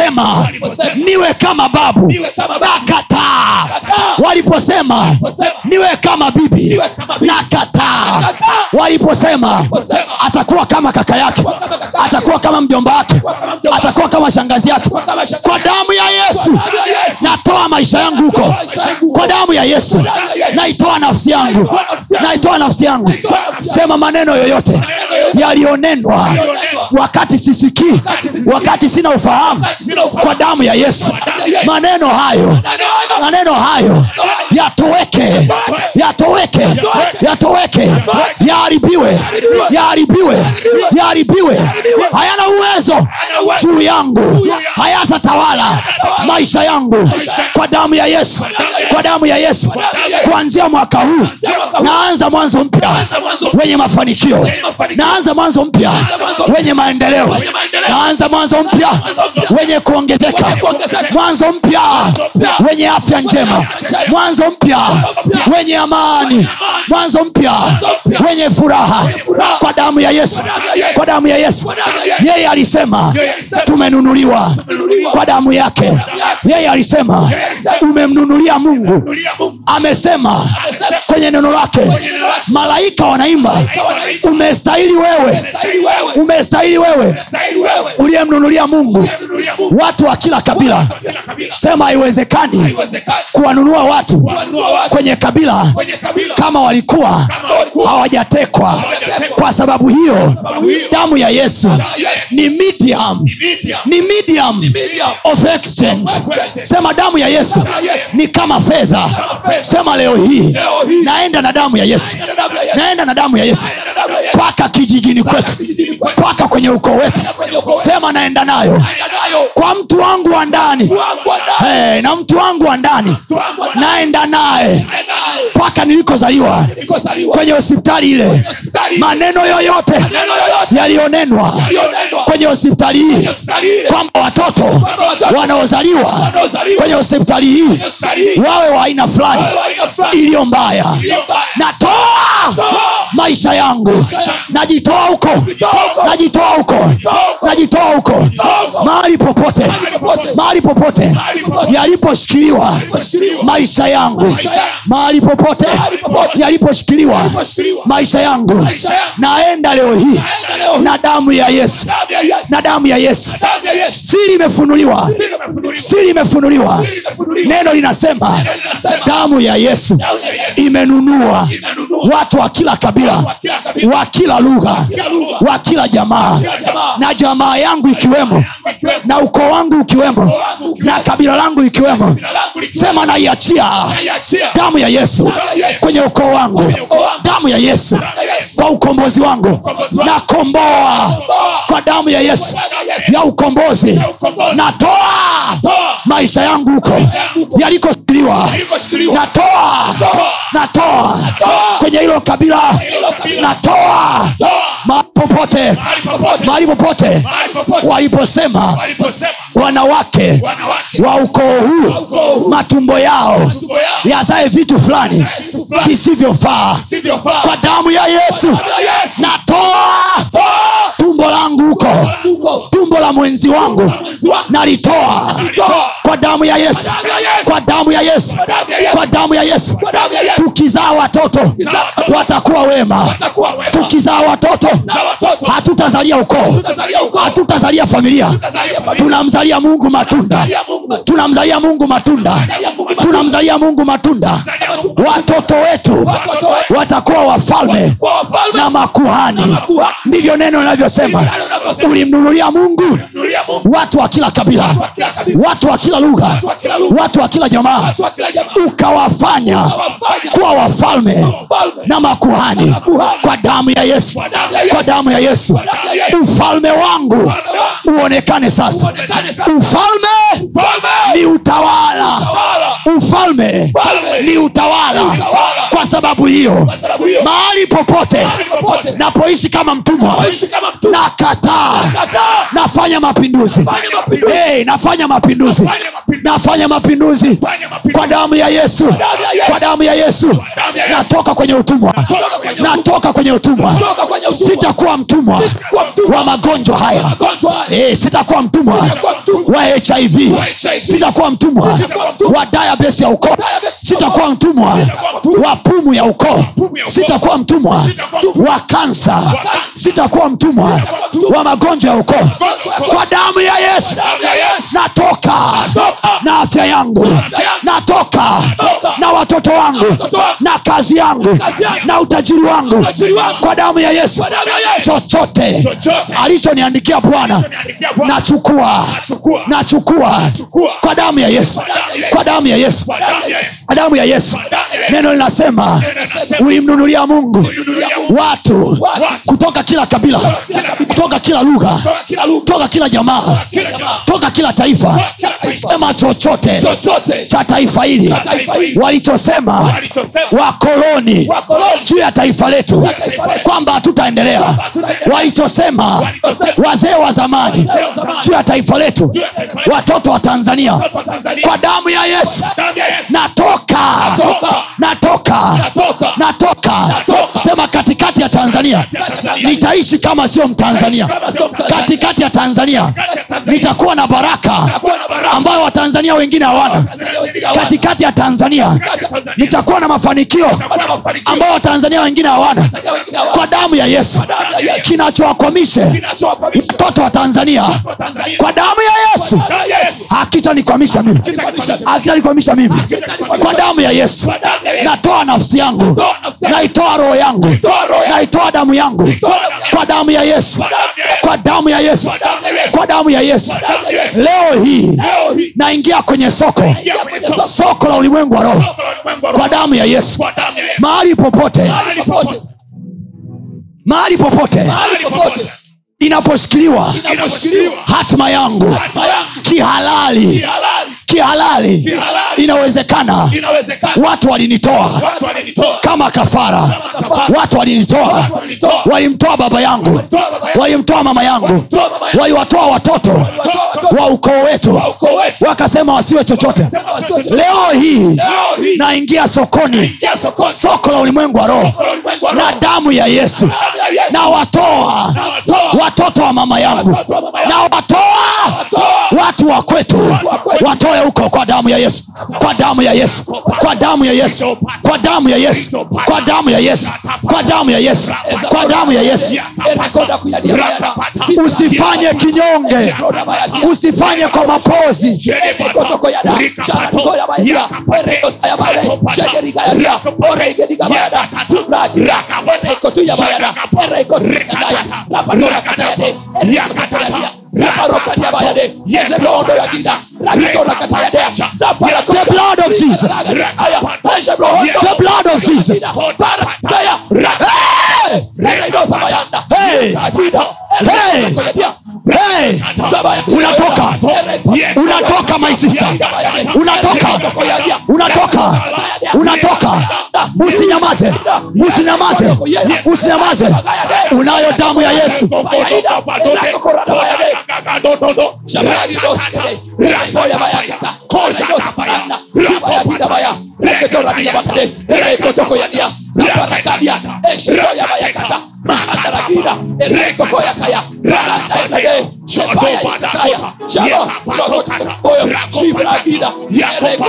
waliposema niwe kama babu. nakataa. Waliposema niwe kama bibi. nakataa. Waliposema atakuwa kama kaka yake. atakuwa kama mjomba wake. Atakuwa kama shangazi yake. Kwa damu ya yesu. natoa maisha yangu huko. Kwa damu ya yesu. naitoa nafsi yangu. Naitoa nafsi yangu. Sema maneno yoyote. Yaliyonenwa wakati sisikii. Wakati sina ufahamu kwa damu ya yesu. Maneno hayo maneno hayo yatoweke yatoweke yatoweke yaharibiwe yaharibiwe yaharibiwe. Hayana uwezo juu yangu hayatatawala maisha yangu kwa damu ya yesu kwa damu ya yesu. Kuanzia mwaka huu naanza mwanzo mpya wenye mafanikio. Naanza mwanzo mpya wenye maendeleo. Naanza mwanzo mpya wenye kuongezeka. Mwanzo mpya. Wenye afya njema. mwanzo mpya. Wenye amani. Mwanzo mpya. Wenye furaha. Kwa damu ya yesu. Kwa damu ya yesu. Yeye alisema tumenunuliwa kwa damu yake. Yeye alisema umemnunulia mungu. Amesema kwenye neno lake malaika wanaimba. Umestahili wewe. Umestahili wewe. Uliyemnunulia mungu watu wa kila kabila. sema haiwezekani kuwanunua watu kwenye kabila kama walikuwa hawajatekwa. kwa sababu hiyo damu ya yesu ni medium. ni medium. Of exchange. Sema damu ya yesu ni kama fedha. sema leo hii naenda na damu ya yesu. Naenda na damu ya yesu. Mpaka kijijini kwetu. mpaka kwenye ukoo wetu. Sema naenda nayo kwa mtu wangu wa ndani. Hey, na mtu wangu wa ndani. Naenda naye. Mpaka nilikozaliwa. Kwenye hospitali ile. Maneno yoyote yaliyonenwa kwenye hospitali hii. Kwamba watoto wanaozaliwa kwenye hospitali hii wawe wa aina fulani. Iliyo mbaya. Natoa maisha yangu. najitoa huko. Najitoa huko. Najitoa huko. Mahali popote. mahali popote. yaliposhikiliwa maisha yangu. Mahali popote yaliposhikiliwa maisha yangu. Naenda leo hii na damu ya yesu. Na damu ya yesu. Siri imefunuliwa. Siri imefunuliwa. neno linasema damu ya yesu imenunua watu wa kila kabila Wa kila lugha wa kila jamaa. Na jamaa yangu ikiwemo Ikiwemo. na ukoo wangu ukiwemo na kabila langu likiwemo. Sema naiachia damu ya yesu kwenye ukoo wangu. Damu ya yesu kwa ukombozi wangu. Nakomboa kwa damu ya yesu ya ukombozi. Natoa Toa. Maisha yangu huko. Yalikoshikiliwa. natoa. Natoa. Kwenye hilo kabila. Natoa. Toa. mahali popote. Mahali popote. waliposema wanawake wa ukoo huu matumbo yao yazae vitu fulani visivyofaa. Kwa damu ya yesu. Natoa. Toa. Tumbo langu huko. Tumbo la mwenzi wangu nalitoa. Kwa damu ya yesu. Kwa damu ya yesu. Kwa damu ya Yesu. tukizaa watoto watakuwa wema. Tukizaa watoto hatutazalia ukoo. Hatutazalia familia. Tunamzalia mungu matunda. Tunamzalia mungu matunda. Tunamzalia mungu matunda. Watoto wetu watakuwa wafalme na makuhani. makuhani. ndivyo neno linavyosema Ndivyo ulimnunulia mungu watu wa kila kabila watu wa kila lugha watu wa kila jamaa ukawafanya kuwa wafalme na makuhani kwa damu ya yesu Kwa damu ya Yesu. ufalme wangu uonekane sasa ufalme ni utawala ufalme ni utawala kwa sababu hiyo mahali popote napoishi kama mtumwa. Nakataa nafanya mapinduzi. Hey, nafanya mapinduzi. Nafanya mapinduzi. Kwa damu ya yesu. Kwa damu ya yesu. Natoka kwenye utumwa. Natoka kwenye utumwa. Toka kwenye utumwa. sitakuwa mtumwa wa magonjwa haya. Eh, sitakuwa mtumwa wa hiv sitakuwa mtumwa wa diabetes ya ukoo. Sitakuwa mtumwa wa pumu ya ukoo. Sitakuwa mtumwa wa kansa. Sitakuwa mtumwa. Wa magonjwa ya ukoo. Kwa damu ya yesu. Natoka. Na afya yangu. Natoka. Na watoto wangu. Na kazi yangu. Na utajiri wangu. Kwa damu ya yesu. Chochote alichoniandikia bwana nachukua. Nachukua. kwa damu ya yesu. Kwa damu ya yesu. Kwa damu ya Yesu. neno linasema ulimnunulia mungu Watu. kutoka kila kabila Toka kila lugha. toka kila jamaa. Toka kila taifa. Sema chochote cha taifa hili. Walichosema wakoloni. Juu ya taifa letu. Kwamba hatutaendelea. Walichosema wazee wa zamani. Juu ya taifa letu. Watoto wa tanzania. Kwa damu ya yesu. Natoka. Natoka. natoka. Sema katikati ya tanzania. Nitaishi kama sio mtanzania Mtanzania. katikati ya tanzania nitakuwa na baraka ambayo watanzania wengine hawana. Tanzania katikati ya tanzania Tanzania. nitakuwa na mafanikio ambayo watanzania wengine hawana. Tanzania kwa damu ya yesu. Kinachowakwamishe mtoto wa tanzania. Kwa damu ya yesu. Hakitanikwamisha mimi. Hakitanikwamisha. mimi. Kwa damu ya yesu. Natoa nafsi yangu. Naitoa roho yangu. Naitoa damu yangu. kwa damu ya yesu kwa damu ya yesu Yesu. kwa damu ya yesu Yesu. leo hii naingia kwenye soko soko. la ulimwengu wa roho kwa damu ya yesu Yesu. Mahali popote. mahali popote Mahali popote. Inaposhikiliwa. Hatma hatima yangu. Yangu. kihalali. Kihalali. inawezekana. Inawezekana. Watu walinitoa. Kama kafara. Kafara. watu walinitoa. Walimtoa baba yangu. Walimtoa mama yangu. Waliwatoa watoto wa ukoo wetu. Wakasema wasiwe chochote. Leo hii naingia sokoni. Soko la ulimwengu wa roho. Na damu ya yesu. Na watoa Nawatoa. Watoto wa mama yangu. Na watoa watu wa kwetu. Watoe huko kwa damu ya yesu. Kwa damu ya yesu. Kwa damu ya yesu. Kwa damu ya yesu. Kwa damu ya yesu. Kwa damu ya yesu. Kwa damu ya yesu. Usifanye kinyonge. Usifanye kwa mapozi Ekotoko yada. Sharakoda ya bayadia. Erekosa ya bayade. Shegeriga ya dia. Oregediga bayada. Zubragira. Erekotu ya bayada. unatoka unatoka daya. Rapatora katayade. Erekotu ya dia. usinyamaze usinyamaze unayo damu ya yesu Rakitora katayade. Zaparako. The blood of Jesus. Aya.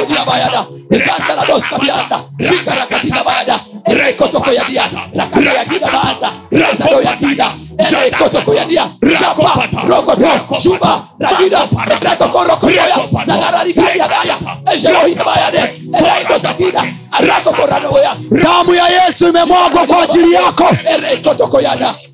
Ejebrohondo. The blood of Jesus. Para. Kaya. Raka. ya Reredosa bayanda. Hey! Agida. Hey! Erekoya. Hey! Zabaya. Unatoka. rokoto my sister. Unatoka. Unatoka. Unatoka. Usinyamaze. Usinyamaze. Usinyamaze. Unayo damu ya Yesu. damu ya yesu imemwagwa kwa ajili yako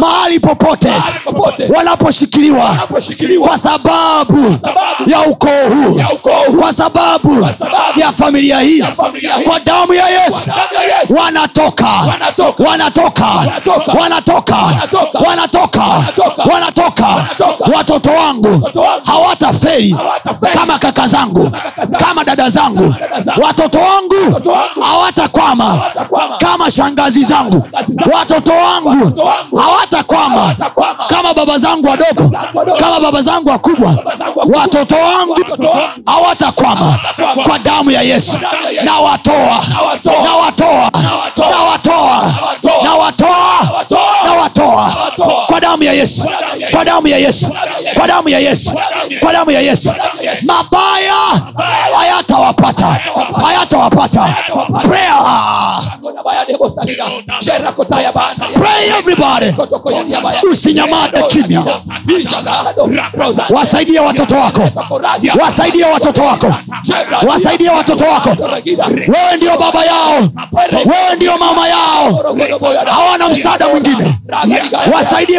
mahali popote wanaposhikiliwa kwa sababu ya ukoo huu kwa sababu ya familia hii kwa damu ya yesu wanatoka wanatoka wanatoka wanatoka wanatoka watoto wangu hawataferi kama kaka zangu kama dada zangu watoto wangu hawatakwama kama shangazi zangu watoto wangu hawatakwama kama baba zangu wadogo kama baba zangu wakubwa watoto wangu hawatakwama kwa damu ya yesu na nawatoa na watoa na damu ya yesu. Kwa damu ya yesu. Kwa damu ya yesu. Kwa damu ya yesu. Mabaya hayatawapata. Hayatawapata. Usinyamade kimya. Wasaidie watoto wako. Wasaidie watoto wako. Wasaidie watoto wako. Wewe ndio baba yao. Wewe ndio mama yao. Hawana msaada mwingine. Wasaidie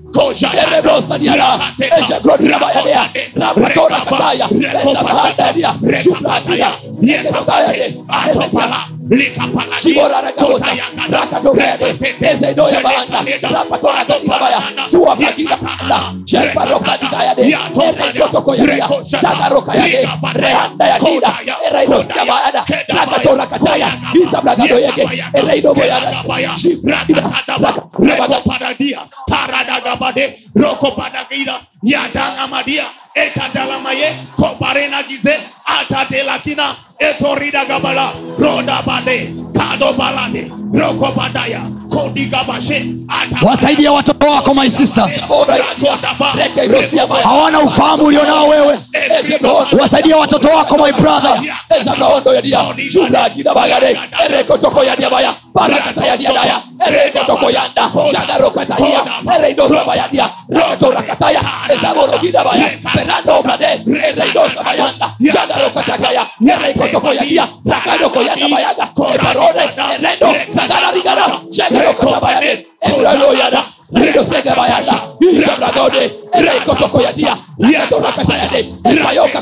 koja erebosa diara paradagabade rokopadagira yadangamadia ekadalamaye kobarenagize. Atadelakina etoridagabala. Rodabade kadobalade rokobadaya kodigabashe. Wasaidia watoto wako maisisa hawana ufahamu ulionao wewe. wasaidia watoto wako my brother. Ezanondo yadia shubrajida bagare. Erekotoko yadia baya. Parakata erekotoko yanda shagarokataya ereidosa bayadia rakatorakataya ezaborogida baya perando brade ereidosa bayanda shagarokataya erekotoko yadia rakadoko yanda bayaga ebarode erendo zagararigara shagarokata bayade ebrado yada rido sege bayanda ishabragode erekotoko yadia rakatorakatayade ekayoka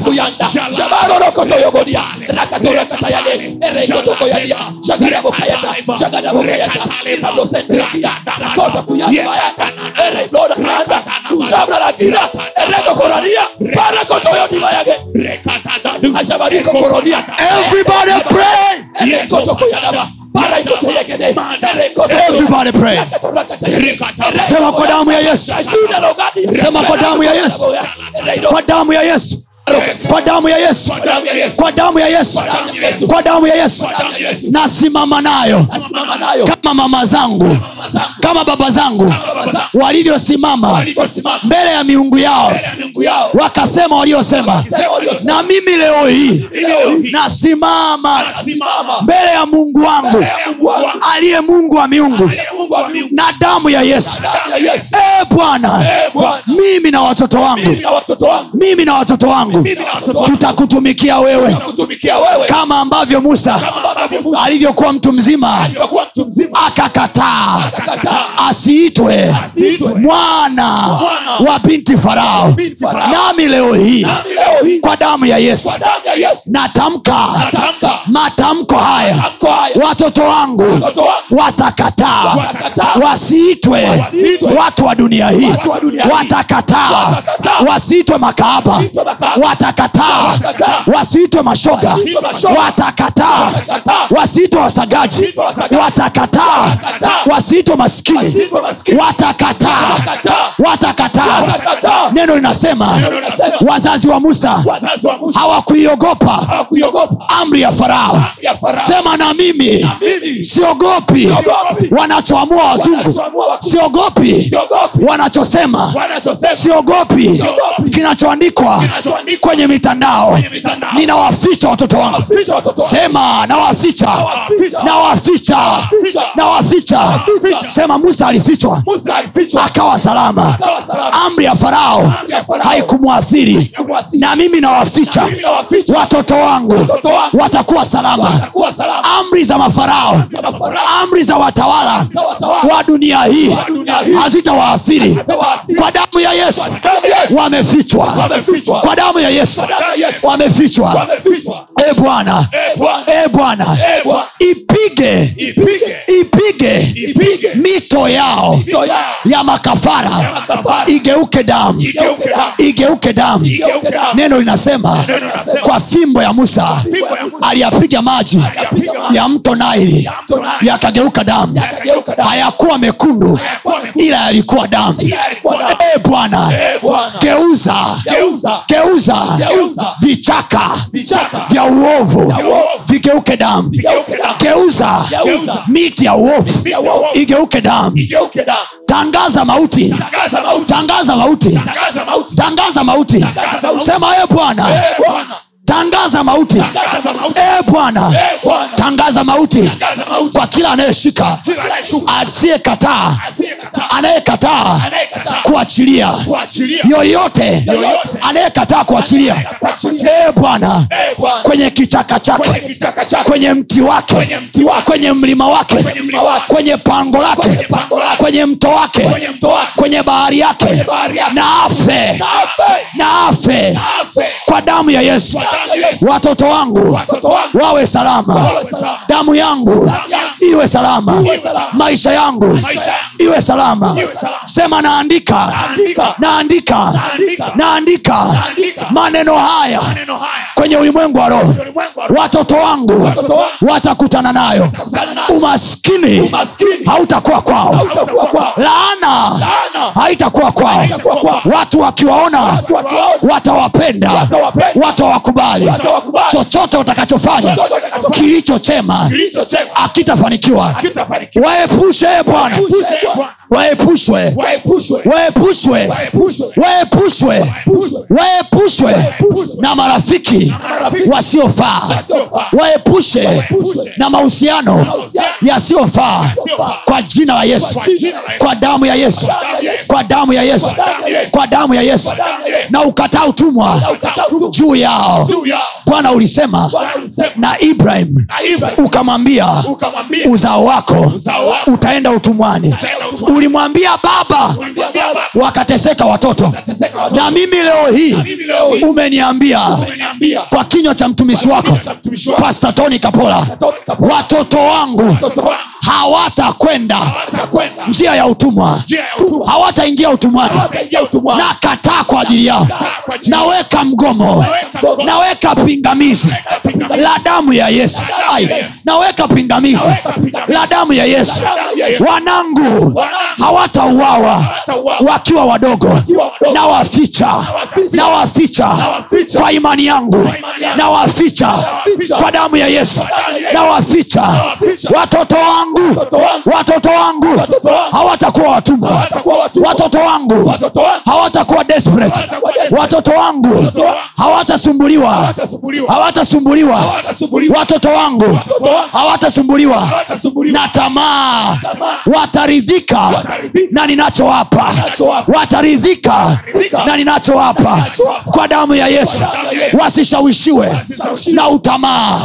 shabarorokotoyogodia rakatorakatayade erekotokoyadia shagadabokayata shagadabokayata irablosendrakia rakota ashabarikokorodia everybody pray. Yekotoko yadaba everybody pray. Sema kwa damu ya yesu. Sema kwa damu ya Yesu. kwa damu ya yesu kwa damu ya yesu. Kwa damu ya yesu. Kwa damu ya yesu. nasimama nayo. Kama mama zangu. Kama baba zangu. Walivyosimama mbele ya miungu yao. Wakasema waliosema. Na mimi leo hii. Nasimama. Mbele ya mungu wangu. Aliye mungu wa miungu. Na damu ya yesu. E bwana. Mimi na watoto wangu. Mimi na watoto wangu tutakutumikia wewe. Kama ambavyo musa alivyokuwa mtu mzima akakataa. Asiitwe mwana wa binti farao. nami leo hii kwa damu ya yesu natamka matamko haya. Watoto wangu watakataa. Wasiitwe watu wa dunia hii. Watakataa. Watakataa. wasiitwe makaaba watakataa Watakataa. wasiitwe mashoga. Watakataa wasiitwe wasagaji. Watakataa wasiitwe maskini. Watakataa Watakataa. neno linasema wazazi wa musa hawakuiogopa amri ya farao. Sema na mimi siogopi wanachoamua wazungu. Siogopi wanachosema. Siogopi Kinachoandikwa. kwenye mitandao. Ninawaficha watoto wangu. Sema nawaficha. Nawaficha. nawaficha. Sema musa alifichwa. Akawa salama. Amri ya farao haikumwathiri. na mimi nawaficha. Watoto wangu watakuwa salama. amri za mafarao amri za watawala wa dunia hii hazitawaathiri. Kwa damu ya yesu wamefichwa. Kwa damu ya Yesu. Wamefichwa. e bwana. Eh, Bwana. E bwana. Ipige. Ipige. Mito yao ya makafara. igeuke damu. Igeuke damu. Neno linasema kwa fimbo ya musa aliyapiga maji ya mto naili yakageuka damu. hayakuwa mekundu ila yalikuwa damu. Damu. e bwana geuza. Geuza. Vichaka. Vichaka. Vya uovu. Vigeuke damu. Geuza. Miti ya uovu. Igeuke damu. Tangaza mauti. Tangaza mauti. Tangaza mauti. Sema e Eh, Bwana tangaza mauti. E bwana Eh, tangaza mauti. Kwa kila anayeshika asiyekataa anayekataa kuachilia. Yoyote anayekataa kuachilia. E bwana kwenye kichaka chake kwenye mti wake kwenye mlima wake kwenye pango lake kwenye mto wake kwenye bahari yake. Na afe. Na afe. Kwa damu ya yesu Watoto wangu wawe salama. Damu yangu iwe salama. Maisha yangu iwe salama. Sema naandika. Naandika. naandika. Maneno haya kwenye ulimwengu wa roho. Watoto wangu watakutana nayo. Umaskini hautakuwa kwao. Laana haitakuwa kwao. watu wakiwaona watawapenda, watawakubali watawakubali. chochote utakachofanya kilicho chema akitafanikiwa Waepushe Bwana. waepushwe. Waepushwe. waepushwe. Waepushwe. Na marafiki wasiofaa. waepushe na mahusiano yasiyofaa kwa jina la yesu. Kwa damu ya yesu. Kwa damu ya yesu. Kwa damu ya yesu. Na ukataa utumwa juu yao. Bwana ulisema na ibrahim ukamwambia uzao wako utaenda utumwani. ulimwambia baba. Wakateseka watoto. Na mimi leo hii umeniambia umeniambia kwa kinywa cha mtumishi wako. pasta toni kapola. Watoto wangu hawatakwenda. Njia ya utumwa. Hawataingia utumwani. Hawataingia na kataa kwa ajili yao. Kwa naweka mgomo. Naweka pingamizi. La damu ya yesu. Naweka pingamizi. La damu ya yesu. Wanangu hawatauawa. Wakiwa wadogo. Wadogo. na waficha na waficha waficha. Kwa imani yangu na waficha kwa damu ya yesu na waficha watoto wangu Watoto wangu. hawatakuwa watumwa watoto wangu hawatakuwa desperate watoto wangu hawatasumbuliwa Hawatasumbuliwa. watoto wangu hawatasumbuliwa na tamaa wataridhika na ninachowapa wataridhika na ninachowapa kwa damu ya Yesu. Wasishawishiwe na utamaa.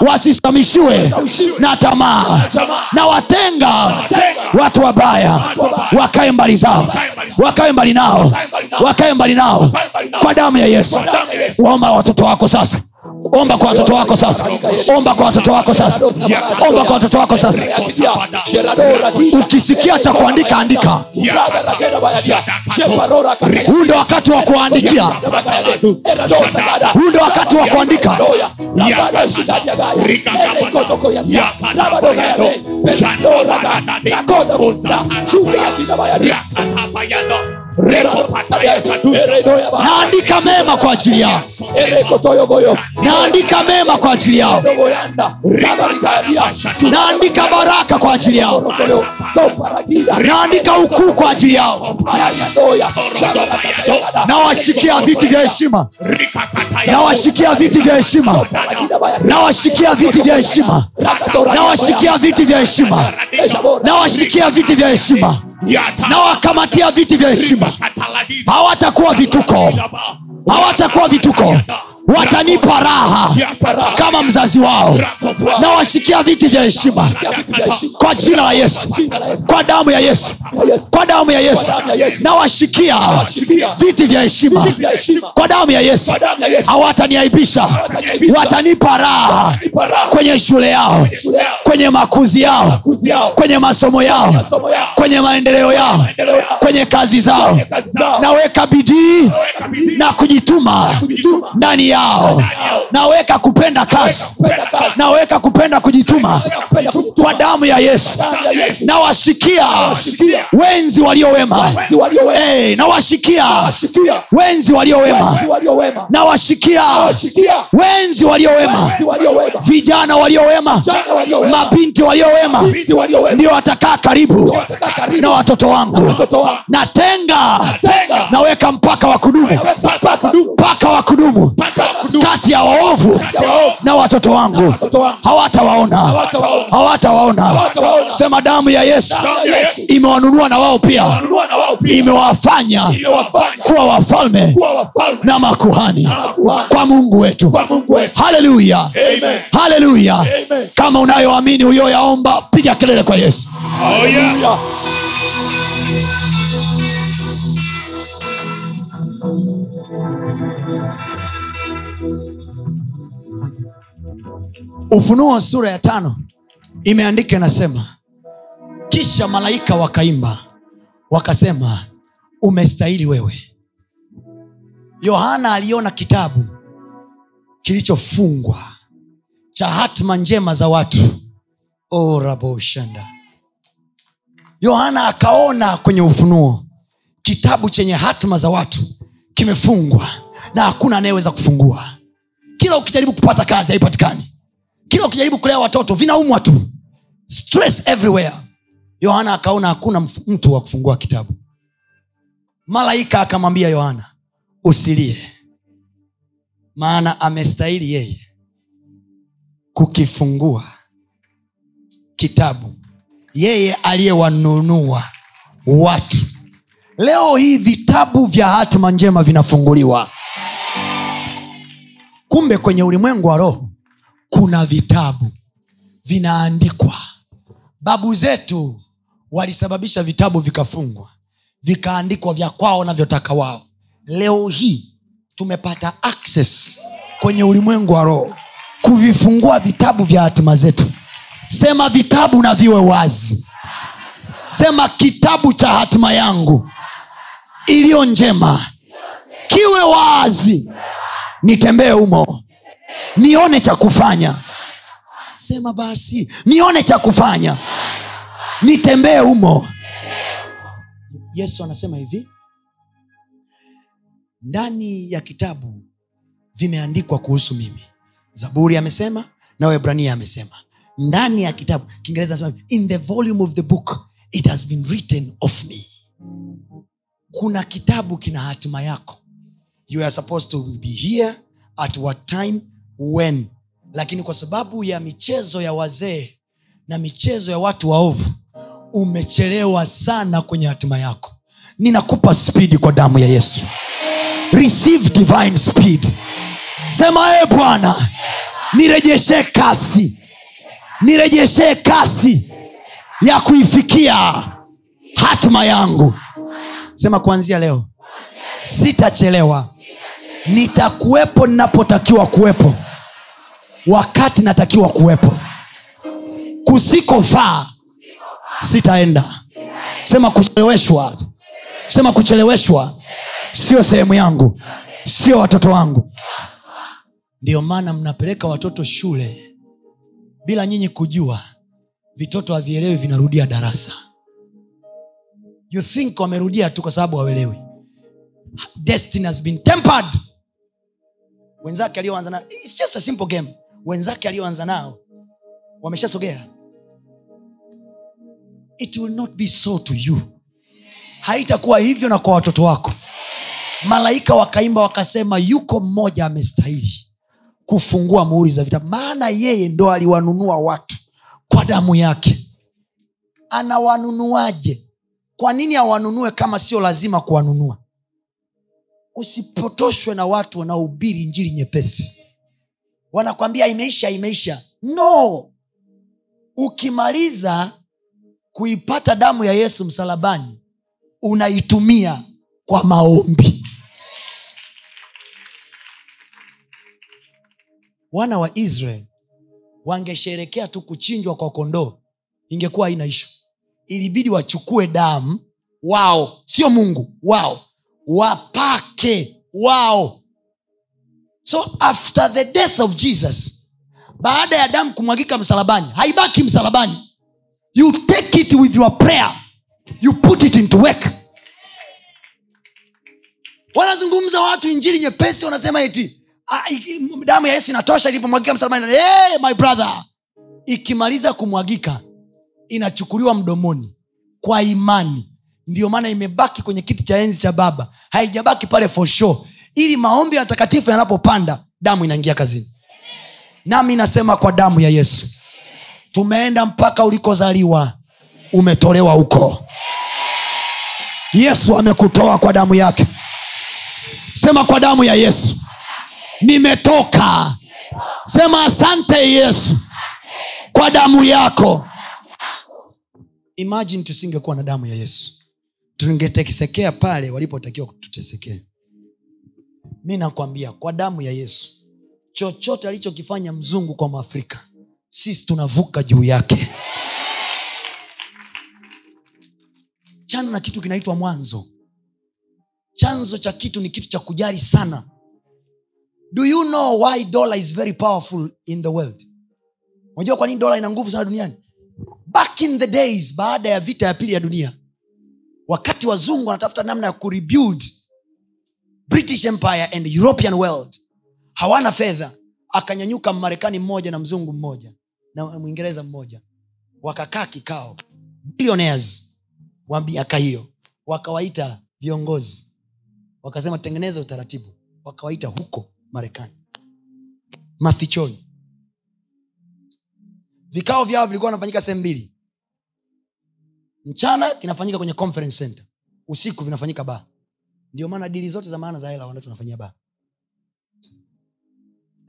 Wasisamishiwe na tamaa. Na watenga watu wabaya wakae mbali zao wakae mbali nao wakae mbali nao kwa damu ya yesu. Kwa damu ya Yesu. omba watoto wako sasa omba kwa watoto wako sasa. Omba kwa watoto wako sasa. Omba kwa watoto wako sasa. Ukisikia cha kuandika andika. Huu ndo wakati wa kuandikia. Huu ndo wakati wa kuandika naandika mema kwa ajili yao. Naandika mema kwa ajili yao. Naandika baraka kwa ajili yao. Naandika ukuu kwa ajili yao. Nawashikia viti vya heshima. Nawashikia viti vya heshima. Nawashikia viti vya heshima. nawashikia viti vya heshima. Nawashikia viti vya heshima nawakamatia viti vya heshima. Hawatakuwa vituko. Hawatakuwa vituko watanipa raha kama mzazi wao. Nawashikia viti vya heshima kwa jina la yesu. Kwa damu ya yesu. Kwa damu ya yesu. Nawashikia viti vya heshima. kwa damu ya yesu. Hawataniaibisha. Watanipa raha kwenye shule yao kwenye makuzi yao kwenye masomo yao kwenye maendeleo yao kwenye kazi zao. naweka bidii na kujituma ndani yao. Naweka kupenda kazi. Naweka kupenda kujituma. Kwa damu ya yesu. Nawashikia wenzi waliowema. Nawashikia wenzi waliowema. Nawashikia wenzi waliowema. Vijana waliowema. Mabinti waliowema. Ndio watakaa karibu na watoto wangu. Natenga. Naweka mpaka wa kudumu. Mpaka wa kudumu kati ya waovu na watoto wangu hawatawaona. Hawatawaona. Sema damu ya yesu imewanunua na wao pia. Imewafanya kuwa wafalme na makuhani kwa mungu wetu. Haleluya. Haleluya. Kama unayoamini uliyoyaomba piga kelele kwa yesu. Oh, yeah. Ufunuo sura ya tano imeandika inasema kisha malaika wakaimba wakasema umestahili wewe. Yohana aliona kitabu kilichofungwa cha hatma njema za watu. Oh, raboshanda yohana akaona kwenye ufunuo kitabu chenye hatma za watu kimefungwa na hakuna anayeweza kufungua. Kila ukijaribu kupata kazi haipatikani kila ukijaribu kulea watoto vinaumwa tu. Stress everywhere. Yohana akaona hakuna mtu wa kufungua kitabu. Malaika akamwambia yohana usilie. Maana amestahili yeye kukifungua kitabu. Yeye aliyewanunua watu. Leo hii vitabu vya hatima njema vinafunguliwa. Kumbe kwenye ulimwengu wa roho kuna vitabu vinaandikwa. Babu zetu walisababisha vitabu vikafungwa vikaandikwa vya kwao wanavyotaka wao. Leo hii tumepata access kwenye ulimwengu wa roho kuvifungua vitabu vya hatima zetu. Sema vitabu na viwe wazi. Sema kitabu cha hatima yangu iliyo njema kiwe wazi. Nitembee humo nione cha kufanya. Sema basi nione cha kufanya. Nitembee humo. Yesu anasema hivi. Ndani ya kitabu vimeandikwa kuhusu mimi. Zaburi amesema na webrania amesema. Ndani ya kitabu kiingereza anasema in the volume of the book it has been written of me. Kuna kitabu kina hatima yako. You are supposed to be here at what time when. Lakini kwa sababu ya michezo ya wazee na michezo ya watu waovu umechelewa sana kwenye hatima yako. Ninakupa spidi kwa damu ya yesu. Receive divine speed. Sema e bwana nirejeshe kasi. Nirejeshe kasi ya kuifikia hatima yangu. Sema kuanzia leo sitachelewa. Nitakuwepo ninapotakiwa kuwepo wakati natakiwa kuwepo. Kusikofaa sitaenda. Sema kucheleweshwa. Sema kucheleweshwa. Sio sehemu yangu. Sio watoto wangu. Ndiyo maana mnapeleka watoto shule bila nyinyi kujua vitoto havielewi vinarudia darasa. You think wamerudia tu kwa sababu hawelewi destiny has been tempered. Wenzake aliyoanza nao It's just a simple game wenzake alioanza nao wameshasogea. It will not be so to you. Haitakuwa hivyo na kwa watoto wako. Malaika wakaimba wakasema yuko mmoja amestahili kufungua muhuri za vita. Maana yeye ndo aliwanunua watu kwa damu yake. Anawanunuaje? Kwa nini awanunue kama sio lazima kuwanunua? Usipotoshwe na watu wanaohubiri njiri nyepesi wanakwambia imeisha imeisha. No. Ukimaliza kuipata damu ya yesu msalabani unaitumia kwa maombi. Wana wa israel wangesherekea tu kuchinjwa kwa kondoo ingekuwa haina ishu ilibidi wachukue damu wao sio mungu wao wapake wao so after the death of jesus baada ya damu kumwagika msalabani haibaki msalabani. You take it with your prayer. You put it into work. Wanazungumza watu injili nyepesi wanasema eti "Ah, damu ya yesu inatosha ilipomwagika msalabani. Hey, my brother. Ikimaliza kumwagika inachukuliwa mdomoni kwa imani. Ndiyo maana imebaki kwenye kiti cha enzi cha baba. Haijabaki pale for sure ili maombi ya takatifu yanapopanda damu inaingia kazini. Nami nasema kwa damu ya yesu. Tumeenda mpaka ulikozaliwa. Umetolewa huko. Yesu amekutoa kwa damu yake. Sema kwa damu ya yesu. Nimetoka. Sema asante yesu. Kwa damu yako. Imajini tusingekuwa na damu ya yesu. Tungetesekea pale walipotakiwa tutesekee mi nakwambia kwa damu ya yesu chochote alichokifanya mzungu kwa mwafrika sisi tunavuka juu yake. Chana na kitu kinaitwa mwanzo. Chanzo cha kitu ni kitu cha kujali sana. Do you know why dollar is very powerful in the world? Unajua kwa nini dola ina nguvu sana duniani? Back in the days baada ya vita ya pili ya dunia wakati wazungu wanatafuta namna ya kurebuild british empire and european world hawana fedha. Akanyanyuka marekani mmoja na mzungu mmoja na mwingereza mmoja. Wakakaa kikao. Billionaires wa miaka hiyo wakawaita viongozi. Wakasema tengeneza utaratibu. Wakawaita huko marekani. Mafichoni. Vikao vyao vilikuwa vinafanyika sehemu mbili. Mchana kinafanyika kwenye conference center. Usiku vinafanyika baa ndio maana dili zote za maana za hela wana tunafanyia baa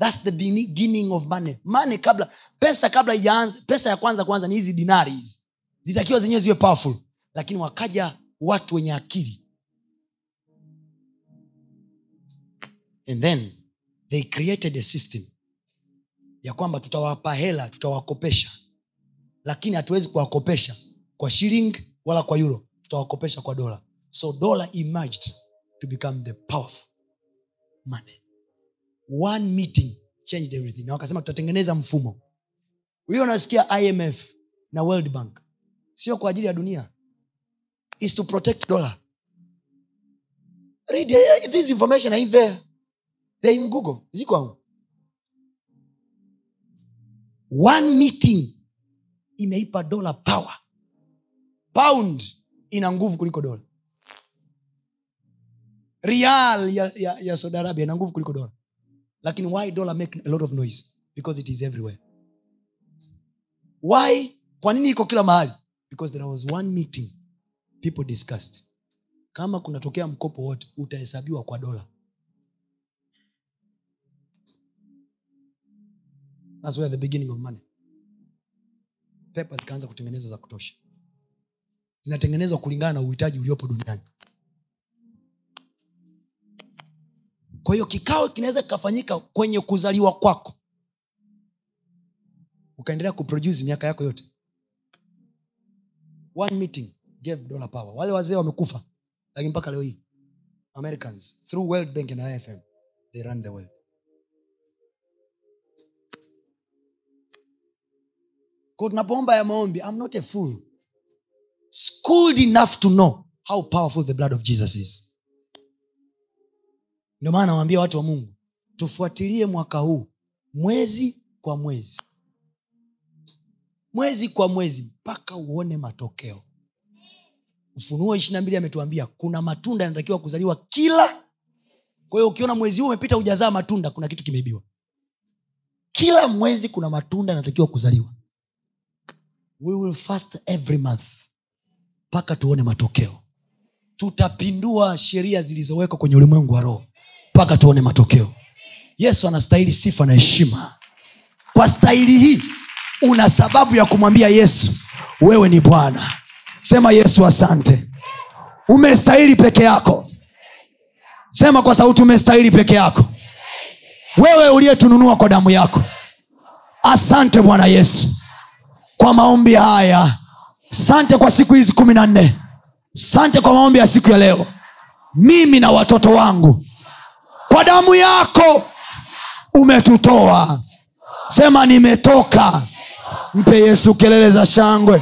thats the beginning of money. Money kabla pesa kabla ijaanza pesa ya kwanza kwanza ni hizi dinari hizi. Zitakiwa zenyewe ziwe powerful. Lakini wakaja watu wenye akili. And then they created a system ya kwamba tutawapa hela tutawakopesha. Lakini hatuwezi kuwakopesha kwa shilling wala kwa euro. Tutawakopesha kwa dola. So dola emerged to become the powerful money. One meeting changed everything. Na wakasema tutatengeneza mfumo. Huyo unasikia imf na world bank. Sio kwa ajili ya dunia. Is to protect dollar. Read eh, this information ain't there. They in google. Ziko one meeting imeipa dola power. Pound ina nguvu kuliko dola rial ya, ya, ya saudi arabia ina nguvu kuliko dola. Lakini why dollar make a lot of noise? Because it is everywhere. Why? Kwa nini iko kila mahali? Because there was one meeting people discussed. Kama kunatokea mkopo wote utahesabiwa kwa dola. That's where the beginning of money. Pepa zikaanza kutengenezwa za kutosha. Zinatengenezwa kulingana na uhitaji uliopo duniani kwa hiyo kikao kinaweza kikafanyika kwenye kuzaliwa kwako. Ukaendelea kuproduce miaka yako yote. One meeting gave dollar power. Wale wazee wamekufa lakini mpaka leo hii americans through world bank na ifm they run the world. Tunapoomba ya maombi i'm not a fool. Schooled enough to know how powerful the blood of jesus is ndio maana nawambia watu wa mungu tufuatilie mwaka huu mwezi kwa mwezi. Mwezi kwa mwezi mpaka uone matokeo. Ufunuo ishirina mbili ametuambia kuna matunda yanatakiwa kuzaliwa kila kwa hiyo ukiona mwezi huu umepita hujazaa matunda kuna kitu kimeibiwa. Kila mwezi kuna matunda yanatakiwa kuzaliwa. We will fast every month mpaka tuone matokeo. Tutapindua sheria zilizowekwa kwenye ulimwengu wa roho mpaka tuone matokeo. Yesu anastahili sifa na heshima. Kwa stahili hii una sababu ya kumwambia yesu wewe ni bwana. Sema yesu asante. Umestahili peke yako. Sema kwa sauti umestahili peke yako. Wewe uliyetununua kwa damu yako. Asante bwana yesu kwa maombi haya. Sante kwa siku hizi kumi na nne. Sante kwa maombi ya siku ya leo. Mimi na watoto wangu kwa damu yako umetutoa. Sema nimetoka. Mpe yesu kelele za shangwe